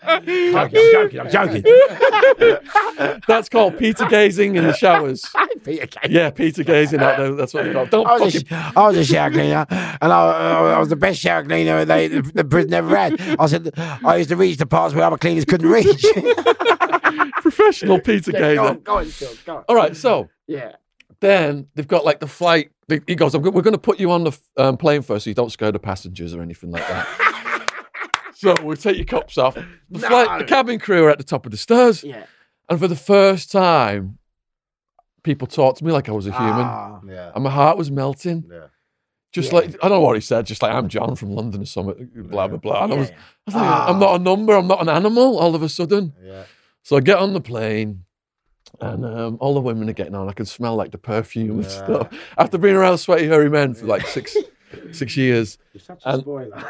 I'm joking. I'm joking. I'm joking. (laughs) That's called Peter gazing in the showers. (laughs) Peter Kay. Yeah, Peter gazing out there. That's what they call. Don't I was, fucking. a, I was a shower cleaner, and I, I was the best shower cleaner they, the, prison ever had. I said I used to reach the parts where other cleaners couldn't reach. (laughs) Professional Peter go gazer. on, go on, go on. All right, so Yeah. then they've got like the flight. He goes, "We're going to put you on the um, plane first, so you don't scare the passengers or anything like that." So we'll take your cups off. The, flight, the cabin crew are at the top of the stairs, Yeah. and for the first time, people talked to me like I was a human, Ah. Yeah. and my heart was melting. Yeah. Just Yeah. like I don't know what he said, just like I'm John from London or something, blah blah blah. And I was, Yeah. I think, Ah. I'm not a number, I'm not an animal. All of a sudden, Yeah. so I get on the plane, and um, all the women are getting on. I can smell like the perfume and stuff. After being around sweaty, hairy men for like six (laughs) six years. You're such a And- spoiler. (laughs)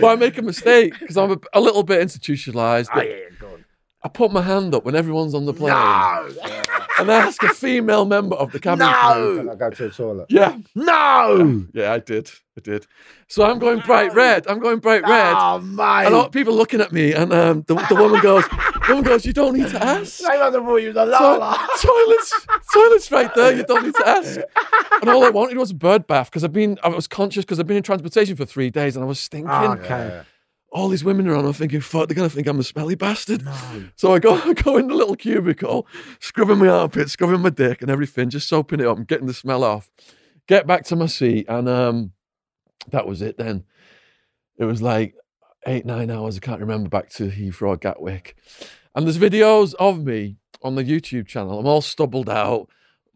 but I make a mistake because I'm a, a little bit institutionalized. oh, yeah, yeah, go on. I put my hand up when everyone's on the plane No. (laughs) and I ask a female member of the cabin crew. No. Can I go to the toilet? Yeah, No. yeah, I did. I did. So I'm going bright red. I'm going bright red. Oh, mate. And all, people looking at me, and um, the, the woman goes, the woman goes, you don't need to ask. They must have thought you was a To- Lola. (laughs) toilets, toilets right there. You don't need to ask. And all I wanted was a bird bath because I've been, I was conscious because I've been in transportation for three days and I was stinking. Ah, Okay. Yeah. All these women around. I'm thinking, fuck, they're gonna think I'm a smelly bastard. So I go, (laughs) I go in the little cubicle, scrubbing my armpit, scrubbing my dick and everything, just soaping it up and getting the smell off. Get back to my seat, and um, that was it. Then it was like eight, nine hours. I can't remember back to Heathrow Gatwick. And there's videos of me on the YouTube channel. I'm all stubbled out.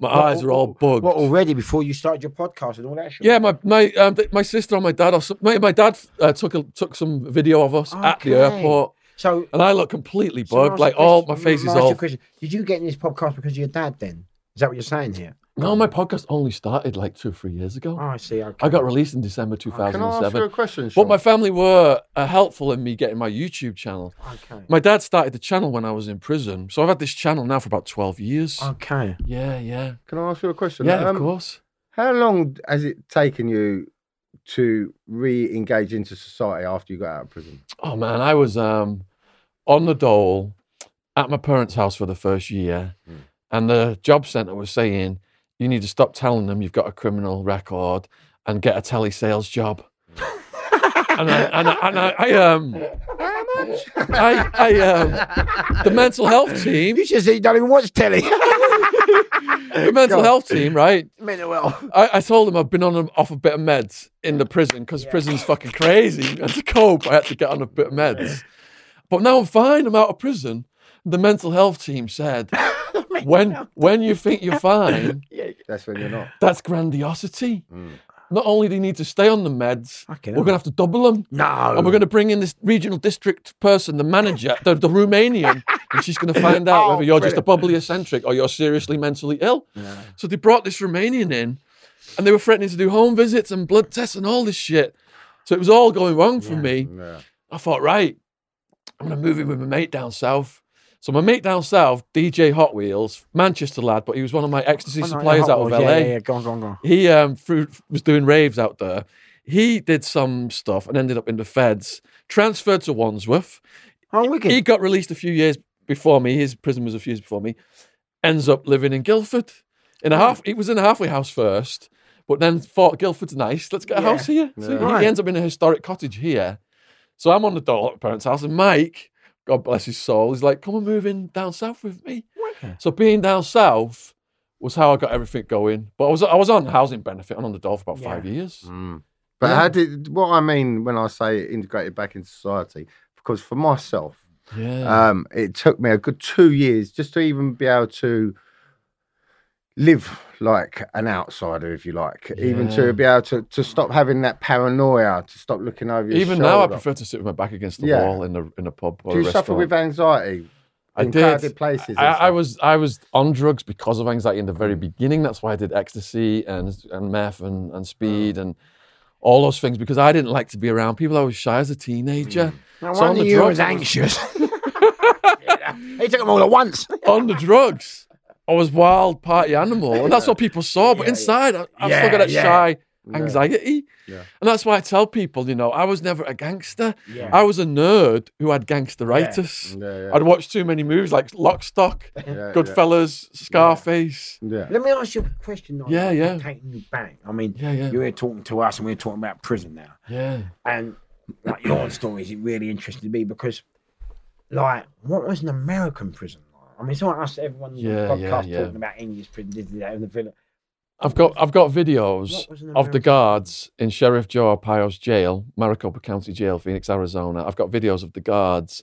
My eyes are all bugged. What already before you started your podcast and all that shit? Yeah, my my um, th- my sister and my dad. Some- my my dad uh, took a, took some video of us at the airport, So, and I look completely so bugged. ask Like all my face is I'll ask you a all. question. Did you get in this podcast because of your dad then? Is that what you're saying here? No, my podcast only started like two or three years ago. Oh, I see. Okay. I got released in December two thousand seven. Can I ask you a question? But Shaun? my family were uh, helpful in me getting my YouTube channel. Okay. My dad started the channel when I was in prison, so I've had this channel now for about 12 years. Okay. Yeah, yeah, Can I ask you a question? yeah. Um, of course. How long has it taken you to re-engage into society after you got out of prison? Oh man, I was um, on the dole at my parents' house for the first year, Mm. and the job centre was saying you need to stop telling them you've got a criminal record and get a telesales job. and I, and I, and I, I um, I, I um, the mental health team, You should say you don't even watch telly. the mental health team, right? Mental health. I, I told them I've been on a, off a bit of meds in the prison because prison's fucking crazy. And to cope, I had to get on a bit of meds. But now I'm fine. I'm out of prison. The mental health team said, (laughs) when when you think you're fine, (laughs) That's when you're not. that's grandiosity. Mm. Not only do you need to stay on the meds, we're going to have to double them. No. And we're going to bring in this regional district person, the manager, the, the Romanian, and she's going to find out (laughs) Oh, whether you're just a brilliant. bubbly eccentric or you're seriously mentally ill. So they brought this Romanian in, and they were threatening to do home visits and blood tests and all this shit. So it was all going wrong for me. Yeah. I thought, right, I'm going to move in with my mate down south. So my mate down south, DJ Hot Wheels, Manchester lad, but he was one of my ecstasy Oh, suppliers yeah, out of yeah, LA. Yeah, yeah, go on, go on, go on. He um through, was doing raves out there. He did some stuff and ended up in the feds. Transferred to Wandsworth. Oh, wicked. He got released a few years before me. His prison was a few years before me. Ends up living in Guildford. In a half, he was in a halfway house first, But then thought Guildford's nice. Let's get a Yeah. house here. So he- Right. he ends up in a historic cottage here. So I'm on the door at my parents' house, and Mike, God bless his soul, he's like, "Come and move in down south with me." Okay. So being down south was how I got everything going. But I was I was on housing benefit and on the dole for about Yeah. five years. Mm. But Yeah. how did what I mean when I say integrated back into society? Because for myself, Yeah. um, it took me a good two years just to even be able to live like an outsider, if you like. Even to be able to, to stop having that paranoia, to stop looking over your shoulder. Even now, I prefer to sit with my back against the Yeah. wall in a in a pub or Do a you suffer with anxiety I did. places? I, I was I was on drugs because of anxiety in the very beginning. That's why I did ecstasy and and meth and, and speed and all those things because I didn't like to be around people. I was shy as a teenager. No So on wonder the you drugs, was I was- anxious. (laughs) he took them all at once. on the drugs, I was wild party animal, and that's what people saw. But Yeah, inside, I, I Yeah, still got that yeah. shy anxiety, Yeah. and that's why I tell people, you know, I was never a gangster. Yeah. I was a nerd who had gangsteritis. Yeah, yeah, I'd watched too many movies like Lockstock, (laughs) yeah, Goodfellas, Scarface. Yeah. Let me ask you a question. Like, Yeah, yeah. Taking you back. I mean, Yeah, yeah. you're here talking to us, and we're talking about prison now. Yeah. And like your stories, it really interested me because, like, what was an American prison like? I mean, it's not us, everyone Yeah, on the yeah, podcast yeah. talking about English prison, this, that, and the villa. I've got I've got videos What was an of the guards in Sheriff Joe Arpaio's jail, Maricopa County Jail, Phoenix, Arizona. I've got videos of the guards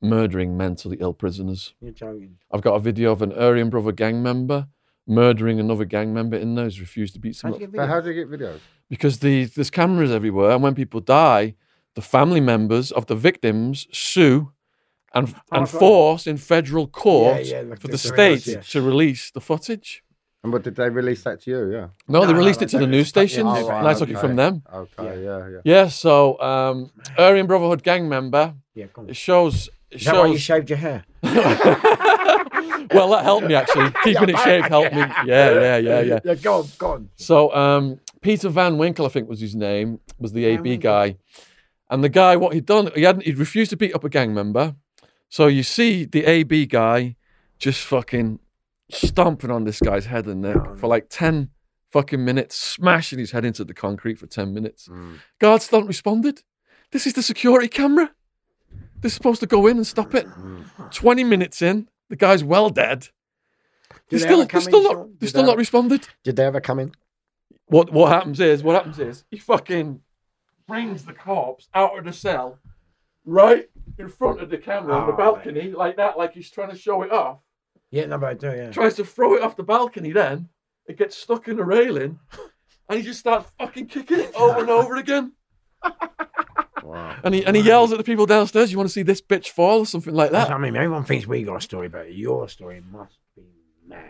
murdering mentally ill prisoners. You're joking. I've got a video of an Aryan Brother gang member murdering another gang member in there who's refused to beat How'd someone you up. get But how do you get videos? because the there's cameras everywhere, and when people die, the family members of the victims sue and and force in federal court yeah, like for the the state yeah. to release the footage. And what did they release that to you? Yeah. No, No, they released no, it to the news stations, oh, right, and I took it from them. Okay. Yeah. Yeah. Yeah, so um, Aryan Brotherhood gang member. Yeah, go on. It shows. It Is that why you shaved your hair? (laughs) (laughs) well, that helped me actually. (laughs) Keeping it shaved helped me. Yeah, yeah, yeah, yeah. Yeah, go on, go on. So um, Peter Van Winkle, I think was his name, was the AB guy, and the guy what he'd done, he hadn't, he'd refused to beat up a gang member. So you see the AB guy just fucking stomping on this guy's head and neck Oh, for like ten fucking minutes, smashing his head into the concrete for ten minutes. Mm. Guards haven't responded. This is the security camera. They're supposed to go in and stop it. Mm. 20 minutes in, the guy's well dead. They still, they still in, not, they still they not responded. Did they ever come in? What what happens is, what happens is, he fucking brings the corpse out of the cell, right in front of the camera on the Oh, balcony, like that, like he's trying to show it off. Yeah, no, but I do, yeah. Tries to throw it off the balcony. Then it gets stuck in the railing, and he just starts fucking kicking it over and over again. (laughs) Wow. And he and he yells at the people downstairs, "You want to see this bitch fall?" or something like That's that. I mean, everyone thinks we got a story, but your story must be mad.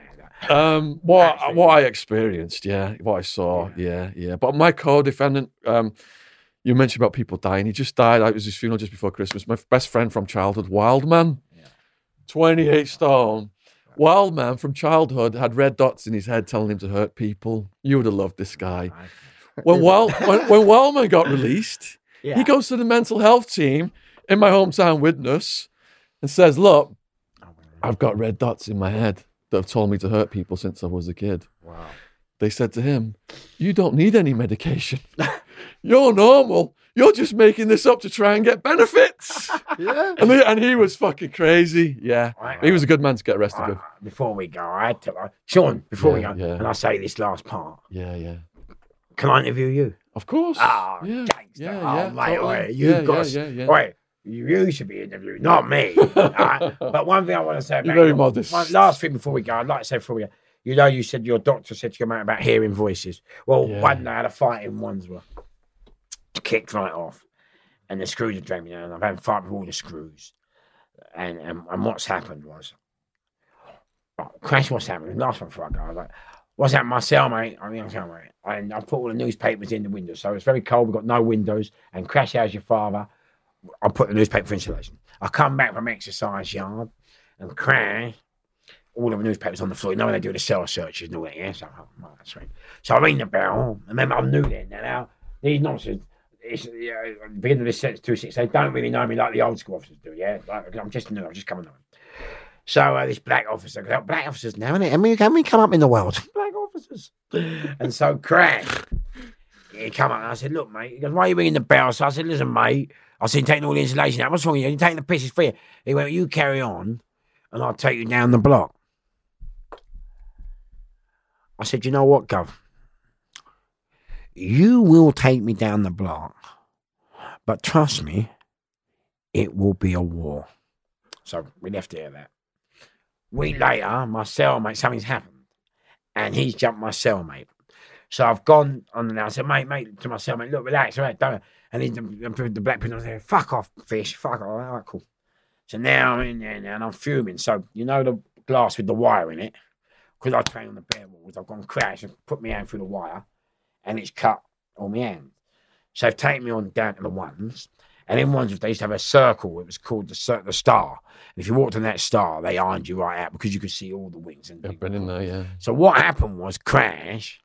Um, what Actually, what I experienced, yeah, what I saw, yeah, yeah. But my co-defendant, um, you mentioned about people dying. He just died. It was his funeral just before Christmas. My best friend from childhood, Wildman, twenty-eight stone. Wildman from childhood had red dots in his head telling him to hurt people. You would have loved this guy. (laughs) When Wild when, when Wildman got released, Yeah. he goes to the mental health team in my hometown Widnes and says, "Look, oh, I've got red dots in my head that have told me to hurt people since I was a kid. Wow. They said to him, You don't need any medication. (laughs) You're normal. You're just making this up to try and get benefits. (laughs) Yeah. and, he, and he was fucking crazy. Yeah. Right. He was a good man to get arrested with. before we go, I had to, uh, Shaun, before Yeah, we go, yeah. and I say this last part, Yeah, yeah. can I interview you? Of course. Oh, yeah. gangster. Yeah, oh, yeah. mate, totally. oi, you've got yeah, yeah. Wait, you should be interviewed, not me. (laughs) Alright? But one thing I want to say about You're very modest. One last thing before we go, I'd like to say before we go, you know, you said your doctor said to you mate about hearing voices. Well, Yeah. one day I had a fight in Wandsworth, kicked right off, and the screws are dragging me down. I've had a fight with all the screws, and and, and what's happened was, oh, Crash, what's happened? Last one before I go, I was like. What's happened? My cellmate, I mean, I'm sorry, cellmate, and I put all the newspapers in the window. So it's very cold. We've got no windows. And Crash, how's your father? I put the newspaper for insulation. I come back from exercise yard and Crash, all the newspapers on the floor. You know when they do the cell searches and all that, yeah? So, oh, right, that's right. So I ring the bell. And remember, I'm new then. Now, these nonsense, it's, yeah, at the beginning of this sentence, two six, they don't really know me like the old school officers do, yeah? Like, I'm just new, I'm just coming on. So uh, this black officer, black officers now, innit? I mean, can we come up in the world? (laughs) Black officers. And so crash. He come up and I said, look, mate. He goes, why are you ringing the bell? So I said, listen, mate. I said, taking all the insulation out. What's wrong with you? You're taking the piss, it's for you. He went, you carry on and I'll take you down the block. I said, you know what, Gov? You will take me down the block, but trust me, it will be a war. So we left it at that. Week later, my cellmate, something's happened, and he's jumped my cellmate. So I've gone on and I said, mate, mate, to my cellmate, look, relax, right, don't. And then the, the black pin was there, fuck off, fish, fuck off, all right, cool. So now I'm in there now and I'm fuming. So you know the glass with the wire in it? Because I train on the bare walls, I've gone crash and put my hand through the wire and it's cut all my hand. So they've taken me on down to the ones. And in ones, they used to have a circle. It was called the, the star. And if you walked on that star, they ironed you right out because you could see all the wings. And I've been in there, yeah. so what happened was crash.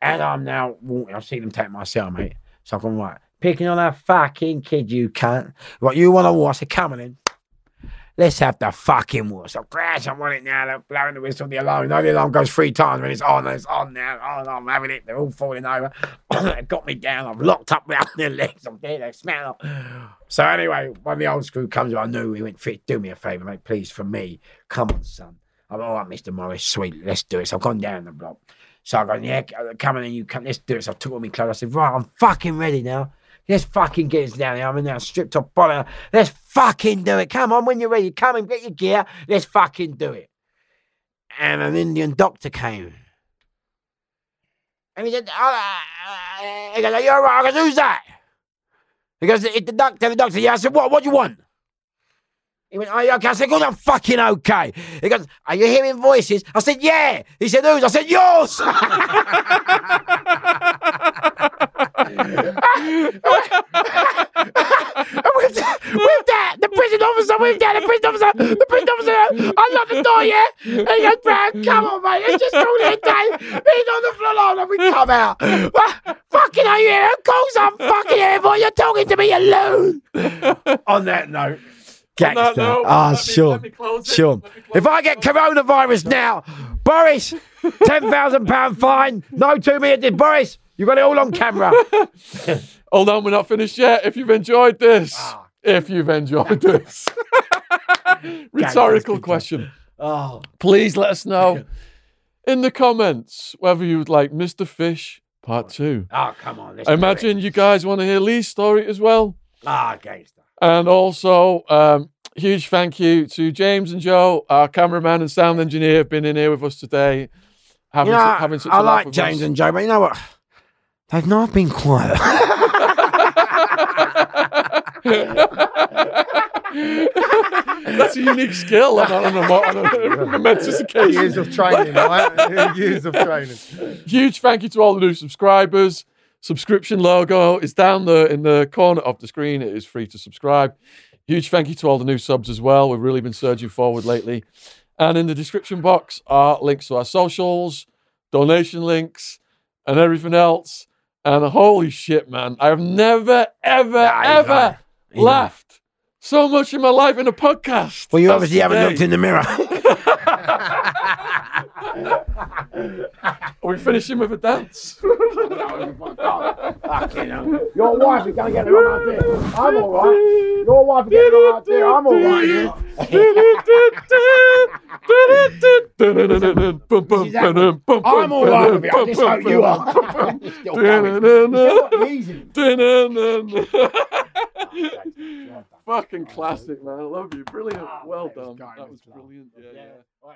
And I'm now walking. I've seen them take my cellmate. So I'm right, picking on that fucking kid, you cunt. Right, you want to war? I said, come on in. Let's have the fucking war. So crash, I'm on it now. They're blowing the whistle, the alarm. You know, the alarm goes three times when it's on. It's on now. Oh, no, I'm having it. They're all falling over. (clears throat) they got me down. I'm locked up around their legs. I'm dead. They smell. So anyway, when the old screw comes, I knew he went, fit. Do me a favour, mate, please, for me. Come on, son. I'm all right, Mr. Morris. Sweet, let's do it. So I've gone down the block. So I go, yeah, uh, come on, and you come. Let's do it. So I took all my clothes. I said, right, I'm fucking ready now. Let's fucking get us down here. I'm in there, stripped off body. Let's fucking do it. Come on, when you're ready, come and get your gear. Let's fucking do it. And an Indian doctor came. And he said, oh, uh, he goes, you're all right. I goes, who's that? He goes, it's the doctor, the doctor. Yeah, I said, what? What do you want? He went, are you okay? I said, good, I'm fucking okay. He goes, are you hearing voices? I said, yeah. He said, whose? I said, yours. (laughs) with, that, with that, the prison officer, with that, the prison officer, the prison officer, unlock the door, yeah? And he goes, Brad, come on, mate. He's just called it a day. He's on the floor, and we come out. Fucking are you here? Of course I'm fucking here, boy. You're talking to me alone. on that note, gangster. Ah, let sure. me. Sure. If I get coronavirus now, Boris, £10,000 fine. No two minutes. Boris, you got it all on camera. (laughs) Hold on, we're not finished yet. If you've enjoyed this, Ah. if you've enjoyed this, (laughs) rhetorical question. oh. Please let us know (laughs) in the comments whether you would like Mr. Fish Part 2. Oh, come on. I imagine you guys want to hear Lee's story as well. Ah, gangster. And also, um, huge thank you to James and Joe, our cameraman and sound engineer, have been in here with us today. Having, You know, having such I a laugh like James us. and Joe, but you know what? They've not been quiet. (laughs) That's a unique skill on, on, a, on a momentous occasion. Years of training, right? Years of training. Huge thank you to all the new subscribers. Subscription logo is down there in the corner of the screen. It is free to subscribe. Huge thank you to all the new subs as well. We've really been surging forward lately. And in the description box are links to our socials, donation links, and everything else. And holy shit, man, I have never, ever, Nah, ever right. laughed so much in my life in a podcast. well, you as obviously haven't looked in the mirror. (laughs) Are we finishing with a dance? (laughs) Fucking hell. Your wife is going to get the wrong idea. I'm all right. Your wife is getting the wrong idea. I'm all right. I'm all right with it. I just hope you are. (laughs) Still going. Easy. Fucking classic, man. I love you. Brilliant. Ah, Well done. That was brilliant. Yeah, Yeah. yeah.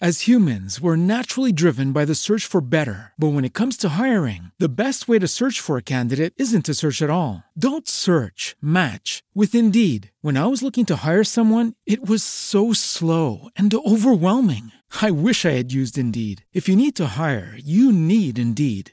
As humans, we're naturally driven by the search for better. But when it comes to hiring, the best way to search for a candidate isn't to search at all. Don't search, match with Indeed. When I was looking to hire someone, it was so slow and overwhelming. I wish I had used Indeed. If you need to hire, you need Indeed.